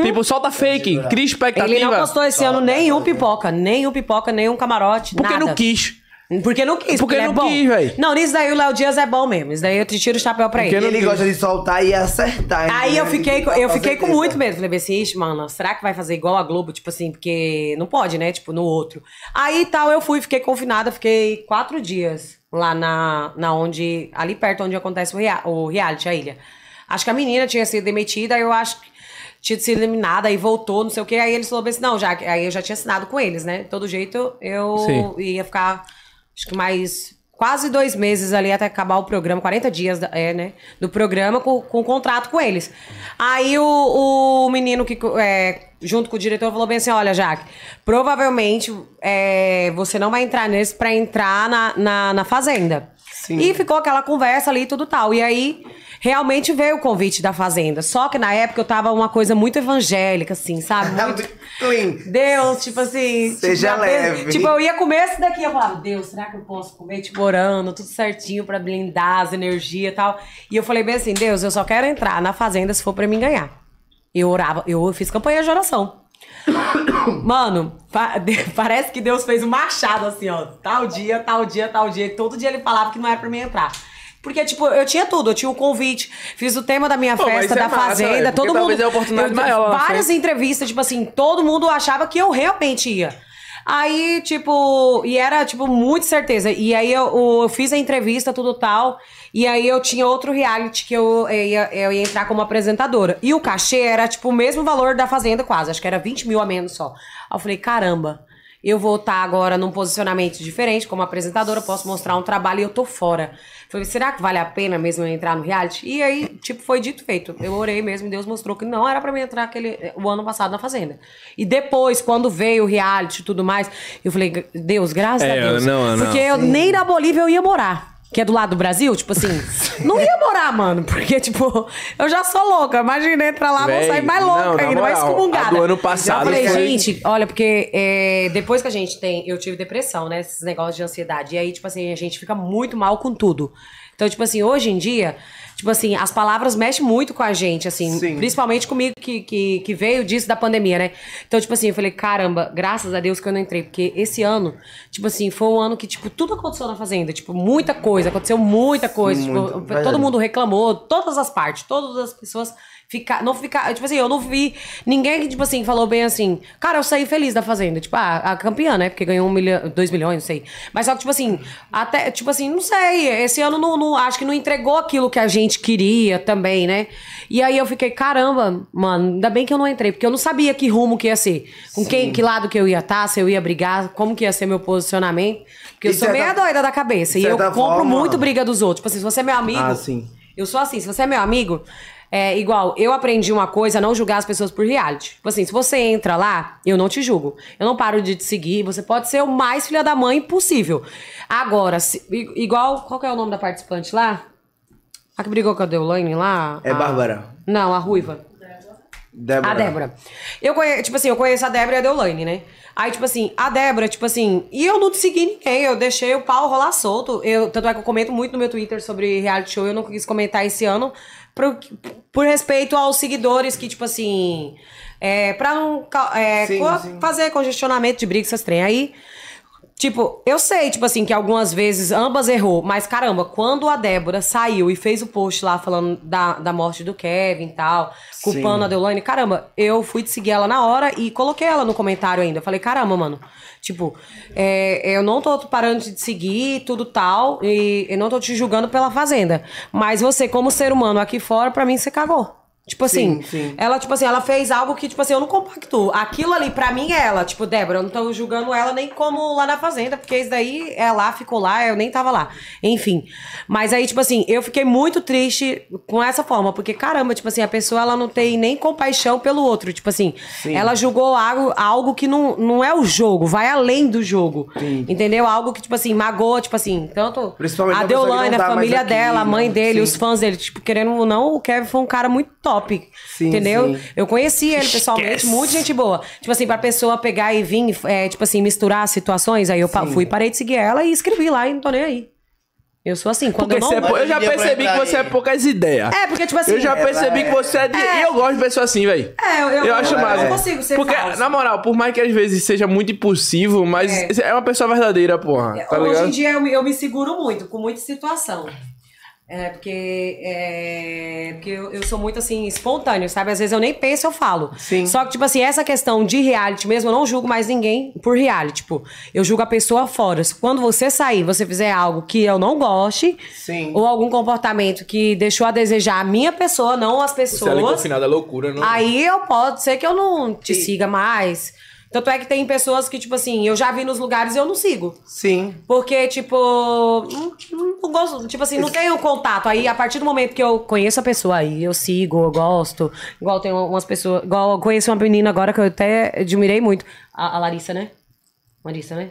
Tipo, solta fake, cria expectativa.
Ele não postou esse ano nenhum pipoca. Nenhum pipoca, nenhum camarote,
Porque
nada.
não quis.
Porque não quis,
Porque
porque,
não
é bom.
quis, véi.
Não, nisso daí o Léo Dias é bom mesmo. Isso daí eu te tiro o chapéu pra
Porque
ele.
Ele gosta de soltar e acertar.
Aí
né?
eu fiquei, com- eu
Com
fiquei com muito medo. Falei assim, ixi, mano, será que vai fazer igual a Globo? Tipo assim, porque não pode, né? Tipo, no outro. Aí tal, eu fui, fiquei confinada, fiquei quatro dias lá na, na onde. Ali perto onde acontece o, rea- o reality, a ilha. Acho que a menina tinha sido demitida, eu acho que tinha sido eliminada, aí voltou, não sei o quê. Aí eles falaram assim, não, já, aí eu já tinha assinado com eles, né? De todo jeito, eu
Sim.
ia ficar, acho que mais quase dois meses ali até acabar o programa, 40 dias, é, né? Do programa com, com contrato com eles. Aí o, o menino que, é, junto com o diretor, falou bem assim: olha, Jaque, provavelmente é, você não vai entrar nesse pra entrar na, na, na fazenda. E ficou aquela conversa ali e tudo tal. E aí, realmente veio o convite da Fazenda. Só que na época eu tava uma coisa muito evangélica, assim, sabe? Muito.
Clean.
Deus, tipo assim.
Seja
tipo,
leve.
Tipo, eu ia comer esse daqui, eu falava, Deus, será que eu posso comer, tipo, orando, tudo certinho pra blindar as energias e tal. E eu falei bem assim, Deus, eu só quero entrar na fazenda se for pra mim ganhar. Eu orava, eu fiz campanha de oração. Mano, pa- parece que Deus fez um machado assim, ó. Tal dia, tal dia, tal dia. Todo dia ele falava que não era pra mim entrar. Porque, tipo, eu tinha tudo, eu tinha o convite, fiz o tema da minha
Pô,
festa,
é
da
massa,
fazenda,
porque
todo mundo.
é oportunidade
eu-
maior na
Várias entrevistas, tipo assim, todo mundo achava que eu realmente ia. Aí, tipo, e era, tipo, muito certeza. E aí eu, eu fiz a entrevista, tudo tal. E aí eu tinha outro reality que eu, eu ia, eu ia entrar como apresentadora. E o cachê era, tipo, o mesmo valor da Fazenda, quase. Acho que era 20 mil a menos só. Aí eu falei, caramba. Eu vou estar agora num posicionamento diferente, como apresentadora, posso mostrar um trabalho e eu tô fora. Falei, será que vale a pena mesmo eu entrar no reality? E aí, tipo, foi dito e feito. Eu orei mesmo e Deus mostrou que não era pra mim entrar aquele, o ano passado na Fazenda. E depois, quando veio o reality e tudo mais, eu falei, Deus, graças
É,
a Deus.
não, não.
Porque eu nem na Bolívia eu ia morar. Que é do lado do Brasil, tipo assim, não ia morar, mano. Porque, tipo, eu já sou louca. Imagina entrar lá, vou
Véi,
sair mais louca
não,
ainda, mais
moral,
excomungada.
a do ano passado
Eu falei,
foi-
gente, olha, porque é, depois que a gente tem. Eu tive depressão, né? Esses negócios de ansiedade. E aí, tipo assim, a gente fica muito mal com tudo. Então, tipo assim, hoje em dia, tipo assim, as palavras mexem muito com a gente, assim.
Sim.
Principalmente comigo que, que, que veio disso da pandemia, né? Então, tipo assim, eu falei, caramba, graças a Deus que eu não entrei. Porque esse ano, tipo assim, foi um ano que, tipo, tudo aconteceu na Fazenda. Tipo, muita coisa, aconteceu muita coisa.
Muito,
tipo, todo mundo reclamou, todas as partes, todas as pessoas ficar, não ficar, tipo assim, eu não vi ninguém que, tipo assim, falou bem assim, cara, eu saí feliz da Fazenda, tipo, ah, a campeã, né, porque ganhou um milhão, dois milhões, não sei, mas só que, tipo assim, até, tipo assim, não sei, esse ano não, não- acho que não entregou aquilo que a gente queria também, né, e aí eu fiquei, caramba, mano, ainda bem que eu não entrei, porque eu não sabia que rumo que ia ser, com quem, que lado que eu ia estar, se eu ia brigar, como que ia ser meu posicionamento, porque eu sou
certa-
meia doida da cabeça, e eu compro
forma-
muito briga dos outros, tipo assim, se você é meu amigo,
Ah, sim.
eu sou assim, se você é meu amigo, é igual, eu aprendi uma coisa, não julgar as pessoas por reality. Tipo assim, se você entra lá, eu não te julgo. Eu não paro de te seguir, você pode ser o mais filha da mãe possível. Agora, se- igual, qual que é o nome da participante lá? A que brigou com a Deolane lá?
É
A-
Bárbara.
Não, a Ruiva.
Débora.
A Débora. Eu conheço, tipo assim, eu conheço a Débora e a Deolane, né? Aí, tipo assim, a Débora, tipo assim, e eu não segui ninguém, eu deixei o pau rolar solto. Eu, tanto é que eu comento muito no meu Twitter sobre reality show, eu não quis comentar esse ano por, por respeito aos seguidores que, tipo assim, é, pra não é,
Sim,
co-
sim.
fazer congestionamento de briga, essas trem. Aí, Tipo, eu sei, tipo assim, que algumas vezes ambas errou, mas caramba, quando a Débora saiu e fez o post lá falando da, da morte do Kevin e tal, culpando
Sim.
a Deolane, caramba, eu fui te seguir ela na hora e coloquei ela no comentário ainda. Falei, caramba, mano, tipo, é, eu não tô parando de te seguir, tudo tal, e eu não tô te julgando pela fazenda. Mas você, como ser humano aqui fora, pra mim, você cagou. Tipo assim,
Sim, sim.
ela, tipo assim, ela fez algo que, tipo assim, eu não compactuo. Aquilo ali, pra mim, é ela. Tipo, Débora, eu não tô julgando ela nem como lá na Fazenda, porque isso daí é lá, ficou lá, eu nem tava lá. Enfim. Mas aí, tipo assim, eu fiquei muito triste com essa forma, porque, caramba, tipo assim, a pessoa, ela não tem nem compaixão pelo outro. Tipo assim, ela julgou algo, algo que não, não é o jogo, vai além do jogo. Entendeu? Algo que, tipo assim, magoa, tipo assim, tanto a Deolane, a
tá
família
aqui,
dela, a mãe
né?
dele,
Sim.
os fãs dele, tipo, querendo ou não, o Kevin foi um cara muito top.
Sim,
entendeu?
sim.
Eu conheci ele pessoalmente, muito gente boa. Tipo assim, pra pessoa pegar e vir, é, tipo assim, misturar as situações, aí eu pa- fui, parei de seguir ela e escrevi lá e não tô nem aí. Eu sou assim, quando
Porque
eu
é
não.
pou- eu já percebi que você é poucas ideias.
É, porque, tipo assim.
Eu já percebi que você é de.
É.
E eu gosto de pessoa assim, velho.
É, eu, eu,
Eu acho
eu,
massa.
não consigo ser
Porque,
falsa.
na moral, por mais que às vezes seja muito impulsivo, mas é, uma pessoa verdadeira, porra. Tá
Hoje
ligado?
em dia eu, eu me seguro muito, com muita situação. É, porque, é, porque eu, eu sou muito assim, espontâneo, sabe? Às vezes eu nem penso, eu falo.
Sim.
Só que, tipo assim, essa questão de reality mesmo, eu não julgo mais ninguém por reality. Tipo, eu julgo a pessoa fora. Se Quando você sair, você fizer algo que eu não goste,
Sim.
ou algum comportamento que deixou a desejar a minha pessoa, não as
Você
pessoas.
confinado é loucura, não?
Aí eu pode ser que eu não te siga mais. Tanto é que tem pessoas que, tipo assim, eu já vi nos lugares e eu não sigo.
Sim.
Porque, tipo, não, não gosto, tipo assim, não tenho contato. Aí, a partir do momento que eu conheço a pessoa aí, eu sigo, eu gosto. Igual tem umas pessoas. Igual eu conheço uma menina agora que eu até admirei muito. A, a Larissa, né? Larissa, né?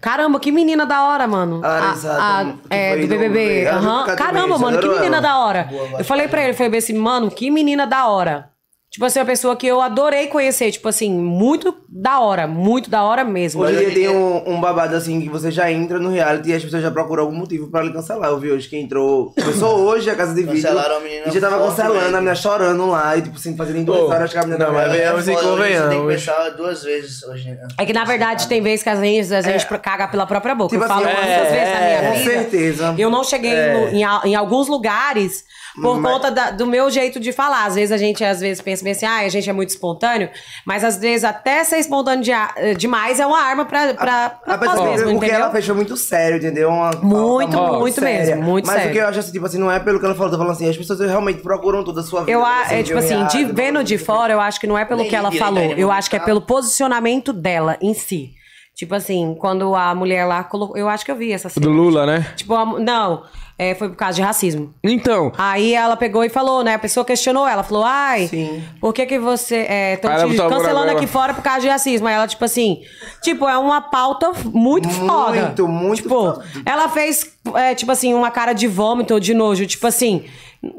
Caramba, que menina da hora, mano.
A Larissa,
A- a- é, do BBB.
também,
Caramba, mano, que menina da hora. eu falei pra ele, falei bem assim, mano, que menina da hora. Tipo assim, uma pessoa que eu adorei conhecer, tipo assim, muito da hora, muito da hora mesmo.
Hoje em dia tem
hoje em
um, um babado assim que você já entra no reality e as pessoas já procuram algum motivo pra lhe cancelar. Eu vi hoje que entrou. Começou hoje a casa de vídeo.
Cancelaram a menina
E já tava
forte,
cancelando,
velho.
a menina chorando lá e tipo assim, fazendo em duas
Pô,
horas que a menina
não, mas venhamos e
foda, hoje Você tem que
convenhamos.
pensar duas vezes hoje. né?
É que na verdade tem vezes que a gente, a gente caga pela própria boca.
Tipo
eu falo
assim,
muitas
é,
vezes na minha
com
vida.
certeza.
Eu não cheguei no- em, em alguns lugares por
Mas-
conta da- do meu jeito de falar. Às vezes a gente às vezes pensa bem assim, ah, a gente é muito espontâneo, mas às vezes até ser espontâneo de- eh, demais é uma arma pra, pra, pra
A
nós
pessoa,
mesmos,
o que
entendeu?
ela fechou muito sério, entendeu? Uma
Muito,
pauta
muito mesmo, muito
Mas
sério.
o que eu acho assim, tipo assim, não é pelo que ela falou, tô falando assim, as pessoas realmente procuram toda a sua vida.
Eu, a-
você
é, tipo assim, de, vendo de fora, eu acho que não é pelo
Nem
que ela
direito
falou.
ainda,
Eu acho que é pelo posicionamento dela em si. Tipo assim, quando a mulher lá colocou. Eu acho que eu vi essa
Do
cena.
Lula, né?
Tipo, a não, é, foi por causa de racismo.
Então,
Aí ela pegou e falou, né? A pessoa questionou ela, falou, ai,
Sim.
por que que você... É, tão te cancelando aqui fora por causa de racismo. Aí ela, tipo assim, tipo, é uma pauta muito, foda.
Muito, muito
Tipo,
foda.
ela fez, é, tipo assim, uma cara de vômito ou de nojo, tipo assim...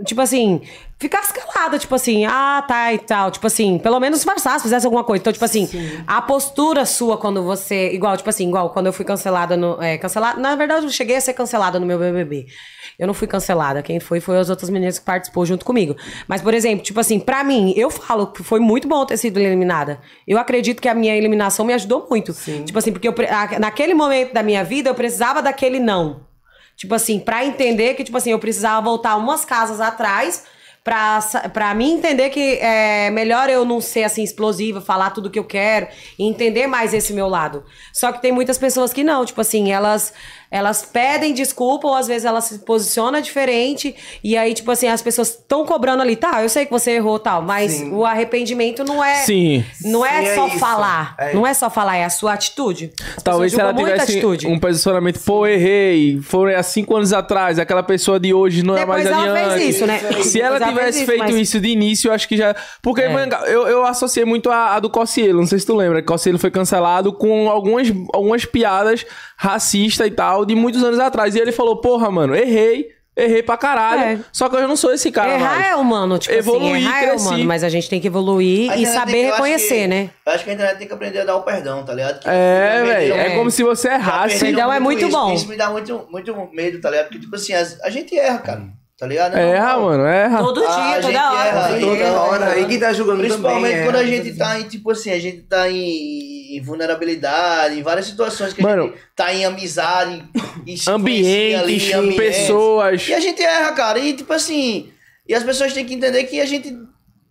Tipo assim, ficasse calada, tipo assim, ah, tá e tal. Tipo assim, pelo menos disfarçasse, fizesse alguma coisa. Então, tipo assim, a postura sua quando você. Igual, tipo assim, igual quando eu fui cancelada no. É, cancelada. Na verdade, eu cheguei a ser cancelada no meu BBB. Eu não fui cancelada. Quem foi foi as outras meninas que participou junto comigo. Mas, por exemplo, tipo assim, pra mim, eu falo que foi muito bom ter sido eliminada. Eu acredito que a minha eliminação me ajudou muito. Tipo assim, porque eu naquele momento da minha vida eu precisava daquele não. Tipo assim, pra entender que, tipo assim, eu precisava voltar umas casas atrás pra, pra mim entender que é melhor eu não ser assim explosiva, falar tudo que eu quero e entender mais esse meu lado. Só que tem muitas pessoas que não, tipo assim, elas elas pedem desculpa ou às vezes elas se posicionam diferente e aí tipo assim, as pessoas estão cobrando ali, tá, eu sei que você errou tal, mas
Sim.
o arrependimento não é
Sim.
não é
Sim, é
só
isso.
falar,
É
não é só falar, é a sua atitude. As
talvez se ela tivesse
atitude.
um posicionamento, pô, errei, foi há cinco anos atrás, aquela pessoa de hoje não é
Depois
mais
ela
adiante.
fez isso, né?
Se ela
Depois ela
tivesse
isso,
feito
mas- É.
isso de início, eu acho que já. Porque manga, eu, eu associei muito a, a do Cossielo, não sei se tu lembra, Cossielo foi cancelado com algumas, algumas piadas racistas e tal, de muitos anos atrás. E ele falou, porra, mano, errei. Errei pra caralho.
É.
Só que eu não sou esse cara
errar
mais.
é humano, tipo
Evoluir,
assim, errar é
cresci.
humano, mas a gente tem que evoluir
A
e saber
eu
reconhecer,
que-
né?
Eu acho que a internet tem que aprender a dar o perdão, tá ligado? Que
É, velho. É
É.
como se você errasse.
Perdão é muito
isso.
bom.
Isso me dá muito, muito medo, tá ligado? Porque, tipo assim, as- a gente erra, cara. Tá ligado? É
Erra,
normal.
mano, erra.
Todo
Ah, a
dia,
gente
toda hora.
erra, então,
erra.
hora, aí que tá julgando
Principalmente
também,
quando a gente tá em, tipo assim, a gente tá em, em vulnerabilidade, em várias situações que a
Mano.
gente tá em amizade, e
Ambientes,
ambientes.
pessoas.
E a gente erra, cara. E tipo assim, e as pessoas têm que entender que a gente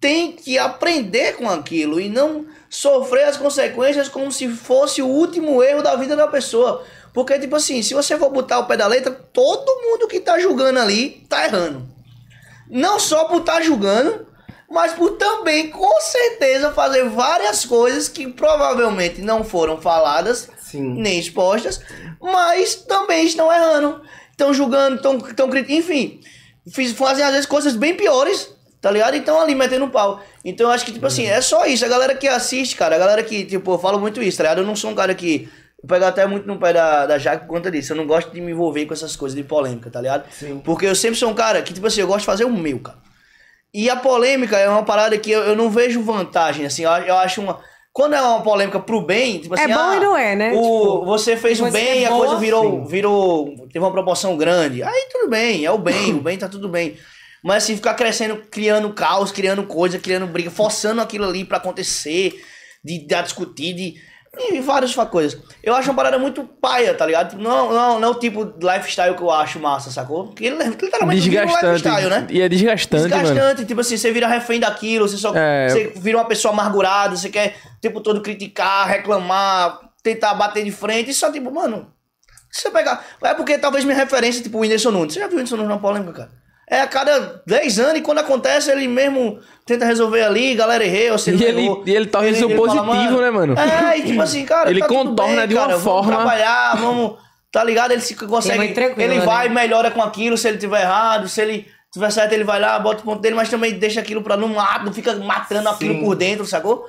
tem que aprender com aquilo e não sofrer as consequências como se fosse o último erro da vida da pessoa. Porque, tipo assim, se você for botar o pé da letra, todo mundo que tá julgando ali tá errando. Não só por estar julgando, mas por também, com certeza, fazer várias coisas que provavelmente não foram faladas
Sim.
nem expostas, mas também estão errando. Estão julgando, estão, estão crit- enfim, fiz, fazem às vezes coisas bem piores, tá ligado? Então ali metendo pau. Então eu acho que, tipo assim, é só isso. A galera que assiste, cara, a galera que, tipo, eu falo muito isso, tá ligado? Eu não sou um cara que. Eu pego até muito no pé da, da Jaque por conta disso. Eu não gosto de me envolver com essas coisas de polêmica, tá ligado?
Sim.
Porque eu sempre sou um cara que, tipo assim, eu gosto de fazer o meu, cara. E a polêmica é uma parada que eu, eu não vejo vantagem, assim, eu, eu acho uma. Quando é uma polêmica pro bem, tipo assim.
É bom
ah,
e não é, né?
O,
Tipo,
você fez o bem e
é
a coisa virou, virou. Teve uma proporção grande. Aí tudo bem, é o bem, o bem tá tudo bem. Mas assim, ficar crescendo, criando caos, criando coisa, criando briga, forçando aquilo ali pra acontecer, de, de discutir, de. E várias coisas. Eu acho uma parada muito paia, tá ligado? Tipo, Não, não, não é o tipo de lifestyle que eu acho massa, sacou? Porque ele literalmente vira um
Desgastante.
lifestyle, né?
E é desgastante, mano.
Desgastante, tipo assim, você vira refém daquilo, você só
É.
você vira uma pessoa amargurada, você quer o tempo todo criticar, reclamar, tentar bater de frente, e só tipo, mano, se você pegar. É porque talvez minha referência, tipo, o Whindersson Nunes. Você já viu o Whindersson Nunes na polêmica, cara? É a cada 10 anos e quando acontece ele mesmo tenta resolver ali, galera errei, ou se
E ele-
errou.
e ele torna isso
fala,
positivo, né, mano?
É, e tipo assim, cara,
Ele
tá tudo
contorna
bem,
de uma
cara,
forma-
Vamos trabalhar, vamos. Tá ligado? Ele se consegue.
muito tranquilo,
ele
né?
vai, melhora com aquilo, se ele tiver errado, se ele tiver certo, ele vai lá, bota o ponto dele, mas também deixa aquilo pra não matar, não fica matando aquilo
Sim.
por dentro, sacou?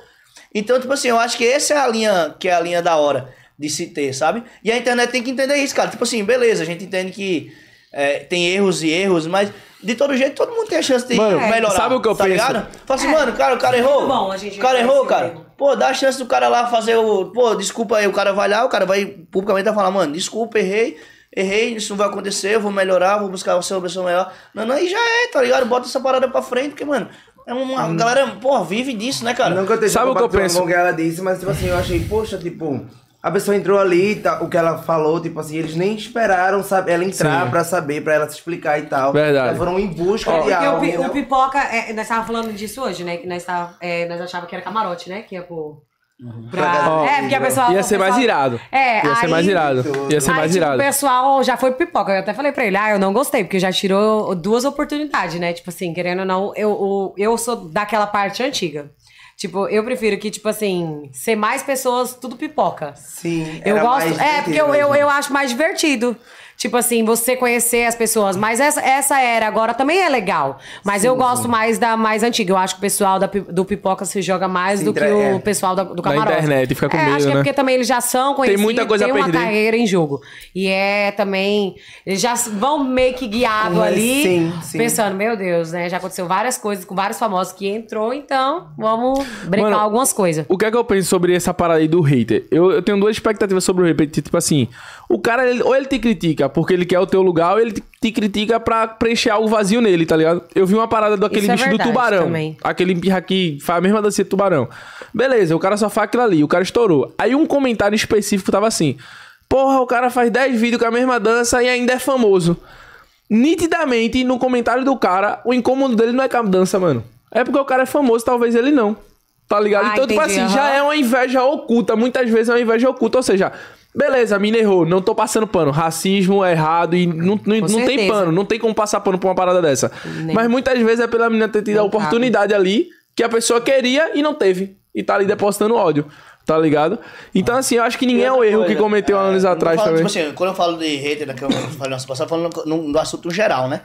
Então, tipo assim, eu acho que essa é a linha que é a linha da hora de se ter, sabe? E a internet tem que entender isso, cara. Tipo assim, beleza, a gente entende que é, tem erros e erros, mas de todo jeito todo mundo tem a chance de
Mano,
melhorar.
sabe o que eu
tá
penso?
ligado? Fala assim,
É.
mano, cara, o cara errou.
Muito bom a gente
o cara errou, cara.
erro.
Pô, dá a chance do cara lá fazer o. Pô, desculpa aí, o cara vai lá, o cara vai publicamente falar, mano, desculpa, errei, errei, isso não vai acontecer, eu vou melhorar, vou buscar uma solução melhor. Não, não, aí já é, tá ligado? Bota essa parada pra frente, porque, mano, é uma a galera, porra, vive disso, né, cara?
Não que eu esteja
Sabe o que eu penso?
com o que ela disse, mas tipo assim, eu achei, poxa, tipo, a pessoa entrou ali, tá, o que ela falou, tipo assim, eles nem esperaram sabe, ela entrar
Sim.
pra saber, pra ela se explicar e tal.
Verdade.
Elas foram em busca
Ó,
de
Porque o,
algo.
o
entendeu?
pipoca, é, nós tava falando disso hoje, né? Que nós, tava, é, nós achava que era camarote, né? Que ia pro. Pra...
Ó,
é, porque a pessoa.
Ia
o
ser mais
pessoal-
irado.
É,
Ia ser
aí-
mais irado. Ia ser
aí,
mais
tipo,
irado.
O pessoal já foi pipoca. Eu até falei pra ele, ah, eu não gostei, porque já tirou duas oportunidades, né? Tipo assim, querendo ou não, eu, o- eu sou daquela parte antiga. Tipo, eu prefiro que, tipo assim, ser mais pessoas, tudo pipoca.
Sim,
Eu gosto. É, porque eu, eu, eu acho mais divertido. Tipo assim, você conhecer as pessoas. Mas essa, essa era agora também é legal. Mas eu gosto mais da mais antiga. Eu acho que o pessoal da, do pipoca se joga mais
Se
do que
entre-
o
é.
pessoal da- do camarote.
internet, fica com
é,
medo,
Acho que é
né?
porque também eles já são conhecidos.
muita coisa a
tem uma
perder.
carreira em jogo. E é também. Eles já vão meio que guiado
Mas
ali.
sim, sim.
Pensando, meu Deus, né? Já aconteceu várias coisas com vários famosos que entrou, então vamos brincar
Mano,
algumas coisas.
O que é que eu penso sobre essa parada aí do hater? Eu, eu tenho duas expectativas sobre o hater. Tipo assim, o cara, ele- ou ele te critica porque ele quer o teu lugar, ou ele te, critica pra preencher algo vazio nele, tá ligado? Eu vi uma parada daquele
Isso é
bicho do
verdade
tubarão.
também.
Aquele empirra que faz a mesma dança de tubarão. Beleza, o cara só faz aquilo ali, o cara estourou. Aí um comentário específico tava assim: Porra, o cara faz 10 vídeos com a mesma dança e ainda é famoso. Nitidamente, no comentário do cara, o incômodo dele não é com a dança, mano. É porque o cara é famoso, talvez ele não. Tá ligado?
Ah,
então, tipo
entendi,
assim, já
aham.
é uma inveja oculta. Muitas vezes é uma inveja oculta. Ou seja, beleza, a mina errou, não tô passando pano. Racismo é errado e não, não, não tem pano. Não tem como passar pano pra uma parada dessa.
Nem-
Mas muitas vezes é pela menina ter tido a
Não
oportunidade ali que a pessoa queria e não teve. E tá ali depositando ódio. Tá ligado? Então, assim, eu acho que ninguém é o erro que
Coisa,
cometeu
é,
anos atrás
falando,
também.
Tipo assim, quando eu falo de hater, né, que eu falei nossa passada, falando no, no assunto geral, né?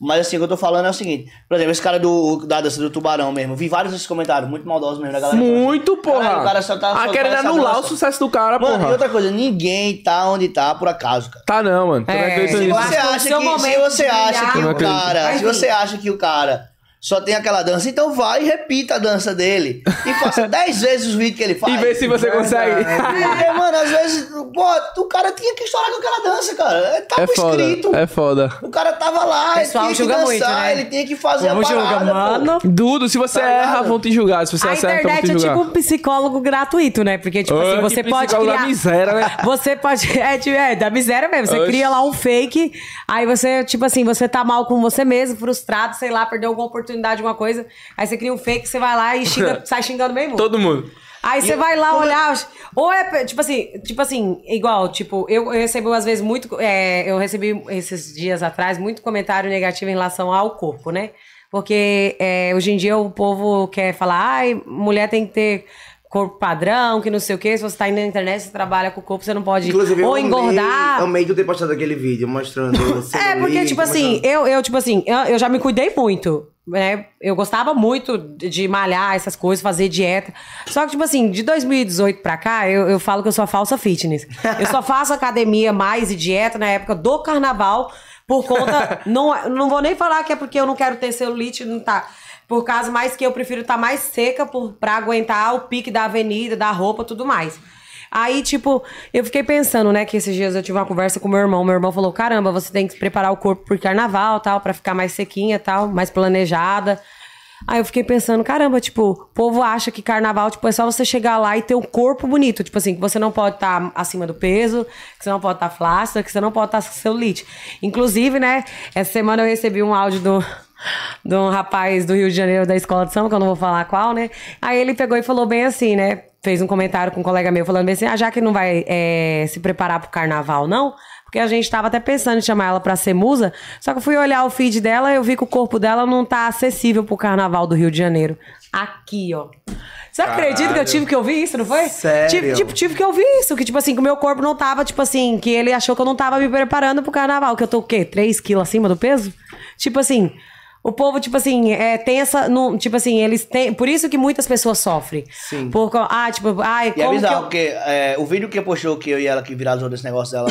Mas assim, o que eu tô falando é o seguinte. Por exemplo, esse cara do, da dança do tubarão mesmo. Vi vários desses comentários, muito maldosos mesmo da galera.
Muito, porra.
Caralho, o cara só tá-
ah, querendo anular o sucesso do cara,
Mano, e
porra.
outra coisa, ninguém tá onde tá por acaso, cara.
Tá não, mano.
É, acho
Você acha que, se você acha que o cara, se você acha que o cara só tem aquela dança, então vai e repita a dança dele. E faça 10 vezes os vídeos que ele faz.
E vê se você consegue.
Porque, mano, às vezes, pô, o cara tinha que estourar com aquela dança, cara. Tava
É foda,
escrito.
é foda.
O cara tava lá,
O
ele
pessoal
tinha que dançar,
muito, né?
ele tinha que fazer
Vamos
a parada,
julgar, mano.
Dudo, se você
Tá
erra, vão te julgar. Se você
A
acerta, vão te
internet é
julgar.
tipo um psicólogo gratuito, né? Porque, tipo assim, você pode
psicólogo da
criar...
miséria, né?
Você pode... É, tipo, é, da miséria mesmo. Você
Oxi.
cria lá um fake, aí você, tipo assim, você tá mal com você mesmo, frustrado, sei lá, perdeu alguma oportunidade, alguma coisa. Aí você cria um fake, você vai lá e xinga, sai xingando mundo.
Todo mundo.
Aí você vai lá olhar. Ou é, tipo assim, tipo assim, igual, tipo, eu, eu recebo às vezes muito. é, eu recebi esses dias atrás muito comentário negativo em relação ao corpo, né? Porque é, hoje em dia o povo quer falar, ai, mulher tem que ter corpo padrão, que não sei o quê. Se você tá indo na internet, você trabalha com o corpo, você não pode
Inclusive, eu
ou
amei-
engordar.
Amei tu ter postado aquele vídeo mostrando.
É, porque, tipo assim,
mostrando-
eu, eu tipo assim, eu, eu já me cuidei muito, né? Eu gostava muito de malhar essas coisas, fazer dieta. Só que, tipo assim, de 2018 pra cá, eu, eu falo que eu sou a falsa fitness. Eu só faço academia mais e dieta na época do carnaval, por conta. não, não vou nem falar que é porque eu não quero ter celulite, não tá. Por causa mais que eu prefiro estar mais seca por, pra aguentar o pique da avenida, da roupa tudo mais. Aí, tipo, eu fiquei pensando, né, que esses dias eu tive uma conversa com meu irmão. Meu irmão falou: caramba, você tem que preparar o corpo pro carnaval, tal, pra ficar mais sequinha, tal, mais planejada. Aí eu fiquei pensando, caramba, tipo, o povo acha que carnaval, tipo, é só você chegar lá e ter um corpo bonito. Tipo assim, que você não pode estar acima do peso, que você não pode estar flácida, que você não pode estar com celulite. Inclusive, né, essa semana eu recebi um áudio do, de um rapaz do Rio de Janeiro da escola de samba, que eu não vou falar qual, né? Aí ele pegou e falou bem assim, né? Fez um comentário com um colega meu falando bem assim: ah, já que não vai é, se preparar pro carnaval, não? Porque a gente tava até pensando em chamar ela pra ser musa. Só que eu fui olhar o feed dela e eu vi que o corpo dela não tá acessível pro carnaval do Rio de Janeiro. Aqui, ó. Você acredita que eu tive que ouvir isso, não foi?
Sério?
Tive, tipo, tive que ouvir isso. Que, tipo assim, que o meu corpo não tava, tipo assim, que ele achou que eu não tava me preparando pro carnaval. Que eu tô o quê? 3 quilos acima do peso? Tipo assim. O povo, tipo assim, é, tem essa. Não, tipo assim, eles têm. Por isso que muitas pessoas sofrem.
Sim.
Por, ah, tipo, ai,
E é bizarro,
eu-
porque é, o vídeo que postou, que eu e ela que viralizou desse negócio dela,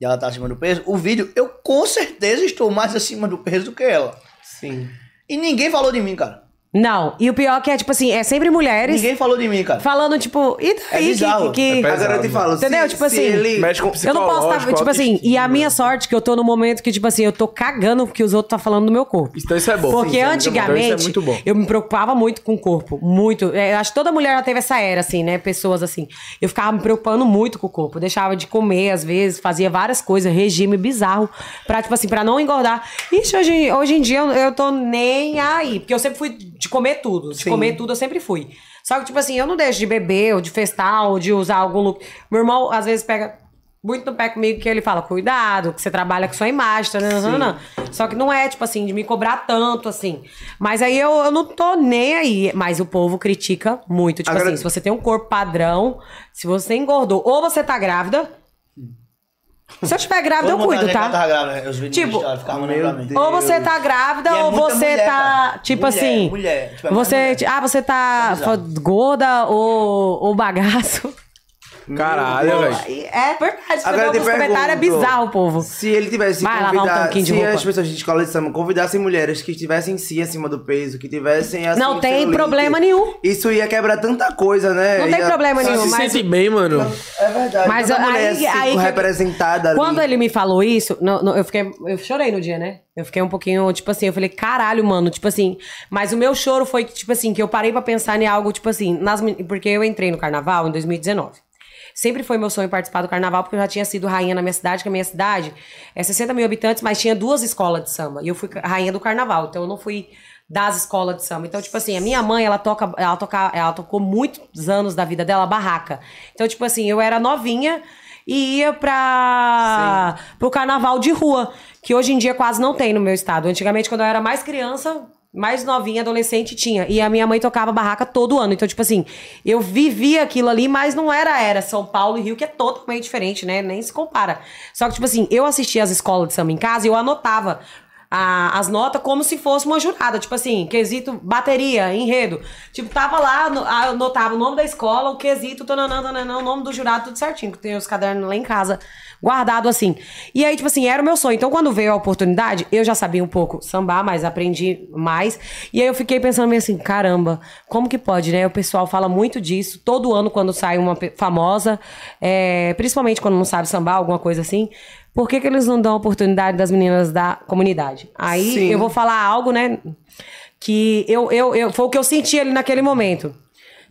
e ela tá acima do peso, o vídeo, eu com certeza estou mais acima do peso do que ela.
Sim.
E ninguém falou de mim, cara.
Não. E o pior é que é, tipo assim, é sempre mulheres
Ninguém falou de mim, cara.
falando, tipo, e daí
É bizarro.
que. que-
É
Agora eu te falo,
Entendeu?
se,
Tipo
se
assim,
ele...
Mexe com o
Eu não posso estar,
psicológico,
tipo assim, e a minha sorte que eu tô no momento que, tipo assim, eu tô cagando porque os outros tá falando do meu corpo.
Então isso é bom.
Porque
Sim, isso é muito bom.
antigamente,
Então isso é muito bom.
eu me preocupava muito com o corpo. Muito. É, eu acho que toda mulher já teve essa era, assim, né? Pessoas assim. Eu ficava me preocupando muito com o corpo. Eu deixava de comer, às vezes, fazia várias coisas, regime bizarro, pra, tipo assim, pra não engordar. Ixi, hoje, hoje em dia eu, eu tô nem aí. Porque eu sempre fui comer tudo. De
Sim.
comer tudo eu sempre fui. Só que, tipo assim, eu não deixo de beber, ou de festar, ou de usar algum look. Meu irmão, às vezes, pega muito no pé comigo que ele fala, cuidado, que você trabalha com sua imagem, tá, não, não, não. Só que não é, tipo assim, de me cobrar tanto, assim. Mas aí eu, eu não tô nem aí. Mas o povo critica muito. Tipo
Agora-
assim, se você tem um corpo padrão, se você engordou, ou você tá grávida. Se eu estiver grávida, eu cuido, tá?
tava grávida, né? Os vídeos
Tipo,
ficavam pra mim.
Ou você tá grávida,
é
ou você
mulher,
tá,
cara.
tipo
Mulher,
assim.
mulher, tipo, é
você,
mulher.
ah, você tá
É
gorda ou, ou bagaço.
Caralho, velho.
É verdade,
Agora te
alguns comentários, é bizarro, povo.
Se ele tivesse
Vai lavar um
convidado,
tanquinho de
se
roupa.
as pessoas de escola de samba convidassem mulheres que estivessem sim acima do peso, que tivessem assim,
Não tem
celulite,
problema nenhum.
Isso ia quebrar tanta coisa, né?
Não tem
Ia-
problema nenhum,
se
mas-
sente bem, mano.
É verdade.
Mas
tanta
aí-
mulher assim,
aí que-
representada ali.
Quando ele me falou isso, no- no- eu fiquei. Eu chorei no dia, né? Eu fiquei um pouquinho, tipo assim, eu falei, caralho, mano, tipo assim. Mas o meu choro foi que, tipo assim, que eu parei pra pensar em algo, tipo assim, nas, men- porque eu entrei no carnaval em 2019. Sempre foi meu sonho participar do carnaval, porque eu já tinha sido rainha na minha cidade, que a minha cidade é 60 mil habitantes, mas tinha duas escolas de samba. E eu fui rainha do carnaval, então eu não fui das escolas de samba. Então, tipo assim, a minha mãe, ela toca, ela toca, ela tocou muitos anos da vida dela barraca. Então, tipo assim, eu era novinha e ia pra pro carnaval de rua, que hoje em dia quase não tem no meu estado. Antigamente, quando eu era mais criança, mais novinha, adolescente, tinha. E a minha mãe tocava barraca todo ano. Então, tipo assim, eu vivia aquilo ali, mas não era, era São Paulo e Rio, que é totalmente diferente, né? Nem se compara. Só que, tipo assim, eu assistia as escolas de samba em casa e eu anotava. a- as notas como se fosse uma jurada. Tipo assim, quesito bateria, enredo. Tipo, tava lá, anotava o nome da escola, o quesito, tananã, tananã, o nome do jurado, tudo certinho. Tem os cadernos lá em casa, guardado assim. E aí, tipo assim, era o meu sonho. Então, quando veio a oportunidade, eu já sabia um pouco sambar, mas aprendi mais. E aí eu fiquei pensando meio assim, caramba, como que pode, né? O pessoal fala muito disso. Todo ano, quando sai uma famosa, é, principalmente quando não sabe sambar, alguma coisa assim. Por que, que eles não dão a oportunidade das meninas da comunidade? Aí
Sim.
eu vou falar algo, né? Que eu, eu, eu, foi o que eu senti ali naquele momento.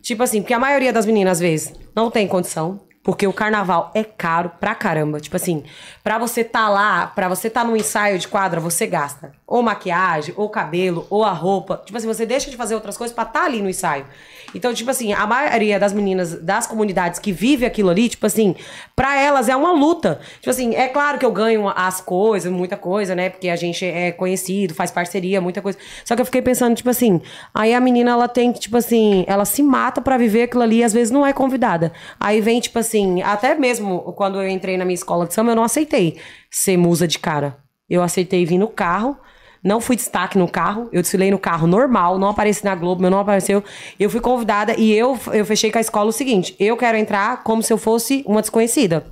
Tipo assim, porque a maioria das meninas, às vezes, não tem condição. Porque o carnaval é caro pra caramba. Tipo assim, pra você tá lá, pra você tá no ensaio de quadra, você gasta ou maquiagem, ou cabelo, ou a roupa. Tipo assim, você deixa de fazer outras coisas pra tá ali no ensaio. Então, tipo assim, a maioria das meninas das comunidades que vive aquilo ali, tipo assim, pra elas é uma luta. Tipo assim, é claro que eu ganho as coisas, muita coisa, né? Porque a gente é conhecido, faz parceria, muita coisa. Só que eu fiquei pensando, tipo assim, aí a menina, ela tem que, tipo assim, ela se mata pra viver aquilo ali e às vezes não é convidada. Aí vem, tipo assim, até mesmo quando eu entrei na minha escola de samba, eu não aceitei ser musa de cara. Eu aceitei vir no carro. Não fui destaque no carro, eu desfilei no carro normal, não apareci na Globo, meu não apareceu. Eu fui convidada e eu, eu fechei com a escola o seguinte: eu quero entrar como se eu fosse uma desconhecida.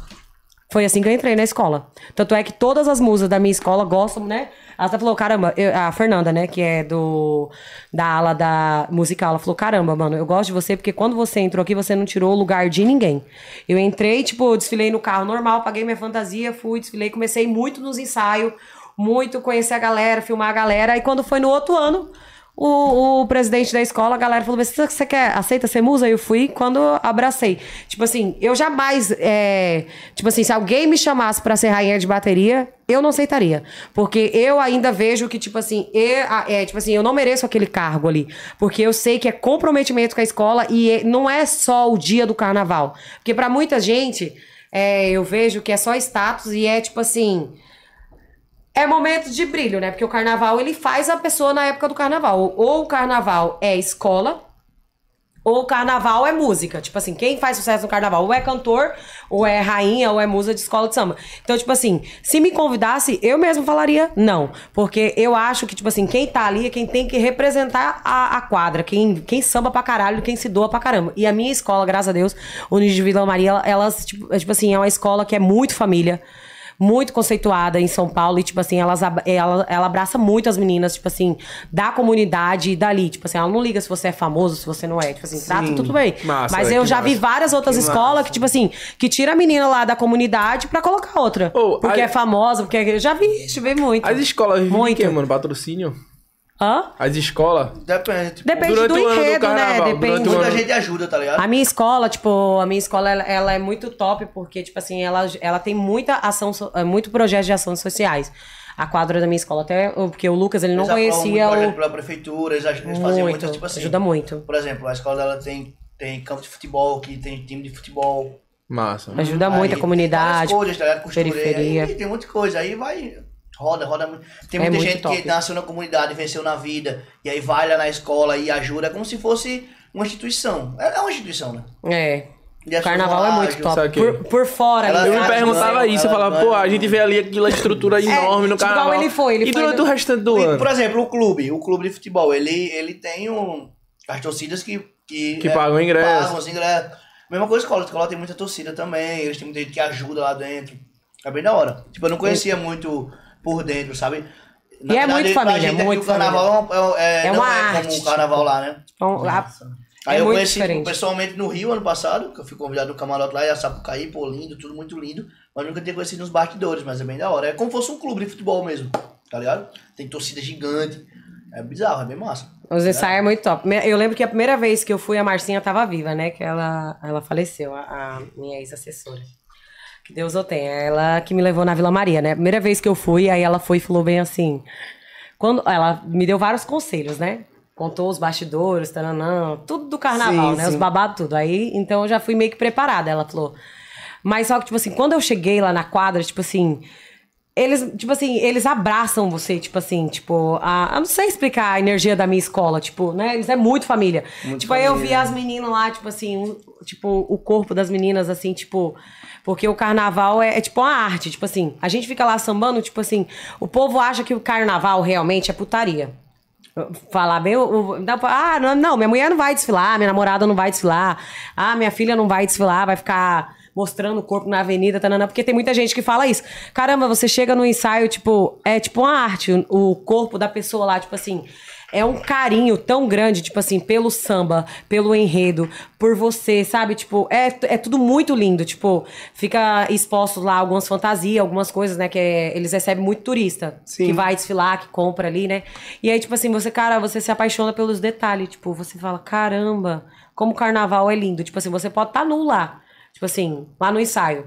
Foi assim que eu entrei na escola. Tanto é que todas as musas da minha escola gostam, né? Ela até falou, caramba, eu- a Fernanda, né, que é do da ala da musical, ela falou, caramba, mano, eu gosto de você porque quando você entrou aqui, você não tirou o lugar de ninguém. Eu entrei, tipo, desfilei no carro normal, paguei minha fantasia, fui, desfilei, comecei muito nos ensaios, muito conhecer a galera, filmar a galera. E quando foi no outro ano, o, o presidente da escola, a galera falou: "Mas você quer, aceita ser musa? Eu fui quando abracei. Tipo assim, eu jamais. é, tipo assim, se alguém me chamasse pra ser rainha de bateria, eu não aceitaria. Porque eu ainda vejo que, tipo assim, eu, é, tipo assim, eu não mereço aquele cargo ali. Porque eu sei que é comprometimento com a escola e é- não é só o dia do carnaval. Porque pra muita gente, é, eu vejo que é só status e é tipo assim. É momento de brilho, né? Porque o carnaval ele faz a pessoa na época do carnaval. Ou o carnaval é escola, ou o carnaval é música. Tipo assim, quem faz sucesso no carnaval ou é cantor, ou é rainha, ou é musa de escola de samba. Então, tipo assim, se me convidasse, eu mesmo falaria não. Porque eu acho que, tipo assim, quem tá ali é quem tem que representar a, a quadra. Quem, quem samba pra caralho, quem se doa pra caramba. E a minha escola, graças a Deus, Unidos de Vila Maria, elas, tipo, é, tipo assim, é uma escola que é muito família muito conceituada em São Paulo e, tipo assim, elas, ela, ela abraça muito as meninas, tipo assim, da comunidade e dali. Tipo assim, ela não liga se você é famoso, se você não é. Tipo assim, trata tudo bem.
Massa,
Mas
velho,
eu
que
já vi
massa.
várias outras escolas que, tipo assim, que tira a menina lá da comunidade pra colocar outra.
Ô,
porque
a-
é famosa, porque eu já vi isso, vi muito.
As escolas
Muito.
quê, mano? Patrocínio?
Hã?
As escolas.
Depende. Tipo,
Depende
Durante
do
o ano do
enredo, né?
carnaval,
Depende.
durante o
Muita
ano.
gente ajuda, tá ligado?
A minha escola, tipo, a minha escola, ela, ela é muito top porque, tipo assim, ela, ela tem muita ação, eh, muito projeto de ações sociais. A quadra da minha escola, até porque o Lucas, ele não
Eles
conhecia
muito projeto
o...
pela prefeitura, eles, eles fazem
Muito,
muito, tipo assim.
ajuda muito.
Por exemplo, a escola dela tem, tem campo de futebol, que tem time de futebol.
Massa.
Ajuda muito
Aí
a comunidade,
coisas, tá ligado? Costureira,
periferia.
aí tem muita coisa. Aí vai. Roda, roda muito. Tem
É
muita
muito
gente
top.
que nasceu na comunidade, venceu na vida, e aí vai lá na escola e ajuda, é como se fosse uma instituição. É é uma instituição, né?
É.
E as
O carnaval é muito top. Por, por fora,
Ela
Eu me perguntava isso, eu falava, pô, a gente vê ali aquela estrutura enorme no
tipo,
carnaval.
igual ele foi, ele
e
foi
durante
no-
o restante do
E,
ano?
Por exemplo, o clube, o clube de futebol, ele, ele tem um, as torcidas que... Que,
Que pagam ingresso.
Pagam os ingressos. Mesma coisa a escola, a escola tem muita torcida também, eles têm muita gente que ajuda lá dentro. É bem da hora. Tipo, eu não conhecia muito por dentro, sabe?
E é muito
pra
família,
gente aqui
muito
o carnaval é, um- é,
É uma
é
arte.
como o carnaval lá, né?
Então, lá-
Aí
é
eu
muito
conheci
diferente.
pessoalmente no Rio ano passado, que eu fui convidado no camarote lá, e a Sapucaí, pô, lindo, tudo muito lindo. Mas nunca tinha conhecido nos bastidores, mas é bem da hora. É como se fosse um clube de futebol mesmo, tá ligado? Tem torcida gigante. É bizarro, é bem massa.
Os ensaios é muito top. Eu lembro que a primeira vez que eu fui, a Marcinha tava viva, né? Que ela, ela faleceu, a, a minha ex-assessora. Que Deus o tenha. Ela que me levou na Vila Maria, né? Primeira vez que eu fui, aí ela foi e falou bem assim. Quando, ela me deu vários conselhos, né? Contou os bastidores, taranã, tudo do carnaval,
Sim,
né? Os
sim.
babados, tudo. Aí, então eu já fui meio que preparada, ela falou. Mas só que, tipo assim, quando eu cheguei lá na quadra, tipo assim, eles, tipo assim, eles abraçam você, tipo assim, tipo, a, eu não sei explicar a energia da minha escola, tipo, né? Eles é muito família. tipo, aí eu vi as meninas lá, tipo assim, um- tipo, o corpo das meninas, assim, tipo. Porque o carnaval é, é tipo uma arte, tipo assim, a gente fica lá sambando, tipo assim, o povo acha que o carnaval realmente é putaria. Falar bem, dá pra- ah, não, não, minha mulher não vai desfilar, minha namorada não vai desfilar, ah, minha filha não vai desfilar, vai ficar mostrando o corpo na avenida, tanana, porque tem muita gente que fala isso. Caramba, você chega no ensaio, tipo, é tipo uma arte, o o corpo da pessoa lá, tipo assim, é um carinho tão grande, tipo assim, pelo samba, pelo enredo, por você, sabe? Tipo, é, é tudo muito lindo, tipo, fica exposto lá algumas fantasias, algumas coisas, né, que é- eles recebem muito turista,
Sim.
que vai desfilar, que compra ali, né? E aí, tipo assim, você, cara, você se apaixona pelos detalhes. Tipo, você fala, caramba, como o carnaval é lindo. Tipo assim, você pode estar nu lá. Tipo assim, lá no ensaio.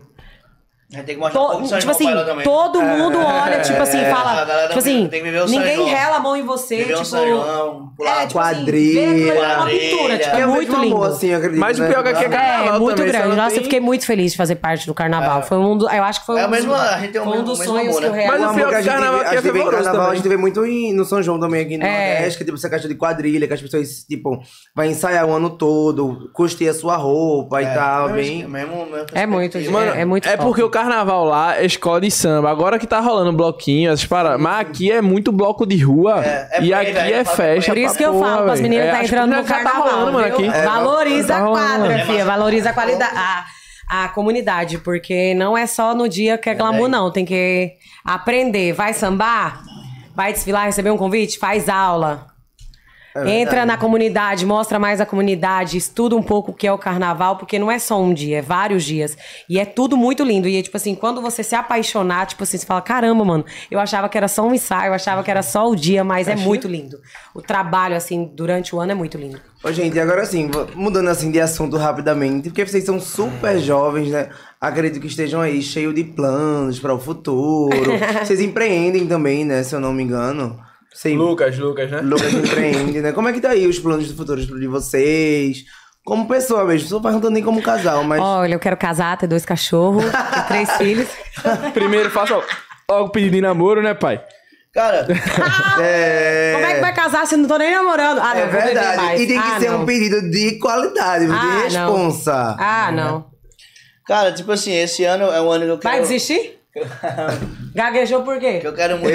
A gente tem que mostrar
To- tipo assim, todo mundo olha, tipo assim,
É,
fala.
a
Tipo assim,
que o
ninguém rela a mão em você,
o
tipo.
Pular
é, tipo assim,
quadrilha.
ver aquilo ali é uma pintura, tipo,
Quadrilha.
é muito lindo.
amor, assim, acredito,
Mas o
né?
pior que aqui é
É,
carnaval
muito
também,
grande. Nossa,
tem-
eu fiquei muito feliz de fazer parte do carnaval. Foi um do, eu acho que foi
É
um
o mesmo-
dos,
a gente tem o
foi um
mesmo-
dos
mesmo
sonhos
amor,
que eu
né?
Mas
O
o pior
que
que
a gente,
carnaval
a
é
carnaval, a gente vê muito no São João também aqui no
É.
Nordeste, que tipo, essa questão de quadrilha, que as pessoas, tipo, vai ensaiar o ano todo, custeia sua roupa e tal,
mesmo-
bem...
mesmo- mesmo
É muito,
perspectiva.
Mano,
É- é muito
é porque o carnaval lá é escola de samba. Agora que tá rolando bloquinho, essas paradas. Mas aqui é muito bloco de rua.
É, é
e aqui
velho,
é festa.
Por isso que eu
porra,
falo para as meninas
É,
tá entrando no
já tá
carnaval.
rolando, mano, aqui.
É,
valoriza
tá
a quadra,
É,
filha. Valoriza a qualidade. A, a comunidade, porque não é só no dia que é glamour,
velho.
não. Tem que aprender. Vai sambar? Vai desfilar, receber um convite? Faz aula. Entra na comunidade, mostra mais a comunidade, estuda um pouco o que é o carnaval, porque não é só um dia, é vários dias. E é tudo muito lindo. E, tipo assim, quando você se apaixonar, tipo assim, você fala: caramba, mano, eu achava que era só um ensaio, eu achava que era só o dia, mas é muito lindo. O trabalho, assim, durante o ano é muito lindo.
Ô, gente, e agora assim, mudando assim de assunto rapidamente, porque vocês são super jovens, né? Acredito que estejam aí cheios de planos para o futuro. vocês empreendem também, né? Se eu não me engano. Sei,
Lucas, Lucas, né?
Lucas empreende, né? Como é que tá aí os planos do futuro de vocês? Como pessoa mesmo, não tô perguntando nem como casal, mas.
Olha, eu quero casar, ter dois cachorros, ter três filhos.
Primeiro faça logo pedido de namoro, né, pai?
Cara,
é...
Como é que vai casar se eu não tô nem namorando? Ah, não,
É verdade. E tem que
Ah,
ser
não.
um pedido de qualidade, de
Ah, não.
responsa.
Ah, não.
cara, tipo assim, esse ano é um ano que eu quero...
Vai desistir? Gaguejou por quê?
Que eu quero muito...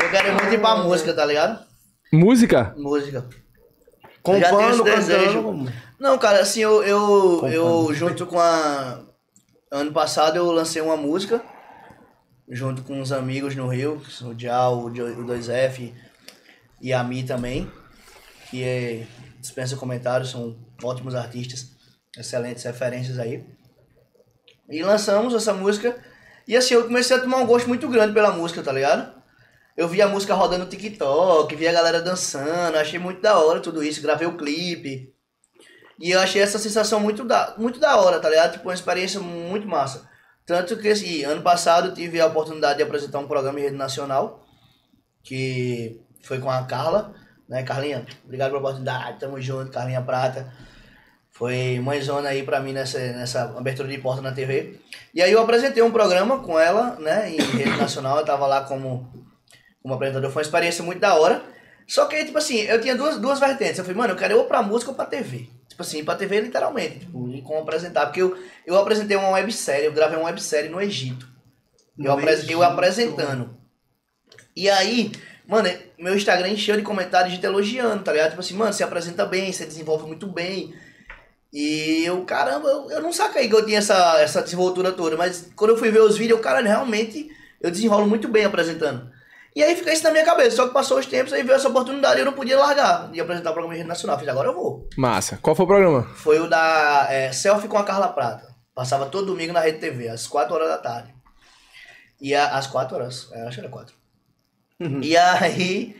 eu quero muito ir pra música, tá ligado?
Música?
Música.
Com
Já tenho
pano,
esse desejo.
cantando.
Não, cara, assim, eu, eu, eu junto com a. Ano passado eu lancei uma música, junto com uns amigos no Rio, que são o Dial, o 2F e a Mi também, que é, dispensa comentários, são ótimos artistas, excelentes referências aí. E lançamos essa música, e assim, eu comecei a tomar um gosto muito grande pela música, tá ligado? Eu vi a música rodando no TikTok, vi a galera dançando, achei muito da hora tudo isso, gravei o clipe. E eu achei essa sensação muito da, muito da hora, tá ligado? Tipo, uma experiência muito massa. Tanto que, assim, ano passado tive a oportunidade de apresentar um programa em rede nacional, que foi com a Carla, né? Carlinha, obrigado pela oportunidade, tamo junto, Carlinha Prata. Foi mãezona aí pra mim nessa, nessa abertura de porta na TV. E aí eu apresentei um programa com ela, né, em rede nacional, eu tava lá como, como apresentador, foi uma experiência muito da hora. Só que, tipo assim, eu tinha duas, duas vertentes. Eu falei, mano, eu quero ou pra música ou pra TV. Tipo assim, pra TV literalmente, tipo, ir como apresentar. Porque eu, eu apresentei uma websérie, eu gravei uma websérie no Egito. Eu,
No
apres- eu
Egito.
apresentando. E aí, mano, meu Instagram encheu de comentários de gente elogiando, tá ligado? Tipo assim, mano, você apresenta bem, você desenvolve muito bem. E eu, caramba, eu, eu não saquei que eu tinha essa, essa desenvoltura toda, mas quando eu fui ver os vídeos, eu, cara, realmente eu desenrolo muito bem apresentando. E aí fica isso na minha cabeça, só que passou os tempos, aí veio essa oportunidade e eu não podia largar de apresentar o programa de rede nacional. Fiz, agora eu vou.
Massa. Qual foi o programa?
Foi o da é, Selfie com a Carla Prata. Passava todo domingo na Rede TV, às 4 horas da tarde. E a, às 4 horas, é, acho que era 4. E aí,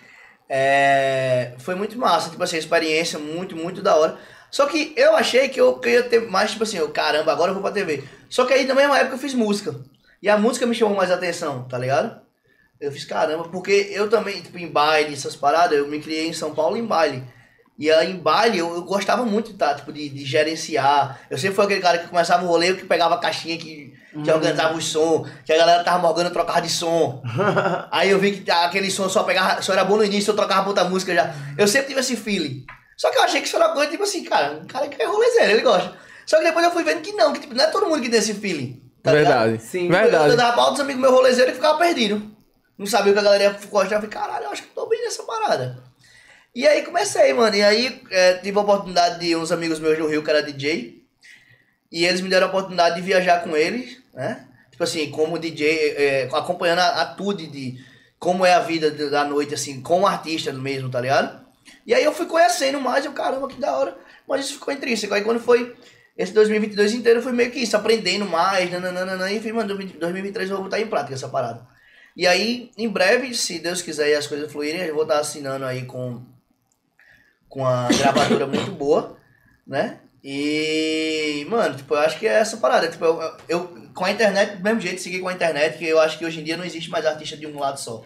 é, foi muito massa, tipo assim, a experiência muito, muito da hora. Só que eu achei que eu, que eu ia ter mais, tipo assim, eu, caramba, agora eu vou pra TV. Só que aí na mesma época eu fiz música. E a música me chamou mais atenção, tá ligado? Eu fiz caramba, porque eu também, tipo, em baile, essas paradas, eu me criei em São Paulo em baile. E aí em baile eu, eu gostava muito tá, tipo, de, de gerenciar. Eu sempre fui aquele cara que começava o rolê, eu que pegava a caixinha, que, que organizava o som, que a galera tava morgando, eu trocava de som. aí eu vi que aquele som só pegava, só era bom no início, eu trocava pra outra música já. Eu sempre tive esse feeling. Só que eu achei que isso era uma coisa, tipo assim, cara, um cara que é rolezeiro, ele gosta. Só que depois eu fui vendo que não, que tipo, não é todo mundo que tem esse feeling. tá ligado?
Verdade.
Sim.
Eu, eu
Verdade.
dava pra outros amigos meus rolezeiros e ficava perdido. Não sabia o que a galera. Eu falei, caralho, eu acho que tô bem nessa parada. E aí comecei, mano. E aí é, tive a oportunidade de uns amigos meus do Rio, que era DJ. E eles me deram a oportunidade de viajar com eles, né? Tipo assim, como DJ, é, acompanhando a, a tudo de como é a vida da noite, assim, com o artista mesmo, tá ligado? E aí eu fui conhecendo mais, eu, caramba, que da hora. Mas isso ficou intrínseco. Aí quando foi esse 2022 inteiro, foi meio que isso, aprendendo mais, nananana, e falei, mano, 2023 eu vou botar em prática essa parada. E aí, em breve, se Deus quiser e as coisas fluírem, eu vou estar assinando aí com, com a gravadora muito boa, né? E, mano, tipo, eu acho que é essa parada. Tipo, eu, eu com a internet, do mesmo jeito, seguir com a internet, que eu acho que hoje em dia não existe mais artista de um lado só.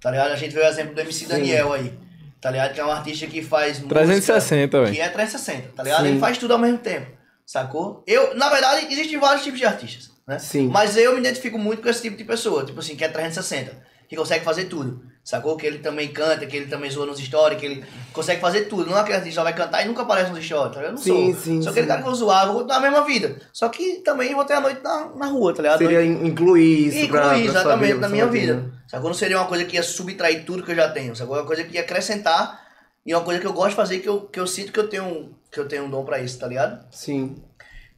Tá ligado? A gente vê o exemplo do MC Daniel aí. Tá ligado? Que é um artista que faz música
360, velho.
Que é 360, tá ligado?
Sim.
Ele faz tudo ao mesmo tempo. Sacou? Eu, na verdade, existem vários tipos de artistas, né?
Sim.
Mas eu me identifico muito com esse tipo de pessoa, tipo assim, que é 360, que consegue fazer tudo. Sacou? Que ele também canta, que ele também zoa nos stories, que ele consegue fazer tudo. Não é aquele artista que só vai cantar e nunca aparece nos stories, tá ligado? Eu não
Sim,
sou.
sim,
sou aquele
sim.
cara que vou zoar, vou dar a mesma vida. Só que também vou ter a noite na, na rua, tá ligado?
Seria in- incluir isso pra,
incluir
pra
exatamente
vida,
na
pra
minha vida. Sacou? Não seria uma coisa que ia subtrair tudo que eu já tenho. Sacou? É uma coisa que ia acrescentar e é uma coisa que eu gosto de fazer que eu, que eu sinto que eu tenho que eu tenho um dom pra isso, tá ligado?
Sim.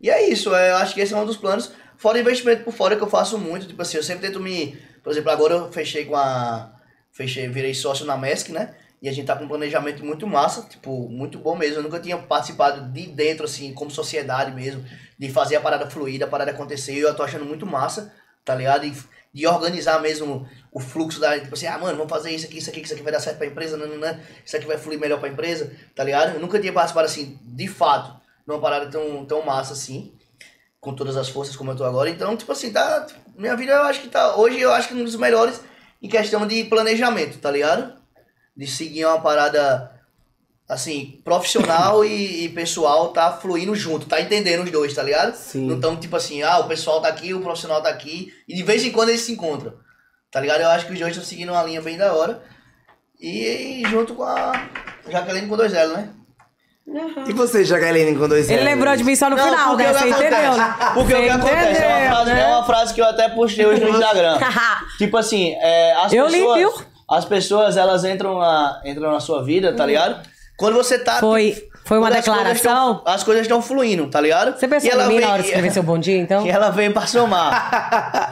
E é isso, é, eu acho que esse é um dos planos. Fora investimento por fora que eu faço muito, tipo assim, eu sempre tento me. Por exemplo, agora eu fechei com a. Fechei, virei sócio na MESC, né? E a gente tá com um planejamento muito massa, tipo, muito bom mesmo. Eu nunca tinha participado de dentro, assim, como sociedade mesmo, de fazer a parada fluir, a parada acontecer. E eu tô achando muito massa, tá ligado? E de organizar mesmo o fluxo da. Tipo assim, ah, mano, vamos fazer isso aqui, isso aqui, isso aqui vai dar certo pra empresa, não, não, não, isso aqui vai fluir melhor pra empresa, tá ligado? Eu nunca tinha participado, assim, de fato, numa parada tão, tão massa assim com todas as forças como eu tô agora. Então, tipo assim, tá. Minha vida eu acho que tá. Hoje eu acho que um dos melhores em questão de planejamento, tá ligado? De seguir uma parada assim, profissional e, e pessoal tá fluindo junto, tá entendendo os dois, tá ligado?
Sim.
Não tão tipo assim, ah, o pessoal tá aqui, o profissional tá aqui, e de vez em quando eles se encontram. Tá ligado? Eu acho que os dois estão seguindo uma linha bem da hora. E, junto com a Jaqueline com dois L, né?
E você, Jaqueline, com dois
Ele lembrou de mim só no final,
porque
né? Você entendeu, né?
Porque o que acontece é uma,
entendeu,
frase,
né?
é uma frase que eu até postei hoje no Instagram. tipo assim, é, as
Eu li,
pessoas.
viu?
As pessoas, elas entram na, entram na sua vida, tá ligado? Quando você tá.
Foi-
tipo,
foi uma
quando
declaração?
As coisas estão fluindo, tá ligado?
Você pensou
E ela
em mim
vem-
na hora de escrever seu bom dia, então?
E ela veio pra somar.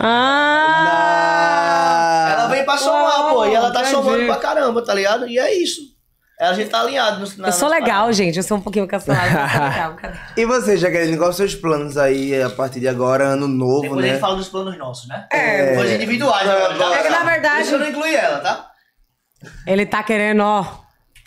Ah!
ela veio pra somar, pô. E ela tá
entendi.
somando pra caramba, tá ligado? E é isso. A gente tá alinhado. No, na,
Eu sou legal, gente. Eu sou um pouquinho cancelada. mas eu sou legal, cadê?
E você, Jaqueline, quais os seus planos aí a partir de agora, ano novo,
Depois a
né?
gente fala dos planos nossos, né?
É.
Coisas individuais. né?
É que, na verdade-
Isso eu não incluí ela, tá?
Ele tá querendo, ó,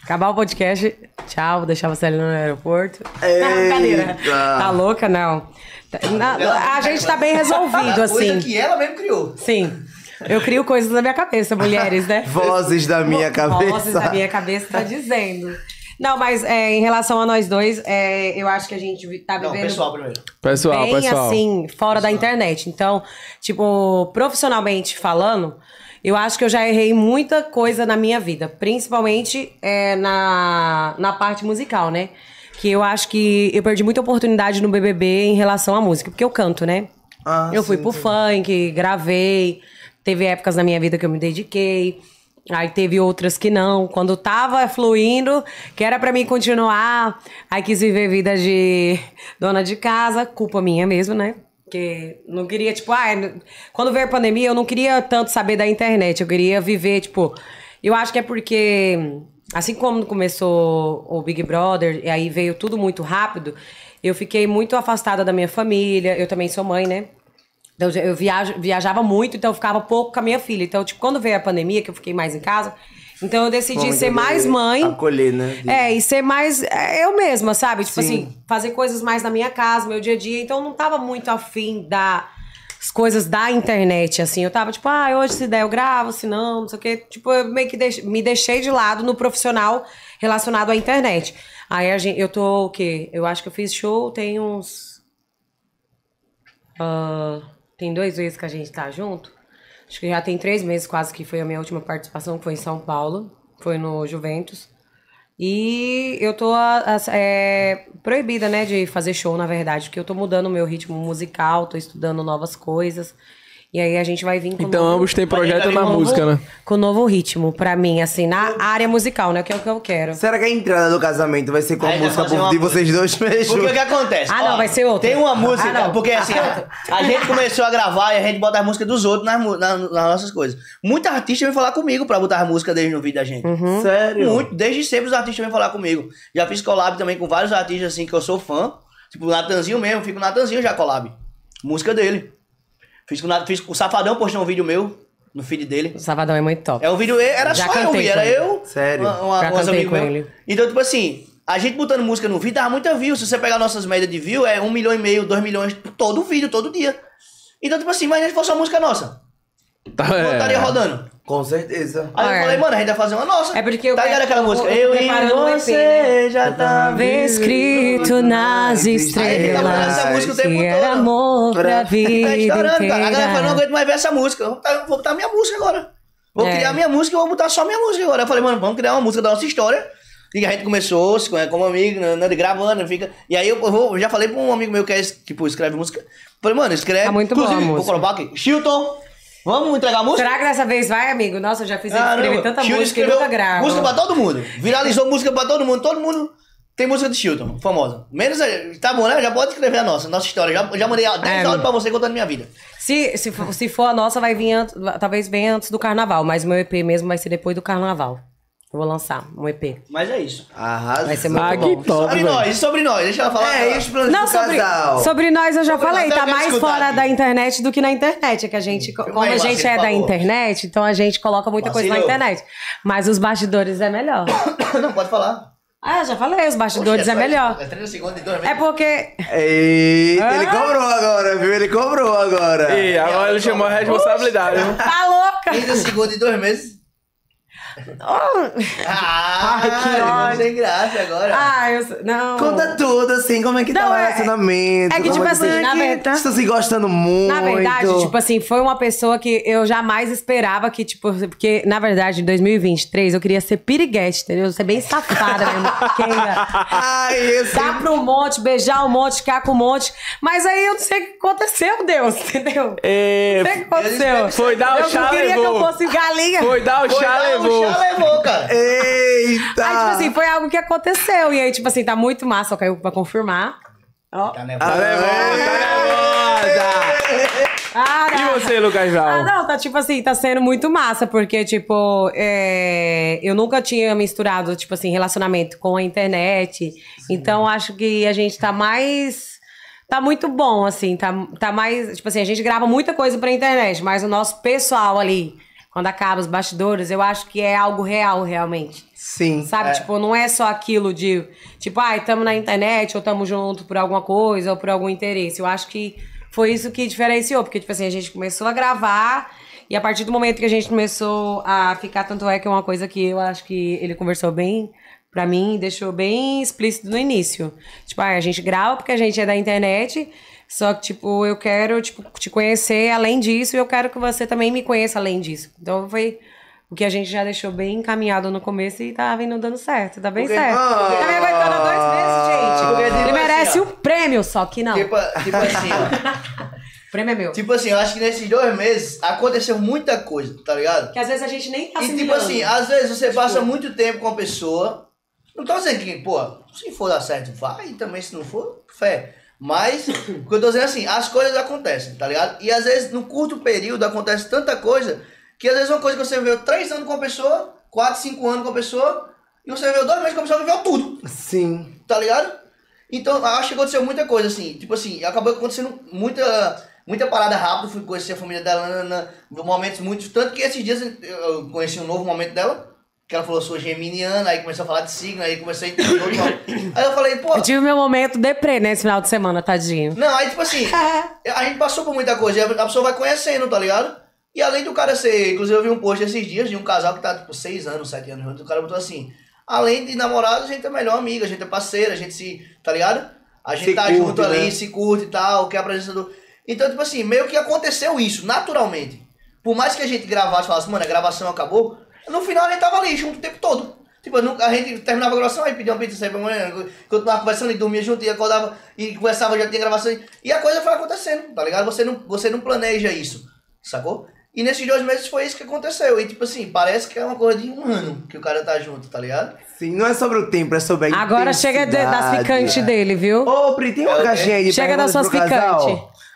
acabar o podcast. Tchau, vou deixar você ali no aeroporto.
Eita.
Tá louca, não. Tá- na- a gente tá bem resolvido,
A coisa
assim.
que ela mesmo criou.
Sim. Eu crio coisas na minha cabeça, mulheres, né?
Vozes da minha cabeça.
Vozes da minha cabeça tá dizendo. Não, mas é, em relação a nós dois, é, eu acho que a gente tá
Não,
vivendo
pessoal primeiro.
Pessoal,
bem
pessoal.
assim, fora da internet. Então, tipo, profissionalmente falando, eu acho que eu já errei muita coisa na minha vida. Principalmente é, na, na parte musical, né? Que eu acho que eu perdi muita oportunidade no BBB em relação à música. Porque eu canto, né?
Ah,
eu fui
sim,
pro
sim.
funk, gravei. Teve épocas na minha vida que eu me dediquei. Aí teve outras que não. Quando tava fluindo, que era pra mim continuar, aí quis viver vida de dona de casa, culpa minha mesmo, né? Porque não queria, tipo, ah, quando veio a pandemia, eu não queria tanto saber da internet. Eu queria viver, tipo. Eu acho que é porque, assim como começou o Big Brother, e aí veio tudo muito rápido, eu fiquei muito afastada da minha família. Eu também sou mãe, né? Então, eu viajo, viajava muito, então eu ficava pouco com a minha filha. Então, tipo, quando veio a pandemia, que eu fiquei mais em casa, então eu decidi
Vamos
ser mais
poder
mãe.
Acolher, né?
É, e ser mais é, eu mesma, sabe? Tipo
Sim.
assim, fazer coisas mais na minha casa, meu dia a dia. Então eu não tava muito afim das coisas da internet, assim. Eu tava tipo, ah, hoje se der eu gravo, se não, não sei o quê. Tipo, eu meio que deix- me deixei de lado no profissional, relacionado à internet. Aí a gente, eu tô o quê? Eu acho que eu fiz show tem uns. ah, tem dois meses que a gente tá junto. Acho que já tem três meses quase que foi a minha última participação, foi em São Paulo. Foi no Juventus. E eu tô é, proibida, né, de fazer show, na verdade, porque eu tô mudando o meu ritmo musical, tô estudando novas coisas. E aí a gente vai vir com
Então
novo-
ambos têm projeto na
ele
música, né?
com novo ritmo, pra mim, assim, na área musical, né? Que é o que eu quero.
Será que a entrada do casamento vai ser com a
Aí
música
uma
de vocês dois mesmo?
Porque o que acontece?
Ah, não, vai ser outra.
Tem uma música,
Ah,
porque assim, a gente começou a gravar e a gente bota as músicas dos outros nas, mu- na- nas nossas coisas. Muita artista vem falar comigo pra botar as músicas deles no vídeo da gente.
Uhum.
Sério?
Muito, desde sempre os artistas vêm falar comigo. Já fiz collab também com vários artistas assim que eu sou fã. Tipo o Natanzinho mesmo, fico com o Natanzinho já collab. Música dele. Fiz com, o Nat- fiz com o Safadão postou um vídeo meu no feed dele.
O Savadão é muito top.
É um vídeo, era
Já
só eu,
cantei
vi, era
ele.
eu,
Sério?
uma, uma,
Já cantei com
meus.
ele.
Então, tipo assim, a gente botando música no vídeo dava muita view. Se você pegar nossas médias de view, é um milhão e meio, dois milhões todo vídeo, todo dia. Então, tipo assim, imagina se fosse uma música nossa.
Tá,
Não estaria rodando.
Com certeza.
Aí
É.
eu falei, mano, a gente vai fazer uma nossa.
É porque eu
Tá ligado aquela
eu
música?
eu
Eu e
EP,
você
né?
já tá
Vê escrito nas estrelas
Essa música o tempo todo.
amor pra
Tá
Tá
vida
estourando, cara. A galera fala, não aguento mais ver essa música. Eu Vou botar, vou botar minha música agora. Vou
É.
criar minha música e vou botar só minha música agora. Eu falei, mano, vamos criar uma música da nossa história. E a gente começou, se conhece como amigo, né, né, gravando, fica. E aí eu, vou, eu já falei pra um amigo meu que é, tipo, escreve música. Falei, mano, escreve.
Tá muito
Inclusive, Vou
música.
colocar aqui. Chilton, vamos entregar a música?
Será que dessa vez vai, amigo? Nossa, eu já fiz
Caramba,
escrever tanta
Chilton
música e nunca gravo.
Música pra todo mundo. Viralizou música pra todo mundo. Todo mundo tem música de Chilton, famosa. Menos. a- Tá bom, né? Já pode escrever a nossa, nossa história. Já, já mandei 10
É.
áudios pra você contando minha vida.
Se, se, for, se for a nossa, vai vir antes, talvez venha antes do carnaval, mas o meu EP mesmo vai ser depois do carnaval. Eu vou lançar um EP.
Mas é isso.
Arrasa.
Vai ser muito
Ah,
bom.
top,
Sobre
velho.
nós, sobre nós, deixa ela falar.
É, planos
Não,
do
sobre,
casal?
sobre nós eu já
Sobre
falei,
nós, eu
tá mais
escutar
fora
aqui.
da internet do que na internet. É que a gente, como
aí,
a gente é da internet, então a gente coloca muita coisa na internet. Mas os bastidores é melhor.
Não, pode falar.
Ah, já falei, os bastidores
Oxe,
é
só-
melhor.
É 30 segundos e dois
É
meses.
porque.
Eita,
Ah.
ele cobrou agora, viu? Ele cobrou agora.
E agora ele chamou a responsabilidade. viu?
Tá louca!
30 segundos e dois meses. Ah,
Ai, que ódio.
Sem graça agora.
Ah, eu. Não.
Conta tudo, assim, como é que tá
Não,
o
é-
relacionamento.
é que,
como
tipo
que
assim,
vocês-
na verdade-
Vocês estão se gostando muito.
Na verdade, tipo assim, foi uma pessoa que eu jamais esperava que, tipo, porque, na verdade, em 2023 eu queria ser piriguete, entendeu? Ser bem safada mesmo.
Ai, esse...
Dar um monte, beijar um monte, ficar com um monte. Mas aí eu não sei o que aconteceu, Deus, entendeu?
É,
Não sei o que aconteceu.
Foi dar o
eu
chá,
não queria que eu fosse galinha.
Foi dar o
Foi
chá,
dar,
levou.
O chá levou, cara.
Eita!
Aí, tipo assim, foi algo que aconteceu. E aí, tipo assim, tá muito massa, só caiu pra confirmar. Ó.
Tá
Tá nervosa, tá nervosa.
Ah,
E você, Lucas Val?
Ah, não, tá tipo assim, tá sendo muito massa, porque, tipo, é, eu nunca tinha misturado, tipo assim, relacionamento com a internet. Então, acho que a gente tá mais. Tá muito bom, assim, tá, tá mais. Tipo assim, a gente grava muita coisa pra internet, mas o nosso pessoal ali, quando acaba os bastidores, eu acho que é algo real, realmente.
Sim.
Sabe? Tipo, não é só aquilo de, tipo, ai, tamo na internet ou tamo junto por alguma coisa ou por algum interesse. Eu acho que foi isso que diferenciou, porque, tipo assim, a gente começou a gravar e a partir do momento que a gente começou a ficar, tanto é que é uma coisa que eu acho que ele conversou bem pra mim, deixou bem explícito no início. Tipo, ai, a gente grava porque a gente é da internet, só que, tipo, eu quero, tipo, te conhecer além disso e eu quero que você também me conheça além disso. Então, foi... O que a gente já deixou bem encaminhado no começo e tá vindo dando certo, tá bem
Porque-
certo.
Ah.
tá me aguentando dois meses, gente.
tipo
Ele merece
assim,
um prêmio, só que não.
Tipo, tipo assim.
O prêmio é meu.
Tipo assim, eu acho que nesses dois meses aconteceu muita coisa, tá ligado?
que às vezes a gente nem tá
E tipo assim, às vezes você passa muito tempo com a pessoa. Não tô dizendo que, pô, se for dar certo, vai. Também se não for, fé. Mas, o que eu tô dizendo é assim, as coisas acontecem, tá ligado? E às vezes, no curto período, acontece tanta coisa que às vezes uma coisa que você viveu três anos com a pessoa, quatro, cinco anos com a pessoa, e você viveu dois meses com a pessoa, viveu tudo
Sim.
tá ligado? Então, acho que aconteceu muita coisa, assim. Tipo assim, acabou acontecendo muita, muita parada rápida. Fui conhecer a família dela na, na- momentos muito. Tanto que esses dias eu conheci um novo momento dela. Que ela falou, sou geminiana, aí começou a falar de signo, aí comecei a entender. Aí eu falei, pô.
Eu tive meu momento deprê nesse final de semana, tadinho.
Não, aí tipo assim, a gente passou por muita coisa, e a pessoa vai conhecendo, tá ligado? E além do cara ser, inclusive eu vi um post esses dias de um casal que tá tipo seis anos, sete anos juntos, o cara botou assim, além de namorado, a gente é melhor amigo, a gente é parceiro, a gente se. Tá ligado? A gente
Se
tá
curte,
junto ali,
né?
se curte e tal, que é a presença do. Então, tipo assim, meio que aconteceu isso, naturalmente. Por mais que a gente gravasse e falasse, mano, a gravação acabou, no final a gente tava ali junto o tempo todo. Tipo, a gente terminava a gravação, aí pedia uma pizza sempre amanhã, continuava conversando e dormia junto, e acordava e conversava, já tinha gravação. E a coisa foi acontecendo, tá ligado? Você não, você não planeja isso, sacou? E nesses dois meses foi isso que aconteceu. E tipo assim, parece que é uma coisa de um ano que o cara tá junto, tá ligado?
Sim, não é sobre o tempo, é sobre a
Agora chega de- das ficantes dele, viu?
Ô, Pri, tem uma
É,
caixinha aí de
Chega das suas
pro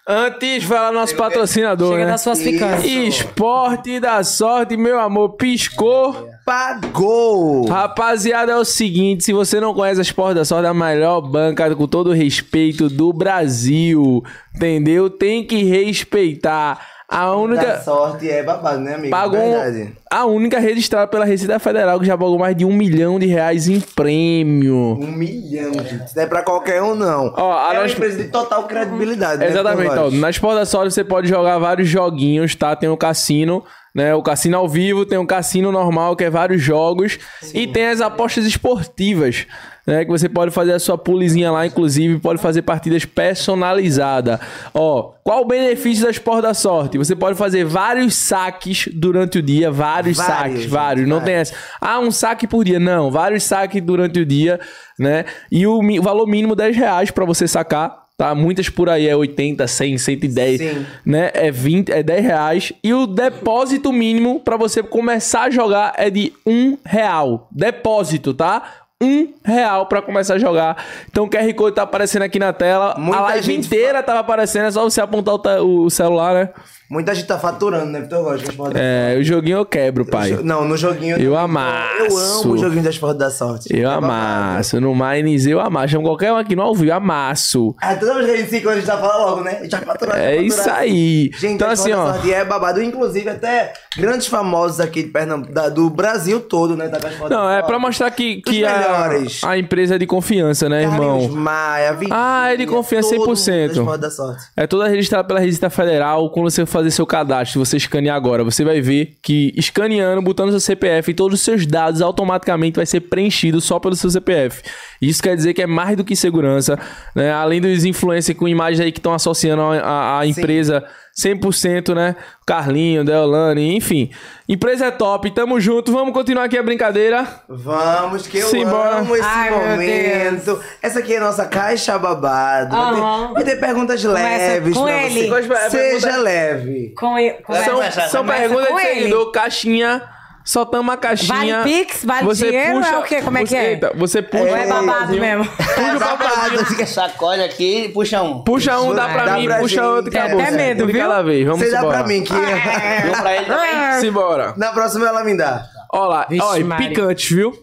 Antes, fala nosso patrocinador,
Chega
né?
das suas ficantes.
Esporte da sorte, meu amor, piscou.
Pagou!
Rapaziada, é o seguinte, se você não conhece a Esporte da Sorte, é a melhor banca, com todo o respeito, do Brasil, entendeu? Tem que respeitar. A
Da
única...
sorte é babado, né, amigo?
Pagou
Verdade.
A única registrada pela Receita Federal que já pagou mais de um milhão de reais em prêmio.
Um milhão, gente. Não é pra qualquer um, não.
Ó,
é uma
nós-
empresa de total credibilidade, né,
Exatamente, ó,
Vitor Lopes?
na Sport da Sorte você pode jogar vários joguinhos, tá? Tem o cassino, né? O cassino ao vivo, tem o cassino normal, que é vários jogos, e tem as apostas esportivas, né? Que você pode fazer a sua pulizinha lá, inclusive, pode fazer partidas personalizadas. Ó, qual o benefício da Sport da Sorte? Você pode fazer vários saques durante o dia, vários,
Vários,
saques,
gente,
vários. Não tem essa. Ah, um saque por dia. Não, vários saques durante o dia, né? E o mi- valor mínimo 10 reais pra você sacar. Tá? Muitas por aí é 80, 100, 110,
Sim.
né? É 20, é 10 reais. E o depósito mínimo pra você começar a jogar é de um real. Depósito, tá? Um real pra começar a jogar. Então o QR Code tá aparecendo aqui na tela.
Muita
a live
gente
inteira tava aparecendo, é só você apontar o, o celular, né?
Muita gente tá faturando, né, Vitor Esporte da
É, o joguinho eu quebro, pai.
Não, no joguinho...
Eu
também.
amasso.
Eu amo o joguinho da Esporte da Sorte.
Eu
É babado.
amasso. No Mines eu amasso. Qualquer um aqui no ao vivo, amasso.
Ah, toda vez que a gente se encontra, a gente já fala logo, né? Já faturou, já
É isso aí.
Gente,
Então,
a
assim,
da
ó.
Sorte é babado. Inclusive, até grandes famosos aqui de Pernambuco, da- do Brasil todo, né? A Esporte
Não,
da
é pra mostrar que, que a,
melhores.
a empresa é de confiança, né,
Carlinhos
irmão?
Maia, Vitinho,
Ah, é de confiança
mundo
100%.
da Sorte.
É toda registrada pela Receita Federal. Quando você fazer seu cadastro, você escanear agora, você vai ver que escaneando, botando seu CPF e todos os seus dados automaticamente vai ser preenchido só pelo seu CPF. Isso quer dizer que é mais do que segurança, né? Além dos influencers com imagens aí que estão associando a, a- a empresa 100%, né? Carlinho, Deolane, enfim. Empresa é top, tamo junto. Vamos continuar aqui a brincadeira.
Vamos, que eu
Simbora.
amo esse
Ai,
momento. Essa aqui é a nossa caixa babado. Vai ter-. Vai ter perguntas leves
com
pra
ele.
você. Seja leve.
Com, e-
Vai
São, são
começa
perguntas
com
de
ele.
seguidor, caixinha. Soltamos a caixinha.
Vale Pix? Vale dinheiro? É o quê? Como é que
você,
é?
Eita, você puxa.
Ou
um
é babado mesmo?
Puxa o papelzinho.
Sacode aqui e puxa um.
Puxa um, dá pra
Dá
mim,
pra
puxa
gente.
outro, acabou.
até medo,
Um de
viu?
cada vez, vamos
Você dá
embora.
pra mim que
Um pra ele também.
Simbora.
na próxima ela me dá.
Ó lá,
Vixe,
ó, e
Maria.
picantes, viu?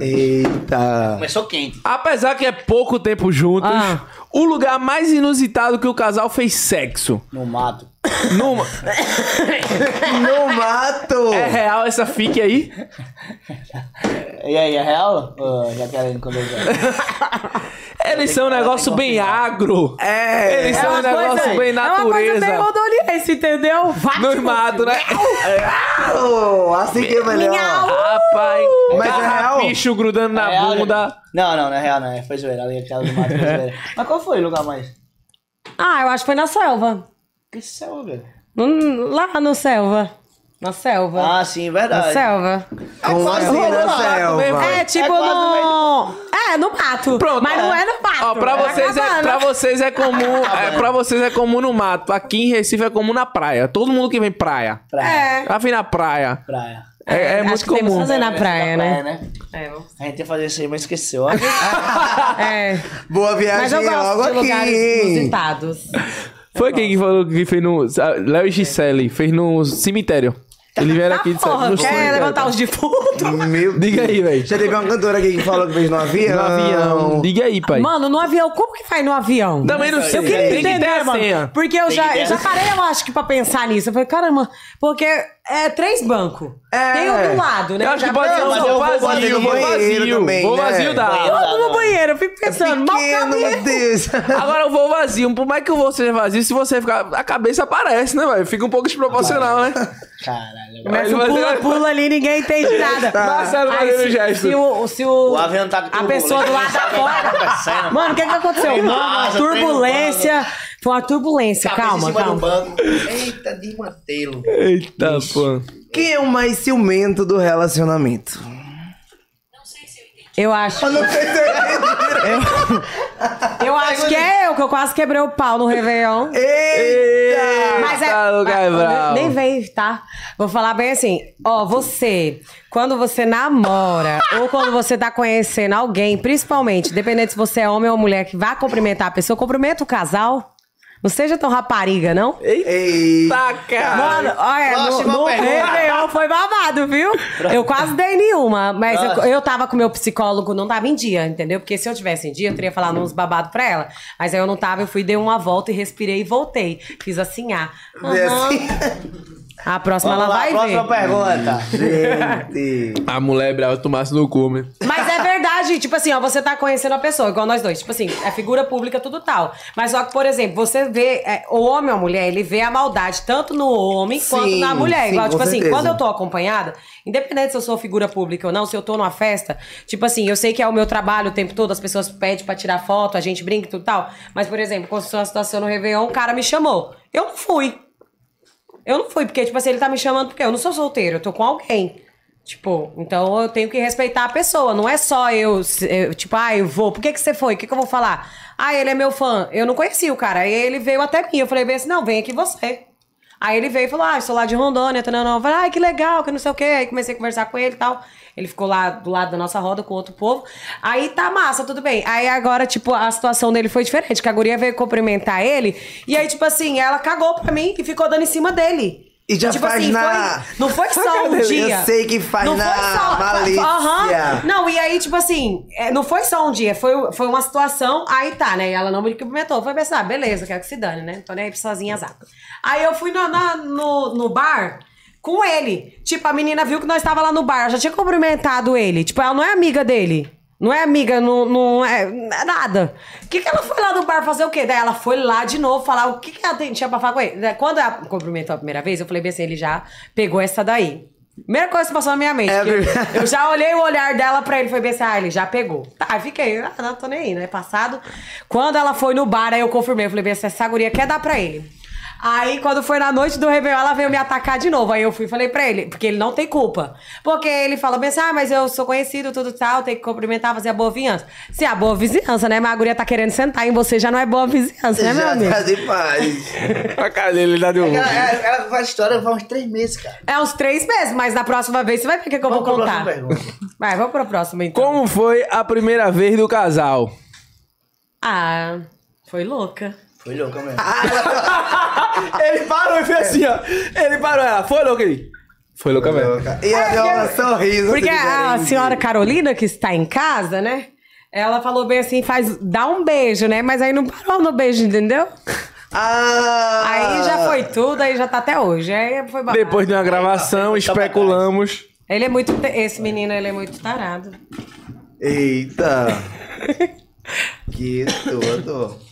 Eita.
Começou quente.
Apesar que é pouco tempo juntos,
Ah.
O lugar mais inusitado que o casal fez sexo.
No mato.
Numa...
No mato.
é real essa fique aí?
E aí, é real? Ô, já querendo quando eu
Eles são um negócio bem agro.
É.
Eles são um
uma
negócio
coisa-
bem
É uma coisa bem
natureza.
rodoliense, entendeu? Vai,
Nos matos, né?
Assim que é melhor.
Rapaz,
Mas é real?
bicho grudando na
É real,
bunda.
Não, não, não é real, não. é- Foi zoeira. Ali aquela do mato foi zoeira. Mas qual foi o lugar mais?
Ah, eu acho que foi na selva.
Que céu, velho.
Hum, Lá no selva. Na selva.
Ah, sim,
na
verdade.
selva.
Como
quase
assim
rolou
na
lá
selva?
mesmo.
É, tipo
quase
no. É, no mato.
Pronto.
Mas não é no mato.
Ó, pra
é na
vocês, é, pra vocês é comum. É, pra vocês é comum no mato. Aqui em Recife é comum na praia. Todo mundo que vem praia.
Praia.
É.
Já vem na praia.
Praia.
É, é
Acho
muito
que temos
comum.
que fazer na praia, né?
né?
É, vamos-
A gente ia fazer isso aí, mas esqueceu. ó.
é.
Boa
Mas
viagem
eu
logo
gosto de
aqui.
lugares
hein?
inusitados.
Foi quem que falou que fez no. Léo e Gisele, fez no cemitério. Eles vieram aqui de
Porra,
no
quer levantar os defuntos?
Meu
Diga aí, velho.
Já teve uma cantora aqui que falou que fez no avião.
No avião. Diga aí, pai.
Mano, no avião, como que faz no avião?
Também não sei.
Eu queria
Tem que
entender,
a
mano.
senha.
Porque eu
Tem
já,
que
eu já parei, eu acho que pra pensar nisso. Eu falei, caramba, porque é três bancos.
É.
Tem um do lado, né?
Eu acho que
Já
pode ser um
eu vou
vazio. vazio.
também,
Voo
né?
vazio dá.
Banheiro.
Todo no banheiro, eu fico pensando, mal
Pequeno, meu
caminho.
Deus.
Agora o voo vazio, por mais que o voo seja vazio, se você ficar. A cabeça aparece, né, velho? Fica um pouco desproporcional, né?
Caralho,
Começa o
Mas-
pula-pula ali, ninguém entende nada.
Marcelo
Aí,
fazendo
se,
gesto.
se o, se o,
O avião tá com
a pessoa do lado da porta.
acontecendo.
Mano, o que que aconteceu?
Tem
turbulência. Foi uma turbulência.
Cabeça em
Calma, calma.
banco. Eita, desmantelo.
Eita, pô.
Quem é o mais ciumento do relacionamento?
Eu acho.
Eu não sei se eu entendi.
Eu acho que é eu, que eu quase quebrei o pau no Réveillon.
Eita!
Mas
Tá,
é.
Lucas
mas- nem vem, tá? Vou falar bem assim. Ó, você, quando você namora ou quando você tá conhecendo alguém, principalmente, dependendo se você é homem ou mulher, que vai cumprimentar a pessoa, cumprimenta o casal. Não seja tão rapariga, não?
Eita!
Cara.
Mano, olha, no,
Próxima
no
pergunta.
Réveillon foi babado, viu? Eu quase dei nenhuma, mas eu, eu tava com meu psicólogo, não tava em dia, entendeu? Porque se eu tivesse em dia, eu teria falado uns babados pra ela. Mas aí eu não tava, eu fui, dei uma volta e respirei e voltei. Fiz assim, ah.
Assim.
A próxima
Vamos
ela
lá,
vai
próxima
ver.
pergunta.
Gente.
A mulher brava tomasse no cu, meu.
Mas é verdade, tipo assim, ó, você tá conhecendo a pessoa, igual nós dois. Tipo assim, é figura pública, tudo tal. Mas só que, por exemplo, você vê, é, o homem ou a mulher, ele vê a maldade tanto no homem
Sim,
quanto na mulher.
sim,
igual,
com
tipo assim,
certeza.
quando eu tô acompanhada, independente se eu sou figura pública ou não, se eu tô numa festa, tipo assim, eu sei que é o meu trabalho o tempo todo, as pessoas pedem pra tirar foto, a gente brinca e tudo tal. Mas, por exemplo, quando foi uma situação no Réveillon, o cara me chamou. Eu não fui. Eu não fui, porque, tipo assim, ele tá me chamando porque eu não sou solteiro, eu tô com alguém. Tipo, então eu tenho que respeitar a pessoa. Não é só eu, eu, tipo, ah, eu vou. Por que, que você foi? O que, que eu vou falar? Ah, ele é meu fã. Eu não conhecia o cara. Aí ele veio até mim. Eu falei bem assim, não, vem aqui você. Aí ele veio e falou, ah, eu sou lá de Rondônia, tá, não, não. Eu falei, ah, que legal, que não sei o quê. Aí comecei a conversar com ele e tal. Ele ficou lá do lado da nossa roda com outro povo. Aí tá massa, tudo bem. Aí agora, tipo, a situação dele foi diferente, que a guria veio cumprimentar ele. E aí, tipo assim, ela cagou pra mim e ficou dando em cima dele.
E já
tipo
faz
assim,
na-
foi- não foi só um
Eu
dia.
sei que faz
não
na
foi só,
malícia.
Aham. Não, e aí, tipo assim, é, não foi só um dia, foi, foi uma situação, aí tá, né? E ela não me cumprimentou. Foi pensar, beleza, quero que se dane, né? Tô nem aí pra sozinha azar. Aí eu fui no, na- no, no bar com ele. Tipo, a menina viu que nós tava lá no bar, eu já tinha cumprimentado ele. Tipo, ela não é amiga dele. Não é amiga, não, não, é, não é nada. O que, que ela foi lá no bar fazer o quê? Daí ela foi lá de novo falar o que, que ela tinha pra falar com ele. Daí, Quando ela cumprimentou a primeira vez, eu falei bem assim, ele já pegou essa daí. Primeira coisa que passou na minha mente.
É verdade.
eu já olhei o olhar dela pra ele, foi bem assim, ah, ele já pegou. Tá, fiquei, ah, não tô nem aí, né? Passado. Quando ela foi no bar, aí eu confirmei, eu falei bem assim, essa guria quer dar pra ele. Aí, quando foi na noite do Réveillon, ela veio me atacar de novo. Aí eu fui e falei pra ele, porque ele não tem culpa. Porque ele fala bem assim, ah, mas eu sou conhecido, tudo tal, tem que cumprimentar, fazer a boa vizinhança. Se é a boa vizinhança, né? Mas a guria tá querendo sentar em você, já não é boa vizinhança, né, meu
Já
amigo?
tá de paz.
A cara dele, ele dá de um.
Ela, ela, ela faz história faz uns três meses, cara.
É uns três meses, mas na próxima vez você vai ver o que, que eu vou contar. Vai, vamos pra próxima então.
Como foi a primeira vez do casal?
Ah, foi louca.
Foi louca mesmo.
Ele parou e fez assim, ó. Ele parou, ela foi louca ele. Foi louca mesmo.
E ela deu um sorriso.
Porque a senhora Carolina, que está em casa, né? Ela falou bem assim, faz, dá um beijo, né? Mas aí não parou no beijo, entendeu?
Ah!
Aí já foi tudo, aí já tá até hoje. Aí foi babado.
Depois de uma gravação, especulamos.
Ele é muito. Esse menino, ele é muito tarado.
Eita! que tudo!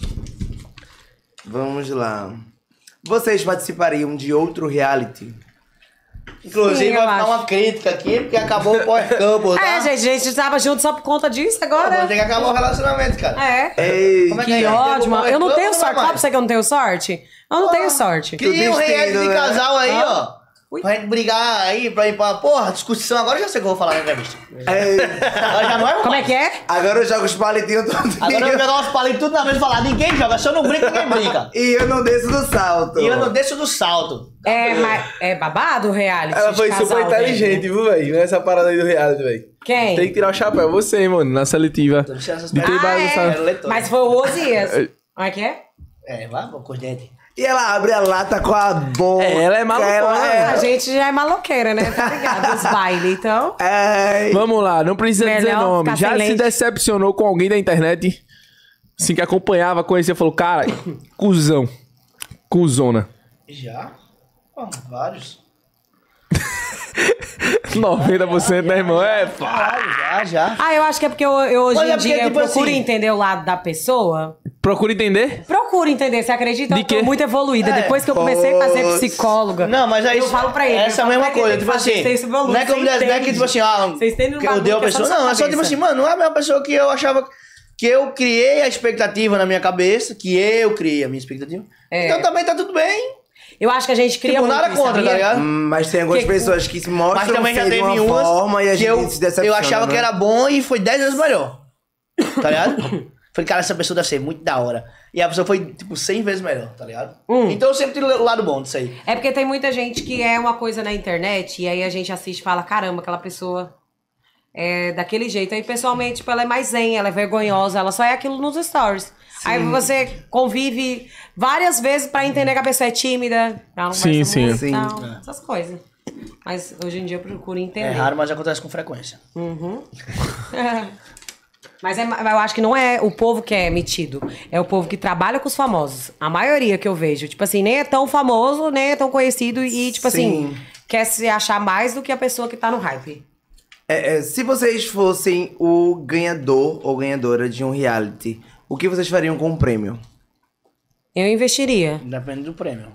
Vamos lá. Vocês participariam de outro reality?
Inclusive,
Sim,
vai ficar
acho.
uma crítica aqui, porque acabou o pós-campo, tá?
É, gente, a gente tava junto só por conta disso agora.
Vamos ter que acabar o relacionamento, cara.
É.
Ei,
Como é que
Que
é?
ódio, mano. Eu não tenho sorte. Pra
mais.
você que eu não tenho sorte? Eu não tenho sorte.
Cria um reality de
né?
casal aí,
Ah.
ó.
Ui.
Pra gente brigar aí, pra ir pra. Porra, discussão. Agora eu já sei o que eu vou falar na entrevista.
ei,
Agora já não é
Como é que é?
agora eu jogo os palitinhos todos.
Agora eu vou pegar uns palitos tudo na mesa e falar: ninguém joga, se eu não brinco, ninguém brinca.
E eu não desço do salto.
E eu não desço do salto.
É, mas é babado o reality?
Ela foi
casal,
super inteligente,
velho?
viu, velho? Nessa parada aí do reality, velho.
Quem?
Tem que tirar o chapéu. Você, mano, na seletiva.
Tô deixando essas
De
Ah, é. Mas foi o Osias. Como é que é?
É, vai, vou com os dentes.
E ela abre a lata com a boca.
É, ela é malucona,
ela
né?
A gente já é maloqueira, né? Tá ligado? Os bailes, então.
É.
Vamos lá, não precisa dizer
Melhor
nome.
ficar
Já se
lente.
decepcionou com alguém da internet? Assim, que acompanhava, conhecia, falou, cara, cuzão. Cuzona.
Já? Pô, vários.
90%, né, irmão? É, pá.
Já, já.
Ah, eu acho que é porque eu, eu hoje
Mas
em
porque,
dia eu
tipo
procuro
assim-
entender o lado da pessoa.
Procura entender.
Procuro entender, você acredita?
De
eu tô
quê?
muito evoluída.
É,
Depois que eu comecei a fazer psicóloga.
Não, mas aí
Eu falo pra ele.
Essa
eu falo
mesma
pra ele,
coisa, tipo assim.
"Vocês evoluem,
Não é que eu
você
não é que
entende."
tipo assim, ah,
Vocês entendem no
que eu
bagulho
dei a
que é só
pessoa. Não, é só tipo
cabeça.
assim, mano, não é a mesma pessoa que eu achava que eu criei a expectativa na minha cabeça, que eu criei a minha expectativa.
É.
Então também tá tudo bem.
Eu acho que a gente cria
Tipo,
muito
nada
isso,
contra, tá
sabia?
ligado?
Hum, Mas tem algumas
Que-
pessoas que se mostram
Mas também já
ser de
teve
uma
umas
forma e a
que
gente
eu,
se decepciona.
eu achava
né?
que era bom e foi 10 vezes melhor. Tá ligado? Falei, cara, essa pessoa deve ser muito da hora. E a pessoa foi, tipo, 100 vezes melhor, tá ligado?
Hum.
Então eu sempre tive o lado bom disso aí.
É porque tem muita gente que é uma coisa na internet e aí a gente assiste e fala, caramba, aquela pessoa é daquele jeito. Aí pessoalmente, tipo, ela é mais zen, ela é vergonhosa, ela só é aquilo nos stories. Aí você convive várias vezes pra entender que a pessoa é tímida, ela não
Sim, sim.
muito,
Sim.
tal, essas coisas. Mas hoje em dia eu procuro entender.
É raro, mas acontece com frequência.
Mas é- eu acho que não é o povo que é metido. É o povo que trabalha com os famosos. A maioria que eu vejo. Tipo assim, nem é tão famoso, nem é tão conhecido. E, tipo assim,
Sim.
quer se achar mais do que a pessoa que tá no hype.
É, é, se vocês fossem o ganhador ou ganhadora de um reality, o que vocês fariam com o prêmio?
Eu investiria.
Depende do prêmio.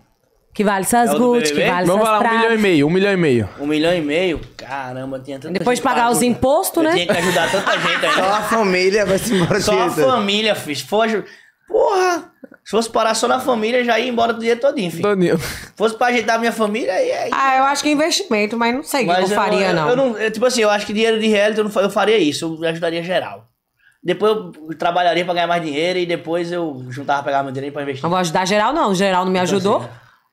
Que vale suas
É o do
Gucci, que
BBB?
vale
Vamos falar um milhão e meio, um milhão e meio.
Um milhão e meio? Caramba, tinha tanta
Depois de
gente
pagar
pra
os
ajudar.
impostos,
Eu
né?
Tinha que ajudar tanta gente
Só
ainda.
a família vai se embora
Só a família, fiz. Se for aju- Porra! Se fosse parar só na família, já ia embora do dia todinho, filho.
Toninho.
Se fosse pra ajeitar a minha família, aí... aí
Ah, eu acho que é investimento, mas não sei o que eu faria, não.
Eu não eu, tipo assim, eu acho que dinheiro de reality eu, não, fa- eu faria isso. Eu ajudaria geral. Depois eu trabalharia pra ganhar mais dinheiro e depois eu juntava, pegava meu dinheiro pra investir.
Não vou ajudar geral, não. Geral não me ajudou.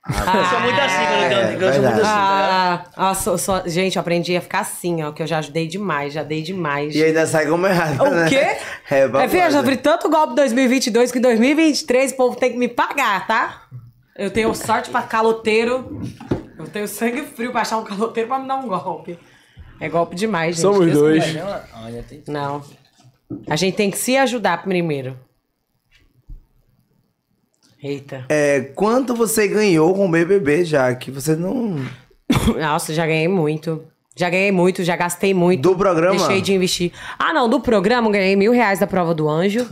Eu sou muito assim, quando eu, tenho-
É,
eu sou muito assim, tá ligado?
Ah, ah, sou- sou- gente, eu aprendi a ficar assim, ó, que eu já ajudei demais, já dei demais.
E ainda sai como errado,
O
né?
quê?
É,
É, filha, eu já abri tanto golpe em 2022 que em 2023 o povo tem que me pagar, tá? Eu tenho sorte pra caloteiro. Eu tenho sangue frio pra achar um caloteiro pra me dar um golpe. É golpe demais, gente.
Somos
Deus
dois.
Não. A gente tem que se ajudar primeiro. Eita.
É, quanto você ganhou com o BBB já? Que você não...
Nossa, já ganhei muito. Já ganhei muito, já gastei muito.
Do programa?
Deixei de investir. Ah, não, do programa ganhei mil reais da prova do anjo.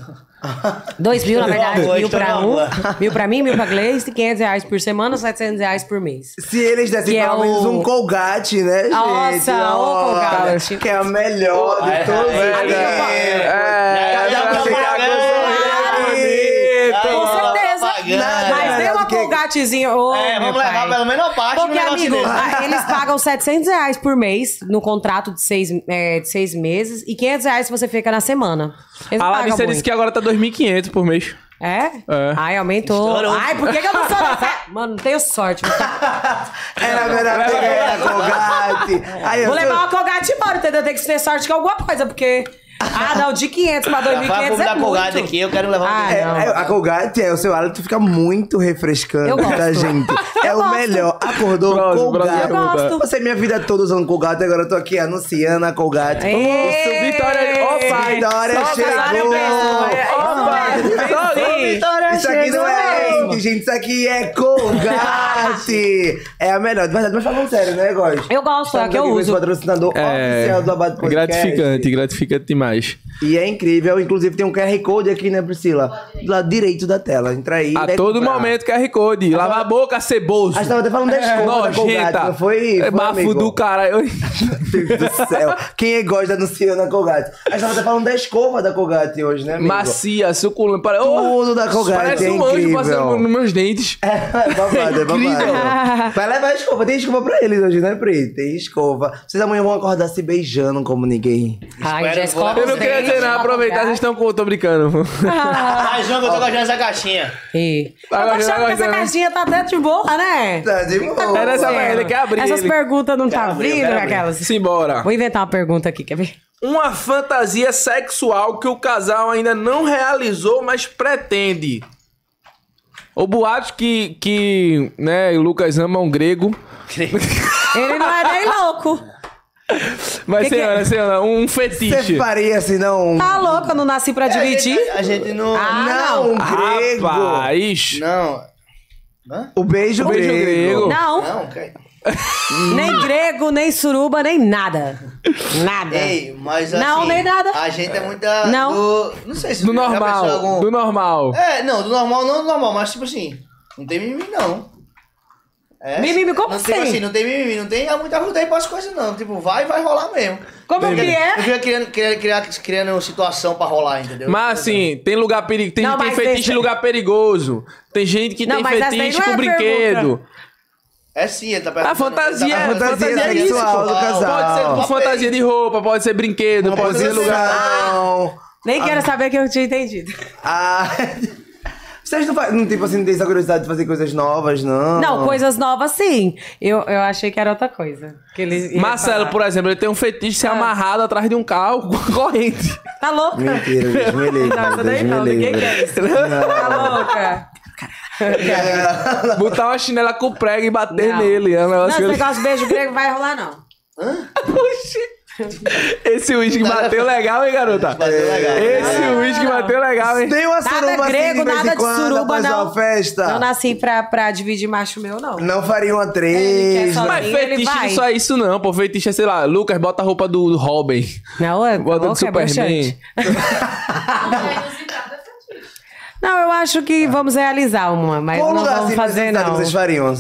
Dois mil, na verdade,
Boa,
mil pra um. Mil pra mim, mil pra Gleice, 500 reais por semana, 700 reais por mês.
Se eles dessem
Que é
pelo menos
o-
um Colgate, né, gente?
Nossa,
Olha,
Colgate.
Que é a melhor de
É,
todos os
é,
tempos.
é,
Cada
é,
um chegar
é,
colgatezinha. Ô,
É, vamos levar
pai.
pelo menos uma parte
Porque,
do
amigo, a- eles pagam 700 reais por mês no contrato de seis, é, de seis meses e 500 reais se você fica na semana. Eles
A Larissa
muito.
disse que agora tá 2.500 por mês.
É?
É.
Ai, aumentou.
Estourou.
Ai, por que, que eu não sou dessa? Mano, não tenho sorte. Vou,
Era melhor ter ganhado a Colgate.
Vou levar uma Colgate embora, entendeu? Tem que ter sorte com alguma coisa, porque... Ah, não, de 500 pra
Vai
2.500
povo
é muito.
Colgate aqui, eu quero levar um
Ah, não.
É, é, a Colgate é, o seu hálito fica muito refrescante
Eu gosto.
da gente. É
Eu
o
gosto.
melhor. Acordou
Próximo,
Colgate.
próximo
Eu gosto.
Passei minha vida toda usando Colgate, agora eu tô aqui anunciando a Colgate.
Ê!
Vitória- Opa,
Vitória
Só
chegou.
Vitória mesmo.
Só
Sim.
Vitória
Isso aqui não é leite, gente. Isso aqui é Colgate. é a melhor. De verdade, mas falando sério, né, Góis?
Eu gosto, é que eu uso.
patrocinador
É,
oficial do Abado Podcast.
gratificante, gratificante demais.
E é incrível. Inclusive, tem um QR Code aqui, né, Priscila? Do lado direito da tela. Entra aí.
A todo
comprar.
momento, QR Code. Lava a boca, ceboso.
A gente tava até falando da escova da Colgate,
Nojenta.
não foi?
É
foi,
bafo
amigo?
do caralho.
Meu Deus do céu. Quem é gosta anunciando a Colgate? A gente tava até falando da escova da Colgate hoje, né, amigo?
Macia, suculenta. Pare...
Tudo da Colgate,
Parece
é
um anjo passando nos meus dentes.
É, é babado, é babado. Vai levar escova. Tem escova pra eles hoje, né, Pri? Tem escova. Vocês amanhã vão acordar se beijando como ninguém.
Ai,
Espero
já escova
Eu não queria dizer nada, aproveitar, vocês estão com. Tô brincando.
Mais uma que eu tô gostando dessa caixinha.
Ih. Eu tô achando que essa caixinha tá até de boa, né?
Tá de boa.
Era essa ele quer abrir.
Essas
ele...
perguntas não tá
Quero abrir,
abrindo,
abrir.
aquelas.
Simbora.
Vou inventar uma pergunta aqui, quer ver?
Uma fantasia sexual que o casal ainda não realizou, mas pretende. O boato que, que né, o Lucas ama um grego.
Ele não é nem louco.
Mas,
Que que é?
senhora, senhora, um
Você
fetiche.
faria assim, não?
Tá louco, eu não nasci pra dividir.
A gente não...
Ah,
não, um grego.
Rapaz.
Não. Hã?
O beijo,
O beijo
grego.
grego.
Não.
Não, cara.
Nem grego, nem suruba, nem nada. Nada.
Ei, mas assim.
Não, nem nada.
A gente é muita.
Não.
Do, não sei se
Do
já pensou em
normal.
algum-
Do normal.
É, não, do normal não do normal, mas tipo assim, não tem mimimi não. É,
Mimimi, como
não, tipo
assim?
assim, não tem mimimi, não tem muita ajuda aí para as coisas não. Tipo, vai e vai rolar mesmo.
Como que é?
Não fica criando, criando, criando, criando situação pra rolar, entendeu?
Mas assim, tem lugar perigoso. Tem
Não,
gente que tem
mas
fetiche
deixa-
em lugar perigoso. Tem gente que
Não,
tem
mas essa daí
fetiche
não é
com
a
brinquedo.
É sim, ele tá
A
perguntando-
fantasia,
ele tá
a
fantasia
fantasia é isso,
sexual do casal.
Pode ser com fantasia de roupa, pode ser brinquedo, pode
pode
ser lugar.
Não.
Nem quero saber que eu tinha entendido.
Ah. Vocês não fazem, não, tipo assim, não tem essa curiosidade de fazer coisas novas, não?
Não, coisas novas sim. Eu, eu achei que era outra coisa. Que ele
Marcelo,
falar.
por exemplo, ele tem um fetiche ser amarrado atrás de um carro com corrente.
Tá louca?
Mentira, Deus me livre.
Não,
Deus me
quer isso. Tá louca?
Botar uma chinela com prego e bater
Não.
nele. É um
Não,
negócio
esse
que ele-
negócio de beijo grego vai rolar, não.
Oxi. Esse uísque bateu legal, hein, garota?
Bateu legal.
Esse
Não,
uísque
não, não.
bateu legal, hein?
Tem uma
Nada
suruba assim
grego,
de vez
nada
em
de
quando
suruba,
após
não.
festa.
Não nasci pra, pra dividir macho meu, não.
Não faria uma três. não-
Mas
vai.
não só é isso, não. Pô, fetiche é, sei lá, Lucas, bota a roupa do Robin.
Não, é
Bota do
é
Superman.
broxante. Não, eu acho que vamos realizar uma, mas
Qual
não
lugar
vamos
assim,
fazer, não.
que vocês fariam?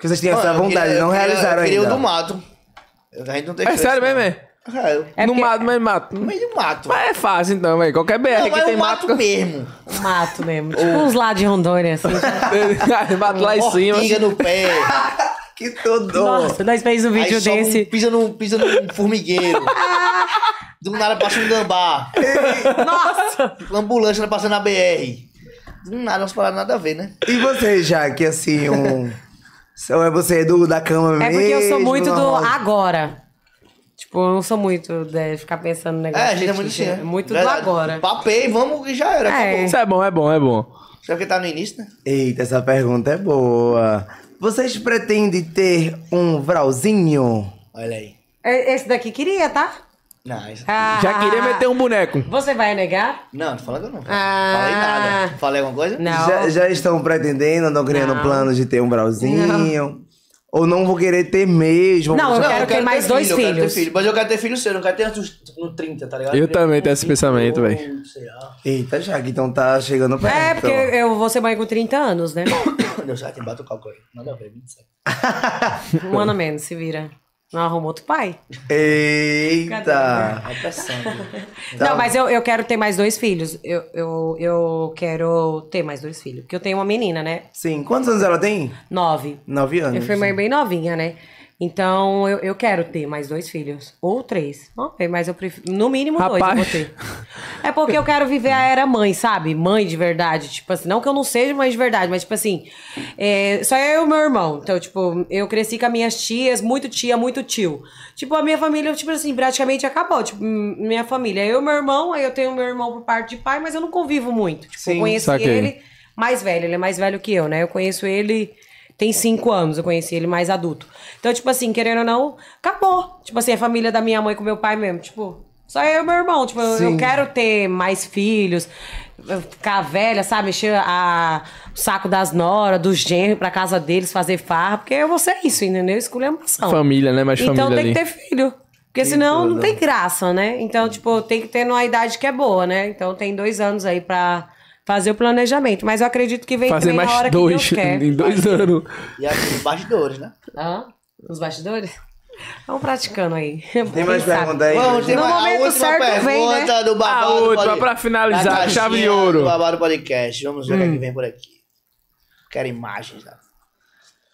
Que vocês tinham essa
Mano, eu
vontade,
queria-
não
eu queria-
realizaram
Eu queria
ainda.
o do mato. A gente não tem
É
chance,
sério
não.
mesmo, é?
É,
É
no
porque-
mato, mas mato.
no meio do mato.
Mas é fácil então, velho. Qualquer BR
Não,
que
mas
tem
o mato
mato.
mesmo.
Um mato mesmo. Tipo uns lá de Rondônia, assim.
mato lá em cima.
Ortiga no pé.
Que tudo.
Nossa, nós fez um
Aí
vídeo
sobe um-
desse.
pisa, num, pisa num formigueiro. Do nada passa um gambá.
Nossa!
Uma ambulância passando na BR. Do nada, umas paradas nada a ver, né?
E você, Jaque, assim, um... Ou é você do, da cama mesmo?
É porque eu sou muito do agora. Tipo, eu não sou muito de ficar pensando no negócio.
É, a gente é muito assim,
fetiche,
né?
é Muito
Verdade.
do agora.
Papei, vamos e já era.
É.
Isso é bom, é bom, é bom.
Só porque tá no início, né?
Eita, essa pergunta é boa. Vocês pretendem ter um vralzinho?
Olha aí.
É, Esse daqui queria, tá?
Não, isso...
Ah,
Já queria meter um boneco.
Você vai negar?
não, não falando não.
Ah.
Falei nada. Falei alguma coisa?
Não.
Já, já estão pretendendo, andam criando
Não.
planos de ter um vralzinho? Ou não vou querer ter mesmo?
Não, eu
Não,
quero ter mais dois
filho, Eu quero
filhos.
ter filho. Mas eu quero ter filho seu, eu não quero ter antes no 30, tá ligado?
Eu também tenho esse pensamento, velho.
Eita, Jaque, então tá chegando perto.
É, porque eu vou ser mãe com 30 anos, né?
Deus, já tem bate o cálculo aí. Nada a ver, 27.
Um ano menos, se vira. Não arruma outro pai?
Eita.
Viu?
Não, mas eu, eu quero ter mais dois filhos. Eu, eu, eu quero ter mais dois filhos. Porque eu tenho uma menina, né?
Sim, quantos anos ela tem?
Nove.
Nove anos.
Eu fui mãe bem novinha, né? Então, eu, eu quero ter mais dois filhos. Ou três. Ver, mas eu prefiro. No mínimo dois eu vou ter. É porque eu quero viver a era mãe, sabe? Mãe de verdade. Tipo assim, não que eu não seja mãe de verdade, mas tipo assim, é, só eu e o meu irmão. Então, tipo, eu cresci com as minhas tias, muito tia, muito tio. Tipo, a minha família, tipo assim, praticamente acabou. Tipo, minha família. Eu e meu irmão, aí eu tenho meu irmão por parte de pai, mas eu não convivo muito. Tipo,
Sim,
eu conheci
saquei.
ele mais velho, ele é mais velho que eu, né? Eu conheço ele tem cinco anos, eu conheci ele mais adulto. Então, tipo assim, querendo ou não, acabou. Tipo assim, a família da minha mãe com meu pai mesmo, tipo, só eu e meu irmão. Tipo, eu, eu quero ter mais filhos, ficar velha, sabe? Encher a, o saco das noras, dos genros pra casa deles, fazer farra, porque eu vou ser isso, entendeu? Esculhambação.
Família, né? Mais
Então
família
tem
ali.
que ter filho. Porque senão não tem graça, né? Então, tipo, tem que ter numa idade que é boa, né? Então tem dois anos aí pra fazer o planejamento. Mas eu acredito que vem
Fazer mais
hora
dois
que Deus quer.
em dois anos.
E aqui os bastidores, né?
Hã? Os bastidores? Vamos praticando aí.
Tem mais pergunta aí?
Vamos, tem
No momento certo vem, né?
do babado.
A última, pra finalizar, chave de ouro.
Do babado podcast. Vamos ver o que é
Hum.
que vem por aqui. Quero imagens, né?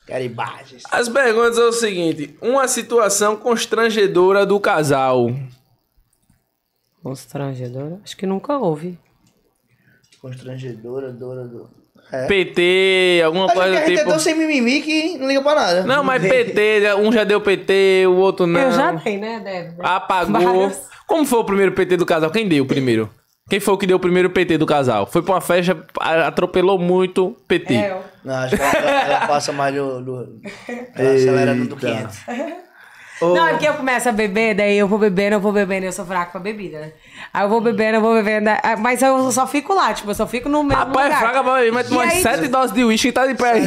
Quero imagens.
As perguntas é o seguinte: uma situação constrangedora do casal.
Constrangedora? Acho que nunca houve.
Constrangedora, dora, do. É.
PT, alguma
Acho que
coisa
a
do
gente é
tipo.
tão sem mimimi que não liga pra nada.
Não, mas PT, um já deu PT, o outro não.
Eu já dei, né, Débora?
Apagou.
Vários.
Como foi o primeiro PT do casal? Quem deu o primeiro? Quem foi o que deu o primeiro PT do casal? Foi pra uma festa, atropelou muito PT.
É, eu.
Não, acho que ela, ela passa mais do. do ela acelera no do 500.
Ô.
Não, é porque eu começo a beber, daí eu vou bebendo, eu vou bebendo, eu sou fraca pra bebida, né? Aí eu vou bebendo, eu vou bebendo, ah, mas eu só fico lá, tipo, eu só fico no mesmo
Rapaz, é
lugar.
fraca pra beber, mas tomar
aí,
sete doses de uísque e tá de pé aí.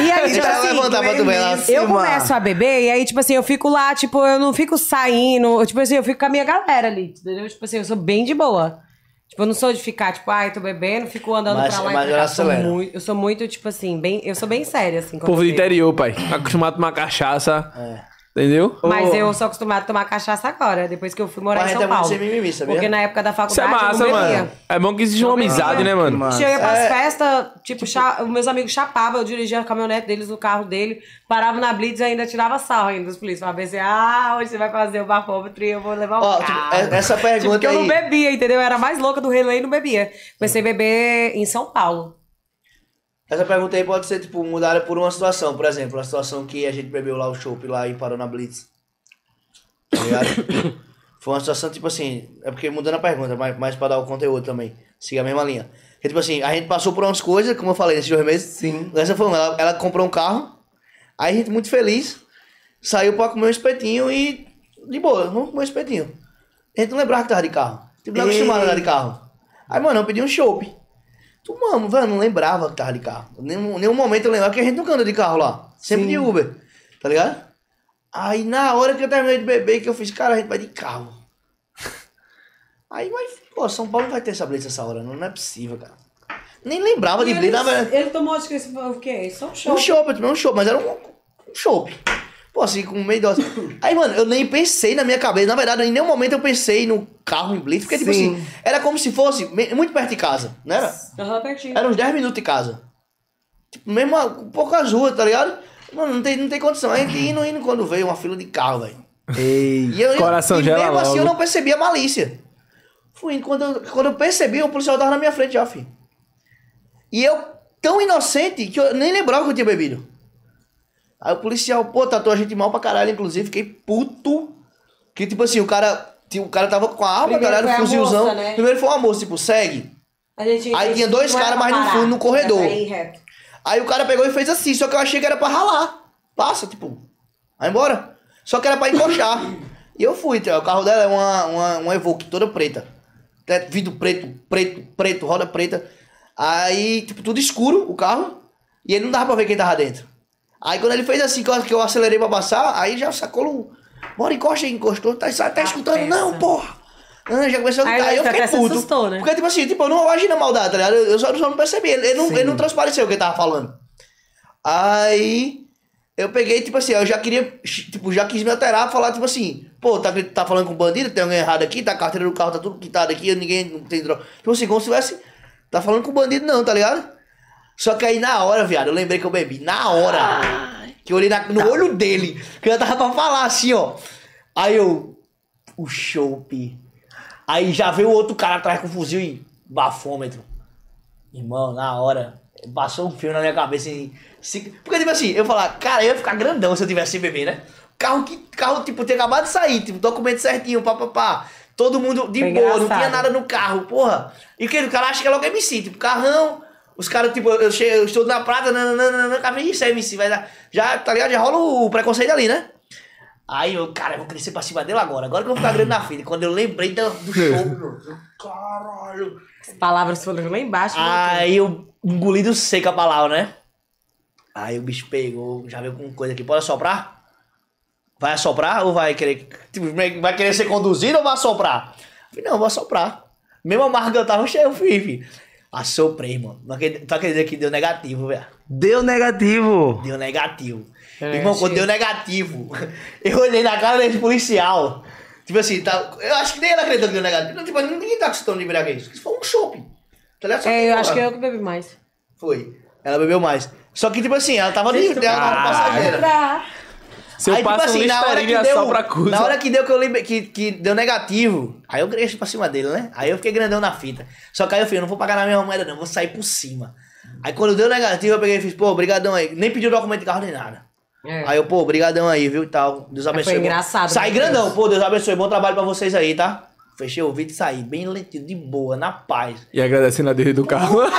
E aí, tipo assim,
levantar pra tu ver lá.
Eu
Cima.
começo a beber e aí, tipo assim, eu fico lá, tipo, eu não fico saindo. Tipo assim, eu fico com a minha galera ali, entendeu? Tipo assim, eu sou bem de boa. Tipo, eu não sou de ficar, tipo, ai, tô bebendo, fico andando
Mas-
pra lá
mas
e pra cá. Eu sou, muito, eu sou muito, tipo assim, bem. Eu sou bem séria, assim.
Povo
eu
do interior, pai. Acostumado a tomar cachaça.
É.
Entendeu?
Mas
Ô.
eu sou acostumada a tomar cachaça agora, depois que eu fui morar
Mas
em São
é
Paulo.
mimimi, sabia?
Porque na época da
Isso é
faculdade
massa,
eu não bebia.
mano. É bom que existe uma amizade, né, mano?
Massa.
Eu ia pras
É.
festas, tipo, os meus amigos chapavam, eu dirigia a caminhonete deles, o carro dele, parava na Blitz e ainda tirava sarro ainda dos polícias. Ver se, ah, hoje você vai fazer o bafômetro e eu vou levar o
Ó,
carro.
tipo, é- essa
Tipo,
pergunta
porque eu não
aí-
bebia, entendeu? Eu era mais louca do relé e não bebia. Comecei a beber em São Paulo.
Essa pergunta aí pode ser, tipo, mudada por uma situação. Por exemplo, a situação que a gente bebeu lá o chopp lá e parou na Blitz. Tá ligado? Foi uma situação, tipo assim, é porque mudando a pergunta, mas, mas pra dar o conteúdo também. Siga a mesma linha. Que, tipo assim, a gente passou por umas coisas, como eu falei, nesses dois meses.
Sim.
Essa foi uma. Ela, ela comprou um carro, aí a gente muito feliz, saiu pra comer um espetinho e. De boa, vamos comer um espetinho. A gente não lembrava que tava de carro. Tipo, não acostumado a andar de carro. Aí, mano, eu pedi um chopp. Tu, mano, velho, não lembrava que tava de carro. Nenhum, nenhum momento eu lembrava que a gente nunca anda de carro lá. Sempre
Sim.
de Uber. Tá ligado? Aí na hora que eu terminei de beber, que eu fiz, cara, a gente vai de carro. Aí, mas, pô, São Paulo não vai ter essa blitz essa hora, não, não é possível, cara. Nem lembrava de blitz, na verdade.
ele tomou, acho que esse o quê? Só um
Um chopp, eu tomei um chopp, mas era um, um chopp. Pô, assim, com meio dose. Aí, mano, eu nem pensei na minha cabeça. Na verdade, em nenhum momento eu pensei no carro em Blitz, porque, tipo
Sim.
assim, era como se fosse muito perto de casa, não era?
Aham, pertinho.
Era uns 10 minutos de casa. Tipo, mesmo a- poucas ruas, tá ligado? Mano, não tem, não tem condição. A gente indo, indo quando veio uma fila de carro, velho.
Ei.
E eu,
Coração
e
gela
mesmo assim eu não percebi a malícia. Fui indo, quando eu, quando eu percebi, o policial tava na minha frente já, filho. E eu, tão inocente, que eu nem lembrava que eu tinha bebido. Aí o policial, pô, tratou a gente mal pra caralho, inclusive, fiquei puto. Que tipo assim, o cara, o cara tava com a arma,
Primeiro
galera,
foi a
fuzilzão.
moça, né?
Primeiro foi uma moça, tipo, segue.
Gente,
Aí tinha dois caras mais no fundo, no corredor.
ir reto.
Aí o cara pegou e fez assim, só que eu achei que era pra ralar. Passa, tipo, vai embora. Só que era pra encostar. e eu fui, o carro dela é uma, uma, uma Evoque toda preta. Vidro preto, preto, preto, roda preta. Aí, tipo, tudo escuro o carro. E ele não dava pra ver quem tava dentro. Aí quando ele fez assim, que eu, que eu acelerei pra passar, aí já sacou um. Bora, encosta aí, encostou. Tá, tá escutando?
peça.
Não, porra! Ah, já começou a
Aí
gritar. Aí eu fiquei puto.
assustou, né?
Porque, tipo assim, tipo, eu não agi na maldade, tá ligado? Eu só, eu só não percebi. Ele, ele não, ele não transpareceu o que ele tava falando. Aí eu peguei, tipo assim, eu já queria, tipo, já quis me alterar, falar, tipo assim, pô, tá, tá falando com bandido, tem alguém errado aqui, tá a carteira do carro, tá tudo quitado aqui, ninguém não tem droga. Tipo assim, como se tivesse. Tá falando com bandido, não, tá ligado? Só que aí na hora, viado, eu lembrei que eu bebi. Na hora. Que eu olhei na- no olho dele. Que eu tava pra falar assim, ó. Aí eu. O chope. Aí já veio o outro cara atrás com fuzil e bafômetro. Irmão, na hora, passou um filme na minha cabeça assim. se- Porque, tipo assim, eu falar, cara, eu ia ficar grandão se eu tivesse sem beber, né? Carro que. Carro, tipo, tinha acabado de sair, tipo, documento certinho, papapá. Todo mundo de
Foi
boa, não
engraçado.
tinha nada no carro, porra. E que o cara acha que é logo MC, tipo, carrão. Os caras, tipo, eu, chego, eu estou na prata, nananana, cara, isso é MC, vai dar. Já, tá ligado? Já rola o preconceito ali, né? Aí eu, cara, eu vou crescer pra cima dele agora. Agora que eu vou ficar grande na fila. Quando eu lembrei do, do show, meu, caralho.
As palavras foram lá embaixo.
Aí eu engoli do seco a palavra, né? Aí o bicho pegou, já veio com coisa aqui. Pode assoprar? Vai assoprar ou vai querer. Tipo, vai querer ser conduzido ou vai assoprar? Eu falei, não, vou assoprar. Mesmo a marca que eu tava cheio, filho. Assoprei, mano. Não acredito, tu acredita que deu negativo, velho?
Deu negativo.
Deu negativo.
É,
Irmão, quando deu negativo, eu olhei na cara desse policial. Tipo assim, tá, eu acho que nem ele acreditou que deu negativo. Não, tipo, ninguém tá acostumado de embriaguez. Isso foi um shopping. Tá ligado? Só
É, eu acho que
porra,
eu que bebi mais.
Foi. Ela bebeu mais. Só que, tipo assim, ela tava livre, ela tava passageira.
Se eu
Aí, tipo
passo
assim,
um
na hora que deu,
só pra coisa.
na hora que deu que eu lembrei, que, que deu negativo, aí eu cresci pra cima dele, né? Aí eu fiquei grandão na fita. Só que aí eu falei, eu não vou pagar na mesma moeda não, vou sair por cima. Aí quando deu negativo, eu peguei e fiz, pô, brigadão aí. Nem pediu documento de carro nem nada.
É.
Aí eu, pô, brigadão aí, viu, e tal. Deus abençoe.
foi engraçado,
Saí
né?
grandão, pô, Deus abençoe. Bom trabalho pra vocês aí, tá? Fechei o vídeo e saí, bem lentinho, de boa, na paz.
E agradecendo a dele do carro.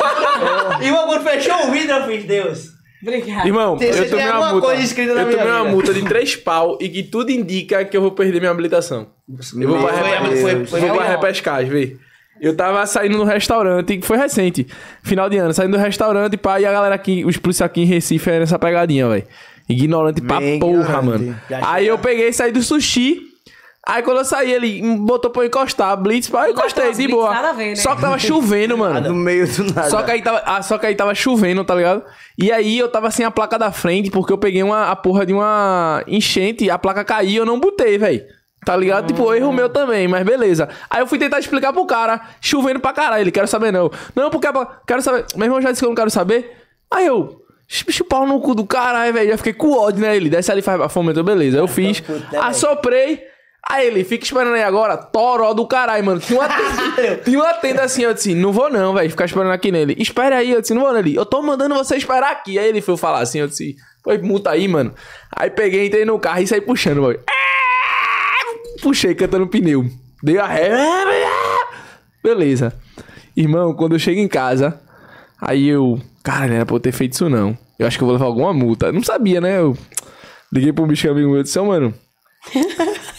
E quando fechou o vidro, eu fiz, Deus,
Obrigada.
Irmão,
Tem-
eu tomei uma multa. eu tomei uma
vida.
multa de três pau e que tudo indica que eu vou perder minha habilitação. Eu vou
Meu
pra,
Foi- foi- foi
vou pra
real.
repescagem, vê. Eu tava saindo no restaurante, que foi recente, final de ano, saindo do restaurante, pá, e a galera aqui, os policiais aqui em Recife eram essa pegadinha, velho. Ignorante pra
Bem
porra,
ignorante.
mano. Aí eu peguei e saí do sushi. Aí quando eu saí, ele botou pra eu encostar, blitz, pá, eu encostei, de boa.
nada a ver, né?
Só que tava chovendo, mano.
No meio do nada.
Só que, aí tava, ah, só que aí tava chovendo, tá ligado? E aí eu tava sem a placa da frente, porque eu peguei uma, a porra de uma enchente, a placa caiu e eu não botei, velho. Tá ligado? Tipo, erro meu também, mas beleza. Aí eu fui tentar explicar pro cara, chovendo pra caralho, ele, quero saber não. Não, porque, quero saber. Meu irmão já disse que eu não quero saber. Aí eu, bicho, pau no cu do caralho, velho. Já fiquei com ódio, né? Ele desce ali e faz a fome, então beleza. Eu fiz,
velho.
assoprei. Aí ele, fica esperando aí agora, toró do caralho, mano. Tinha uma, tenda, tinha uma tenda assim, eu disse, não vou não, velho, ficar esperando aqui nele. Espera aí, eu disse, não vou nele. Eu tô mandando você esperar aqui. Aí ele foi falar assim, eu disse, foi multa aí, mano. Aí peguei, entrei no carro e saí puxando, velho. Puxei, cantando pneu. Dei a ré. Beleza. Irmão, quando eu chego em casa, aí eu. Cara, não era pra eu ter feito isso não. Eu acho que eu vou levar alguma multa. Não sabia, né? Eu liguei pro bicho amigo meu e disse, "Ô, mano.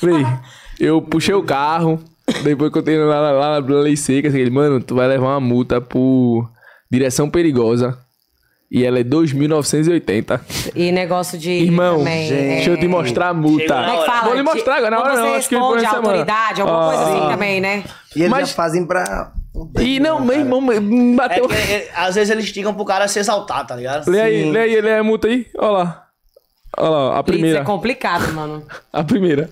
Falei, eu puxei o carro, depois que eu tenho lá, na lei seca, assim, ele, mano, tu vai levar uma multa por direção perigosa. E ela é 2.980.
E negócio de.
Irmão,
também,
deixa eu te mostrar a multa.
Como é que fala?
Vou lhe mostrar agora, na hora não,
você
acho que por
responde a
essa semana.
autoridade, alguma coisa
Ah.
assim também, né?
E eles
Mas-
já fazem pra.
E não, meu irmão,
É
bateu.
que, é, às vezes eles esticam pro cara se exaltar, tá ligado?
Lê aí,
Sim.
lê aí, lê aí a multa aí. Olha lá. Olha lá, a
Isso
primeira.
é complicado, mano.
A primeira.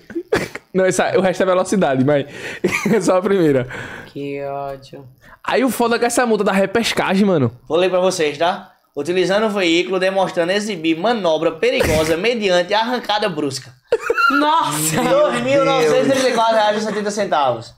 Não, essa, o resto é velocidade, mas é só a primeira.
Que ódio.
Aí o foda é que essa multa da repescagem, mano.
Vou ler pra vocês, tá? Utilizando o veículo demonstrando exibir manobra perigosa mediante arrancada brusca.
Nossa!
R$ 2.934,70.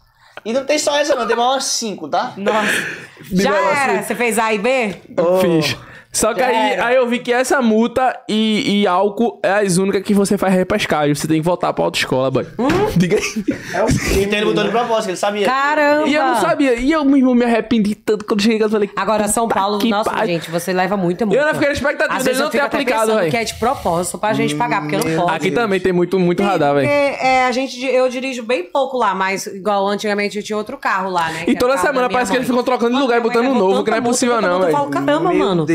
E não tem só essa não, tem mais umas 5, tá?
Nossa. Já era? Você fez A e B?
Fiz. Só que aí, aí eu vi que essa multa e, e álcool é as únicas que você faz repescagem. Você tem que voltar pra autoescola, boy.
Hum?
Diga aí.
É o
Então ele botou de propósito, ele sabia.
Caramba!
E eu não sabia. E eu mesmo me arrependi tanto quando cheguei em casa. Falei,
Agora, São Paulo,
que
nossa, gente, você leva muita multa.
Eu não fiquei na expectativa dele não ter aplicado, velho.
que é de propósito pra gente pagar, porque não pode.
Aqui
Deus.
também tem muito, muito radar, velho.
é, a gente, eu dirijo bem pouco lá, mas igual antigamente eu tinha outro carro lá, né?
E toda semana parece que eles ficam trocando de
Mano,
lugar e botando um novo, que não é possível não, velho.
Caramba,
Meu
mano.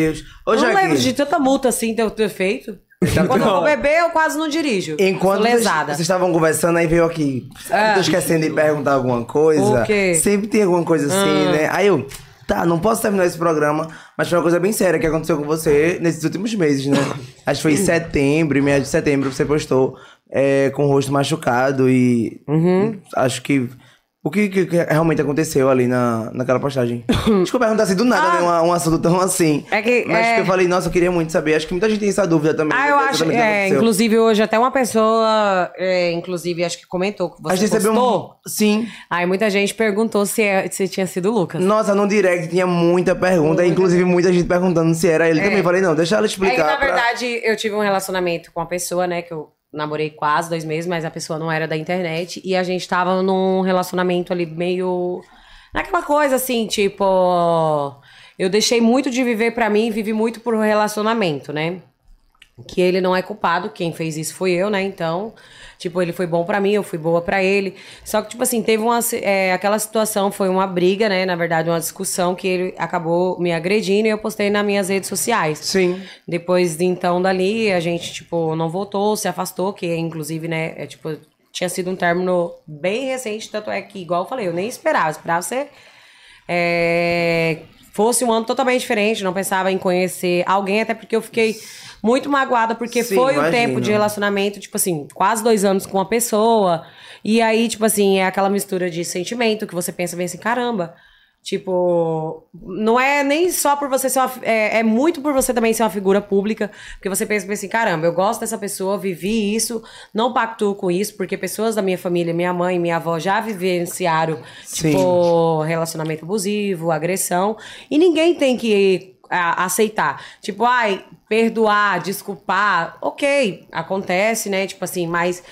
Ô,
eu não lembro de tanta multa assim ter, ter feito. Quando eu vou beber, eu quase não dirijo.
Enquanto vocês, vocês estavam conversando, aí veio aqui.
Ah.
Tô esquecendo de perguntar alguma coisa.
O quê?
Sempre tem alguma coisa assim,
Ah.
né? Aí eu, tá, não posso terminar esse programa, mas foi uma coisa bem séria que aconteceu com você nesses últimos meses, né? Acho que foi em setembro, em meados de setembro, que você postou é, com o rosto machucado e.
Uhum.
Acho que. O que, que- que realmente aconteceu ali na, naquela postagem? Desculpa perguntar assim do nada, né? Um, um assunto tão assim.
É que,
Mas
é-
que eu falei, nossa, eu queria muito saber. Acho que muita gente tem essa dúvida também.
Ah,
né?
eu acho. É, inclusive, hoje até uma pessoa, é, inclusive, acho que comentou que
A
você
gente recebeu
postou.
um. Sim.
Aí muita gente perguntou se, é- se tinha sido o Lucas.
Nossa, no direct tinha muita pergunta, inclusive muita gente perguntando se era ele também. Falei, não, deixa ela
É que,
explicar.
na
pra-
verdade, eu tive um relacionamento com uma pessoa, né, que eu namorei quase dois meses, mas a pessoa não era da internet. E a gente tava num relacionamento ali meio. Naquela coisa assim, tipo. Eu deixei muito de viver pra mim e vivi muito por relacionamento, né? Que ele não é culpado, quem fez isso foi eu, né? Então, tipo, ele foi bom pra mim, eu fui boa pra ele. Só que, tipo assim, teve uma. é, aquela situação foi uma briga, né? Na verdade, uma discussão que ele acabou me agredindo e eu postei nas minhas redes sociais.
Sim.
Depois de então dali, a gente, tipo, não voltou, se afastou, que inclusive, né, é, tipo, tinha sido um término bem recente, tanto é que, igual eu falei, eu nem esperava, esperava ser. é, fosse um ano totalmente diferente, não pensava em conhecer alguém, até porque eu fiquei muito magoada, porque
Sim,
foi
imagino.
tempo de relacionamento, tipo assim, quase dois anos com uma pessoa. E aí, tipo assim, é aquela mistura de sentimento que você pensa bem assim, caramba. Tipo, não é nem só por você ser uma. É, é muito por você também ser uma figura pública, porque você pensa bem assim: caramba, eu gosto dessa pessoa, vivi isso, não pactuo com isso, porque pessoas da minha família, minha mãe, minha avó já vivenciaram,
Sim.
tipo, relacionamento abusivo, agressão, e ninguém tem que a- aceitar. Tipo, ai, perdoar, desculpar, ok, acontece, né? Tipo assim, mas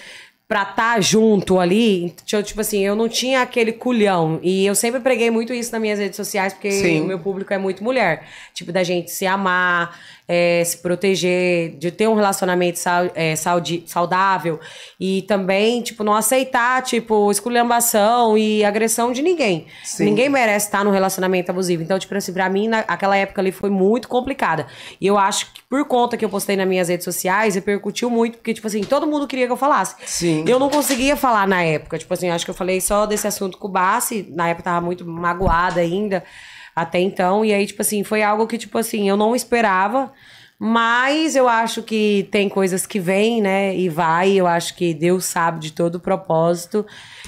pra estar junto ali, tipo tipo assim, eu não tinha aquele culhão. E eu sempre preguei muito isso nas minhas redes sociais, porque
Sim.
o meu público é muito mulher. Tipo, da gente se amar, é, se proteger, de ter um relacionamento sau- é, saudi- saudável. E também, tipo, não aceitar, tipo, esculhambação e agressão de ninguém.
Sim.
Ninguém merece estar num relacionamento abusivo. Então, tipo assim, pra mim, naquela época ali foi muito complicada. E eu acho que por conta que eu postei nas minhas redes sociais, repercutiu muito, porque, tipo assim, todo mundo queria que eu falasse.
Sim.
Eu não conseguia falar na época. Tipo assim, acho que eu falei só desse assunto com o Bassi. Na época eu tava muito magoada ainda, até então. E aí, tipo assim, foi algo que, tipo assim, eu não esperava. Mas eu acho que tem coisas que vêm, né? E vai. Eu acho que Deus sabe de todo o propósito.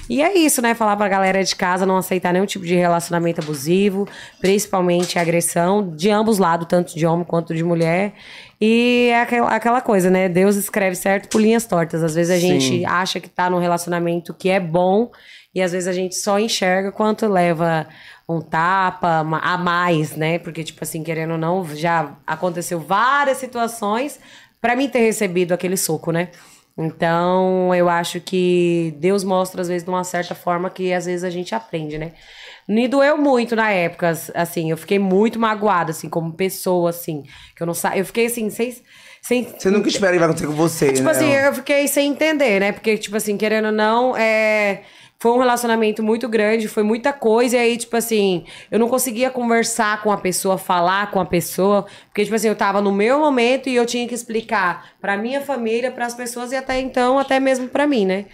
E é isso, né? Falar pra galera de casa não aceitar nenhum tipo de relacionamento abusivo, principalmente agressão, de ambos lados, tanto de homem quanto de mulher. E é aquela, coisa, né? Deus escreve certo por linhas tortas. Às vezes a
Sim.
gente acha que tá num relacionamento que é bom, e às vezes a gente só enxerga quanto leva um tapa a mais, né? Porque, tipo assim, querendo ou não, já aconteceu várias situações pra mim ter recebido aquele soco, né? Então, eu acho que Deus mostra, às vezes, de uma certa forma que às vezes a gente aprende, né? Me doeu muito na época, assim, eu fiquei muito magoada, assim, como pessoa, assim, que eu não sa... Eu fiquei assim, sem. sem
Você nunca espera que vai acontecer com você,
Tipo
né?
assim, eu fiquei sem entender, né? Porque, tipo assim, querendo ou não, é... foi um relacionamento muito grande, foi muita coisa, e aí, tipo assim, eu não conseguia conversar com a pessoa, falar com a pessoa, porque, tipo assim, eu tava no meu momento e eu tinha que explicar pra minha família, pras pessoas e até então, até mesmo pra mim, né?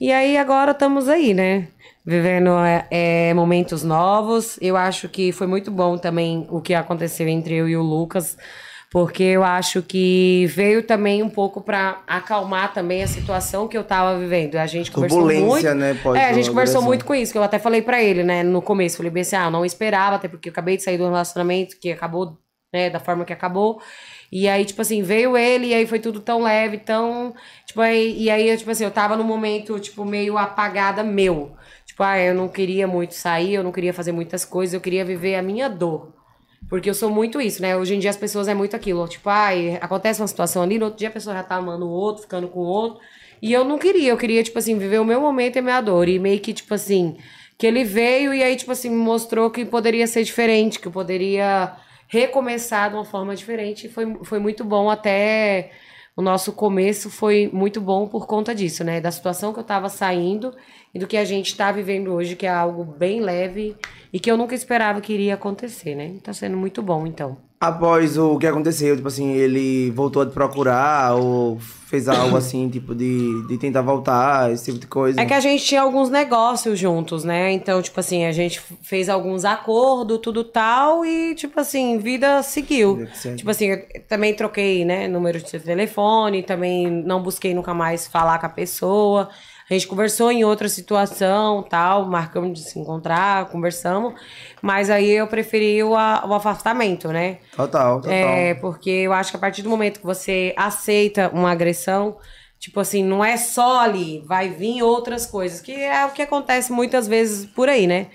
E aí agora estamos aí, né? Vivendo é, é, momentos novos. Eu acho que foi muito bom também o que aconteceu entre eu e o Lucas. Porque eu acho que veio também um pouco pra acalmar também a situação que eu tava vivendo. A gente conversou muito.
né, pós
é, a gente conversou muito com isso, que eu até falei pra ele, né, no começo. Falei bem assim, ah, eu não esperava, até porque eu acabei de sair do relacionamento que acabou, né, da forma que acabou. E aí, tipo assim, veio ele e aí foi tudo tão leve, tão. Tipo, aí, e aí, eu, tipo assim, eu tava num momento, tipo, meio apagada meu. Tipo, ah, eu não queria muito sair, eu não queria fazer muitas coisas, eu queria viver a minha dor. Porque eu sou muito isso, né? Hoje em dia as pessoas é muito aquilo. Tipo, ai, acontece uma situação ali, no outro dia a pessoa já tá amando o outro, ficando com o outro. E eu não queria, eu queria, tipo assim, viver o meu momento e a minha dor. E meio que, tipo assim, que ele veio e aí, tipo assim, me mostrou que poderia ser diferente, que eu poderia recomeçar de uma forma diferente. E foi, foi muito bom até. O nosso começo foi muito bom por conta disso, né? Da situação que eu tava saindo e do que a gente tá vivendo hoje, que é algo bem leve e que eu nunca esperava que iria acontecer, né? Tá sendo muito bom, então.
Após o que aconteceu, tipo assim, ele voltou a te procurar ou fez algo assim, tipo, de, de tentar voltar, esse tipo de coisa.
É que a gente tinha alguns negócios juntos, né? Então, tipo assim, a gente fez alguns acordos, tudo tal, e, tipo assim, vida seguiu. Tipo assim, também troquei, né, número de telefone, também não busquei nunca mais falar com a pessoa. A gente conversou em outra situação, tal, marcamos de se encontrar, conversamos. Mas aí eu preferi o, a- o afastamento, né?
Total, total.
É, porque eu acho que a partir do momento que você aceita uma agressão, tipo assim, não é só ali, vai vir outras coisas, que é o que acontece muitas vezes por aí, né?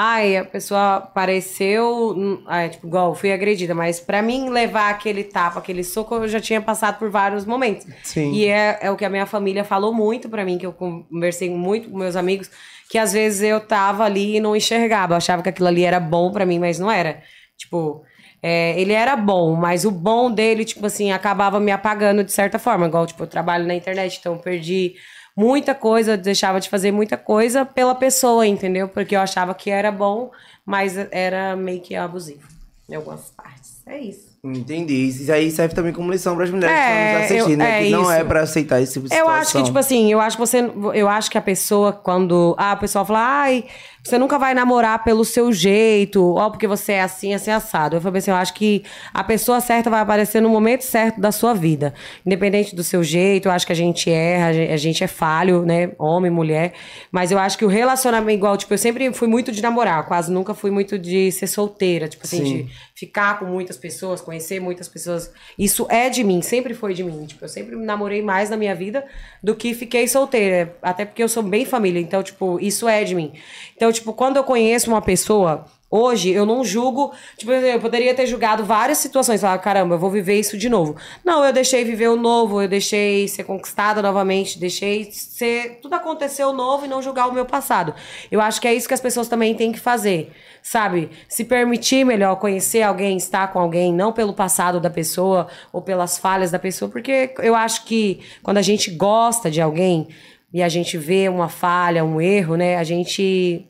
Ai, a pessoa apareceu, hum, ai, tipo, igual, fui agredida, mas pra mim levar aquele tapa, aquele soco, eu já tinha passado por vários momentos.
Sim.
E é, é o que a minha família falou muito pra mim, que eu conversei muito com meus amigos, que às vezes eu tava ali e não enxergava, eu achava que aquilo ali era bom pra mim, mas não era. Tipo, é, ele era bom, mas o bom dele, tipo assim, acabava me apagando de certa forma. Igual, tipo, eu trabalho na internet, então eu perdi muita coisa, deixava de fazer muita coisa pela pessoa, entendeu? Porque eu achava que era bom, mas era meio que abusivo em algumas partes. É isso.
Entendi. Isso aí serve também como lição para as mulheres
É,
que estão nos assistindo,
eu-
né?
é
que não é pra aceitar esse tipo de
Eu
situação.
acho que, tipo assim, eu acho que você. Eu acho que a pessoa, quando. Ah, o pessoal fala, ai, você nunca vai namorar pelo seu jeito, ó, porque você é assim, assim, assado. Eu falei assim, eu acho que a pessoa certa vai aparecer no momento certo da sua vida. Independente do seu jeito, eu acho que a gente erra, a gen- a gente é falho, né? Homem, mulher. Mas eu acho que o relacionamento, igual, tipo, eu sempre fui muito de namorar, quase nunca fui muito de ser solteira. Tipo assim,
Sim.
de ficar com muitas pessoas, conhecer muitas pessoas. Isso é de mim, sempre foi de mim. Tipo, eu sempre namorei mais na minha vida do que fiquei solteira. Até porque eu sou bem família, então, tipo, isso é de mim. Então, tipo, quando eu conheço uma pessoa Hoje eu não julgo, tipo, eu poderia ter julgado várias situações, falar, caramba, eu vou viver isso de novo. Não, eu deixei viver o novo, eu deixei ser conquistada novamente, deixei ser. Tudo aconteceu novo e não julgar o meu passado. Eu acho que é isso que as pessoas também têm que fazer, sabe? Se permitir melhor conhecer alguém, estar com alguém, não pelo passado da pessoa ou pelas falhas da pessoa, porque eu acho que quando a gente gosta de alguém e a gente vê uma falha, um erro, né, a gente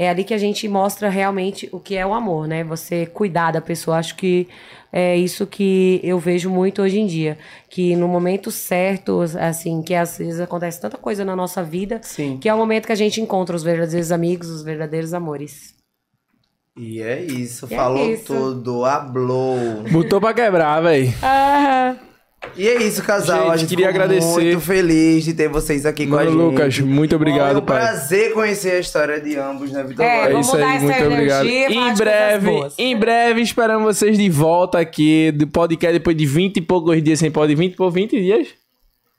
é ali que a gente mostra realmente o que é o amor, né? Você cuidar da pessoa. Acho que é isso que eu vejo muito hoje em dia. Que no momento certo, assim, que às vezes acontece tanta coisa na nossa vida,
Sim.
que é o momento que a gente encontra os verdadeiros amigos, os verdadeiros amores.
E é isso,
E é
falou
isso.
tudo, hablou.
Botou pra quebrar, véi.
Ah,
E é isso, casal.
Gente,
a gente
queria
ficou
agradecer.
muito feliz de ter vocês aqui com a
Mano
gente.
Lucas, muito obrigado,
é um
pai.
prazer conhecer a história de ambos, né, Vitor?
É,
É isso
mudar
aí,
essa
muito obrigado.
energia falar
Em breve,
boas.
em breve esperamos vocês de volta aqui do podcast depois de 20 e poucos dias sem podcast. 20 por 20 dias?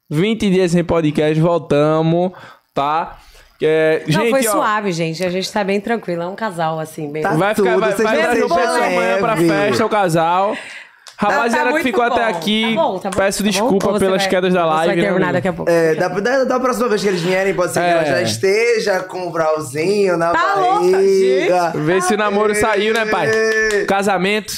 20 dias sem podcast, voltamos, tá? É,
não,
gente,
foi
ó,
suave, gente. A gente tá bem tranquilo. É um casal, assim, bem...
Tá
vai ficar
tudo,
vai,
vocês
vai pessoal amanhã pra
leve.
festa, o casal. Rapaziada que
muito
ficou até
bom.
aqui,
Tá bom, tá bom,
peço
tá
desculpa
você
pelas
vai-
quedas da live.
Vai
né,
terminar
amigo?
daqui a pouco.
É, da, da, da próxima vez que eles vierem, pode ser que
É.
ela já esteja com o brauzinho na
Tá louca,
barriga.
Vê se o namoro saiu, né, pai?
Ê.
Casamento.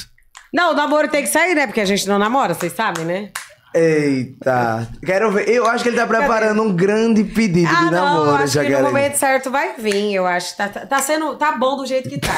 Não, o namoro tem que sair, né? Porque a gente não namora, vocês sabem, né?
Eita, quero ver. Eu acho que ele tá preparando um grande pedido
Ah,
de
não,
namoro,
acho que no momento certo vai vir, eu acho. Tá, tá, tá sendo, tá bom do jeito que tá,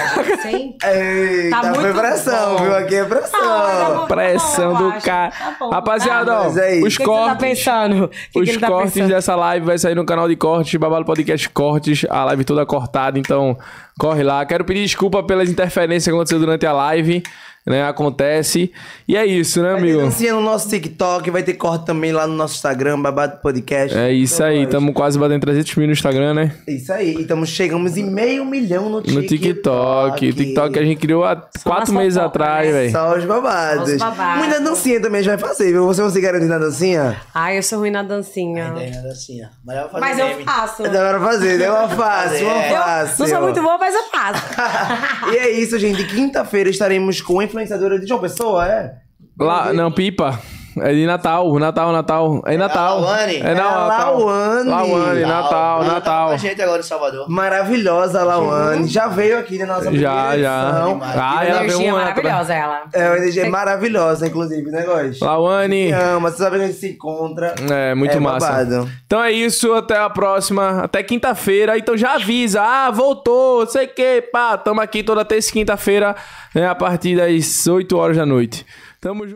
gente.
Eita,
Tá
foi pressão,
bom.
viu? Aqui é pressão.
Ah, tá bom.
Pressão do cara.
Tá bom,
Rapaziada,
tá.
ó,
Mas é isso.
os
O que, que você tá
cortes.
pensando? O que, que
os
ele tá
cortes
pensando?
dessa live vai sair no canal de cortes, Babalo Podcast Cortes, a live toda cortada, então corre lá. Quero pedir desculpa pelas interferências que aconteceu durante a live, né? Acontece. E é isso, né,
Vai ter
amigo?
dancinha no nosso TikTok, vai ter corte também lá no nosso Instagram, Babado Podcast.
É isso
Então,
aí, estamos quase batendo 300 mil no Instagram, né?
Isso aí, e estamos chegamos em meio milhão no TikTok.
No TikTok. TikTok a gente criou há quatro
nas
meses atrás,
né?
velho.
Só os babados.
Os babados.
Muita dancinha também a gente vai fazer, viu? Você vai se garantir na dancinha?
Ai, eu sou ruim na dancinha.
Nada assim, ó. Mas eu vou fazer
Mas eu faço.
Dá pra fazer, né? Uma fácil, uma
Eu
fácil.
não sou muito boa, mas eu faço.
e é isso, gente. Quinta-feira estaremos com a influenciadora de João Pessoa, é?
Lá, não, pipa. É de Natal, Natal, Natal. É Natal.
Lawane?
É
É a
Natal.
Lawane.
Lawane,
Tá,
Natal,
ela tá
Natal.
com a gente agora em Salvador.
Maravilhosa, Lawane. Já veio aqui na nossa
Já,
primeira
já.
edição.
Ah, ela veio
Energia
uma
maravilhosa, ela.
É uma energia maravilhosa, inclusive, né, Góis?
Lawane.
Ama, você sabe que a gente se encontra.
É, muito
É
massa.
babado.
Então é isso, até a próxima. Até quinta-feira. Então já avisa. Ah, voltou, sei que, pá. Tamo aqui toda terça e quinta-feira, né, a partir das 8 horas da noite. Tamo junto.